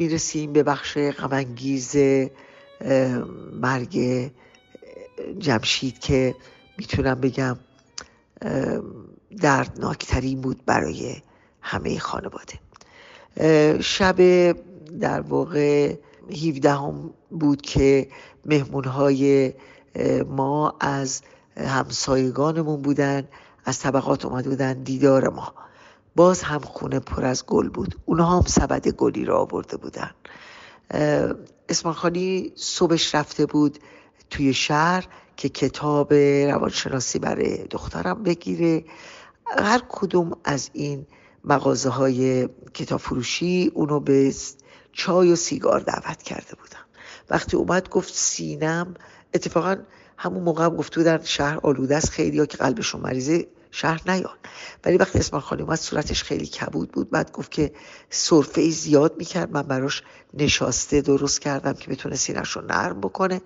[SPEAKER 4] می‌رسیم به بخش غمانگیز مرگ جمشید که می‌تونم بگم دردناکترین بود برای همه خانواده. شب در واقع 17 هم بود که مهمون های ما از همسایگانمون بودن از طبقات اومده بودن دیدار ما. باز هم خونه پر از گل بود. اونها هم سبد گلی را آورده بودن. اسمان خانی صبحش رفته بود توی شهر که کتاب روانشناسی برای دخترم بگیره. هر کدوم از این مغازه های کتاب فروشی اونو به چای و سیگار دعوت کرده بودن. وقتی اومد گفت سینم اتفاقا همون موقع هم گفته بودن شهر آلوده است خیلی ها که قلبشون مریضه. شهر نیان ولی وقتی اسمان خانی اومد صورتش خیلی کبود بود. بعد گفت که صرفه ای زیاد می‌کرد. من براش نشاسته درست کردم که بتونه سینش رو نرم بکنه.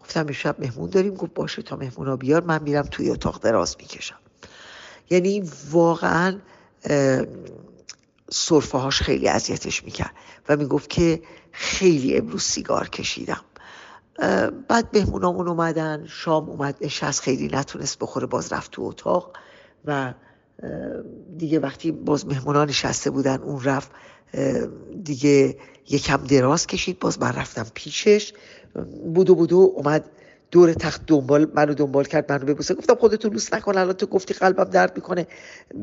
[SPEAKER 4] گفتم امشب مهمون داریم. گفت باشه تا مهمونا بیار. من میرم توی اتاق دراز می‌کشم. یعنی واقعا صرفه هاش خیلی اذیتش می‌کرد و می‌گفت که خیلی امروز سیگار کشیدم. بعد مهمونامون اومدن. شام اومد. نشست. خیلی نتونست بخوره. باز رفت تو اتاق. و دیگه وقتی باز مهمونان نشسته بودن اون رفت دیگه یکم دراز کشید باز من رفتم پیشش. بودو بودو اومد دور تخت دنبال منو دنبال کرد منو ببوسه. گفتم خودتو لوس نکن الان تو گفتی قلبم درد می‌کنه.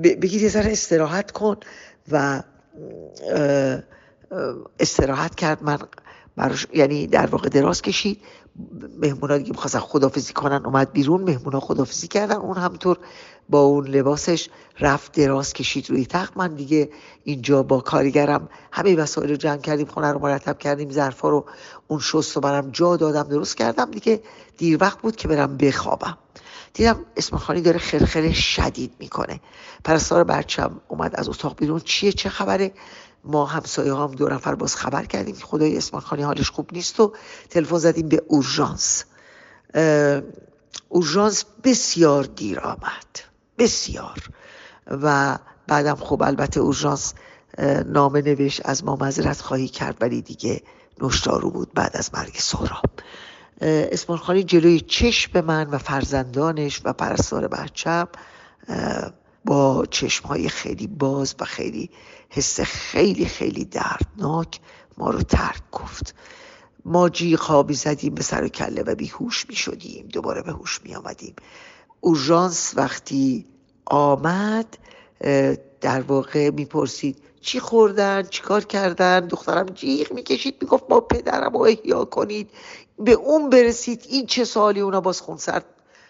[SPEAKER 4] بگید یه ذره استراحت کن. و استراحت کرد. من براش یعنی در واقع دراز کشید. مهمونا دیگه می‌خواستن خدافزی کنن اومد بیرون. مهمونا خدافزی کردن. اون همطور با اون لباسش رفت دراز کشید روی تخت. من دیگه اینجا با کارگرم همه وسایل رو جمع کردیم خونه رو مرتب کردیم ظرفا رو اون شست و برم جا دادم درست کردم. دیگه دیر وقت بود که برم بخوابم. دیدم اسمخانی داره خرخره شدید می‌کنه. پرستار بچم اومد از اتاق بیرون. چیه؟ چه خبره؟ ما همسایه هم دو نفر باز خبر کردیم که خدای اسمان خانی حالش خوب نیست و تلفن زدیم به اورژانس. اورژانس بسیار دیر آمد. بسیار. و بعدم خب البته اورژانس نامه نوشت از ما مذرت خواهی کرد ولی دیگه نشتارو بود بعد از مرگ سهراب. اسمان خانی جلوی چشم من و فرزندانش و پرستار بچم با چشم های خیلی باز و خیلی حس خیلی خیلی دردناک ما رو ترک گفت. ما جی خوابی زدیم به سر و کله و بیهوش می شدیم دوباره به هوش می آمدیم اورژانس وقتی آمد در واقع می‌پرسید چی خوردن؟ چی کار کردن؟ دخترم جیغ می‌کشید می‌گفت ما پدرم رو احیا کنید. به اون برسید این چه سالی اونا باز خونسرد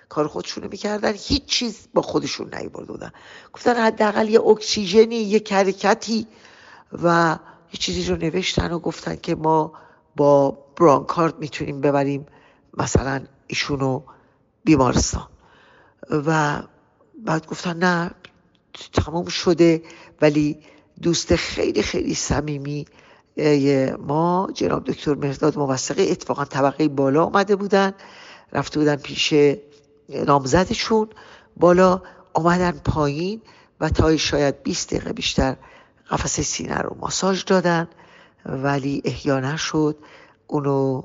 [SPEAKER 4] کار خودشونو می‌کردن. هیچ چیز با خودشون نیبرده بودن گفتن حداقل یه اکسیژنی یه حرکتی و یه چیزی رو نوشتن و گفتن که ما با برانکارد می‌تونیم ببریم مثلا ایشونو بیمارستان. و بعد گفتن نه تمام شده ولی دوست خیلی خیلی صمیمی ما جناب دکتر مرداد موثقی اتفاقا طبقه بالا آمده بودن رفته بودن پیش نامزدشون بالا آمدن پایین و تا شاید 20 دقیقه بیشتر قفس سینه رو ماساژ دادن ولی احیا نشد. اونو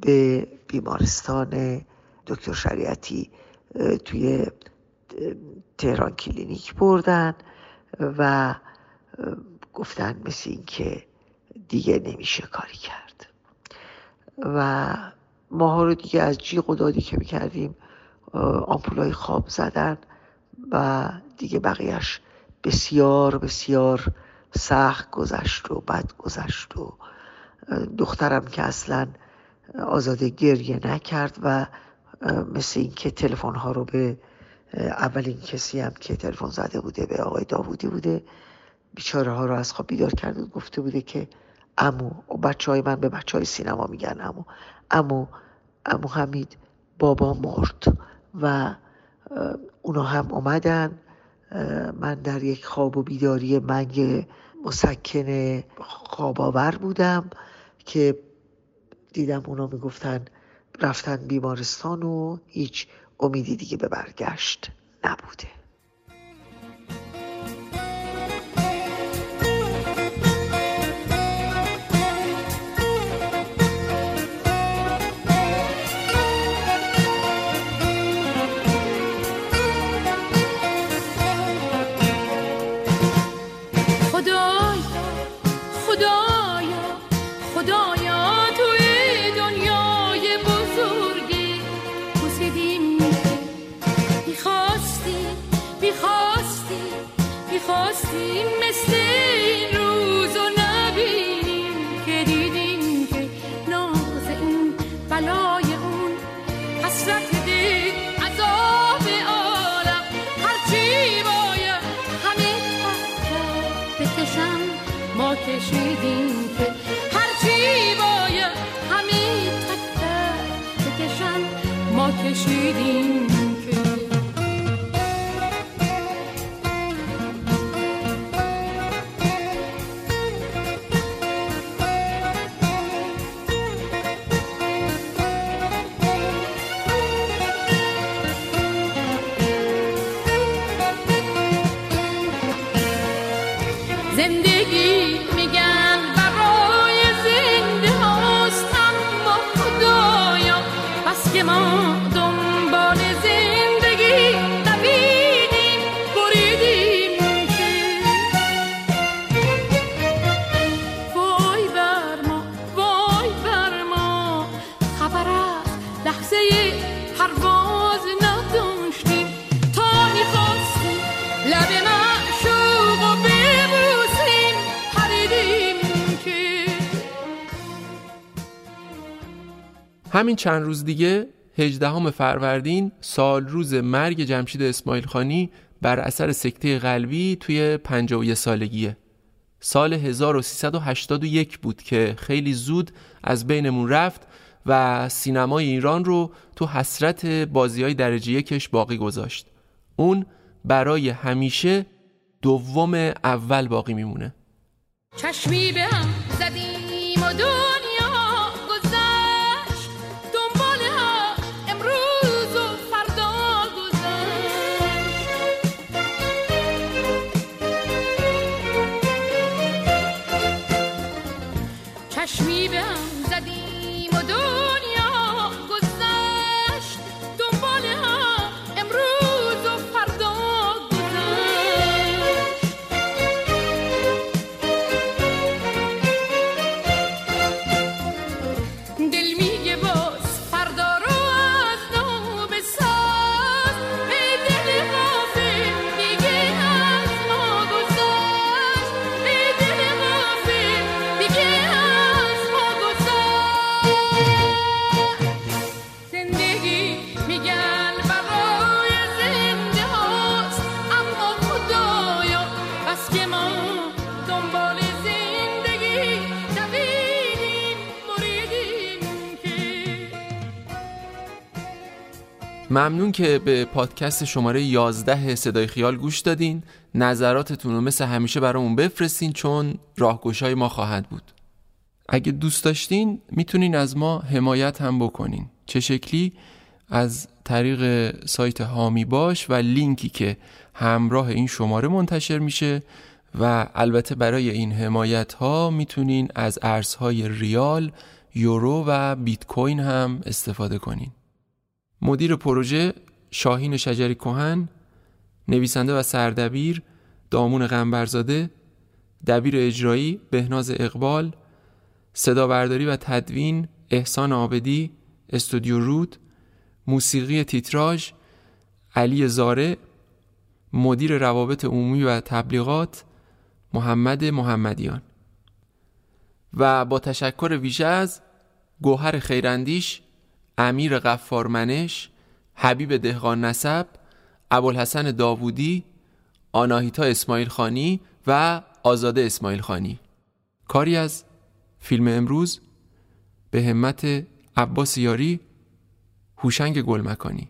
[SPEAKER 4] به بیمارستان دکتر شریعتی توی تهران کلینیک بردن و گفتن مثل این که دیگه نمیشه کاری کرد. و ماها رو دیگه از جیغ و دادی که می‌کردیم آمپولای خواب زدن و دیگه بقیهش بسیار بسیار سخت گذشت و بد گذشت و دخترم که اصلا آزاده گریه نکرد و مثل اینکه تلفن ها رو به اولین کسی هم که تلفن زده بوده به آقای داوودی بوده. بیچاره ها رو از خواب بیدار کرده گفته بوده که امو بچه های من به بچه های سینما میگن امو امو امو حمید بابا مرد و اونا هم اومدن. من در یک خواب و بیداری منگ مسکن خواب بودم که دیدم اونا می‌گفتن رفتن بیمارستان و هیچ امیدی دیگه به برگشت نبوده.
[SPEAKER 1] همین چند روز دیگه 18 فروردین سال روز مرگ جمشید اسماعیل خانی بر اثر سکته قلبی توی 51 سالگیه. سال 1381 بود که خیلی زود از بینمون رفت و سینمای ایران رو تو حسرت بازی های درجه یکش باقی گذاشت. اون برای همیشه دوم اول باقی میمونه.
[SPEAKER 20] چشمی به هم
[SPEAKER 1] ممنون که به پادکست شماره 11 صدای خیال گوش دادین. نظراتتون رو مثل همیشه برامون بفرستین چون راهگشای ما خواهد بود. اگه دوست داشتین می‌تونین از ما حمایت هم بکنین. چه شکلی؟ از طریق سایت هامی باش و لینکی که همراه این شماره منتشر میشه و البته برای این حمایت ها می‌تونین از ارزهای ریال، یورو و بیت کوین هم استفاده کنین. مدیر پروژه شاهین شجری کهن، نویسنده و سردبیر دامون غنبرزاده، دبیر اجرایی بهناز اقبال، صدابرداری و تدوین احسان آبدی، استودیو رود، موسیقی تیتراژ علی زاره، مدیر روابط عمومی و تبلیغات محمد محمدیان. و با تشکر ویژه از گوهر خیراندیش امیر غفارمنش حبیب دهقان نسب ابوالحسن داوودی آناهیتا اسماعیل خانی و آزاده اسماعیل خانی. کاری از فیلم امروز به همت عباس یاری هوشنگ گلمکانی.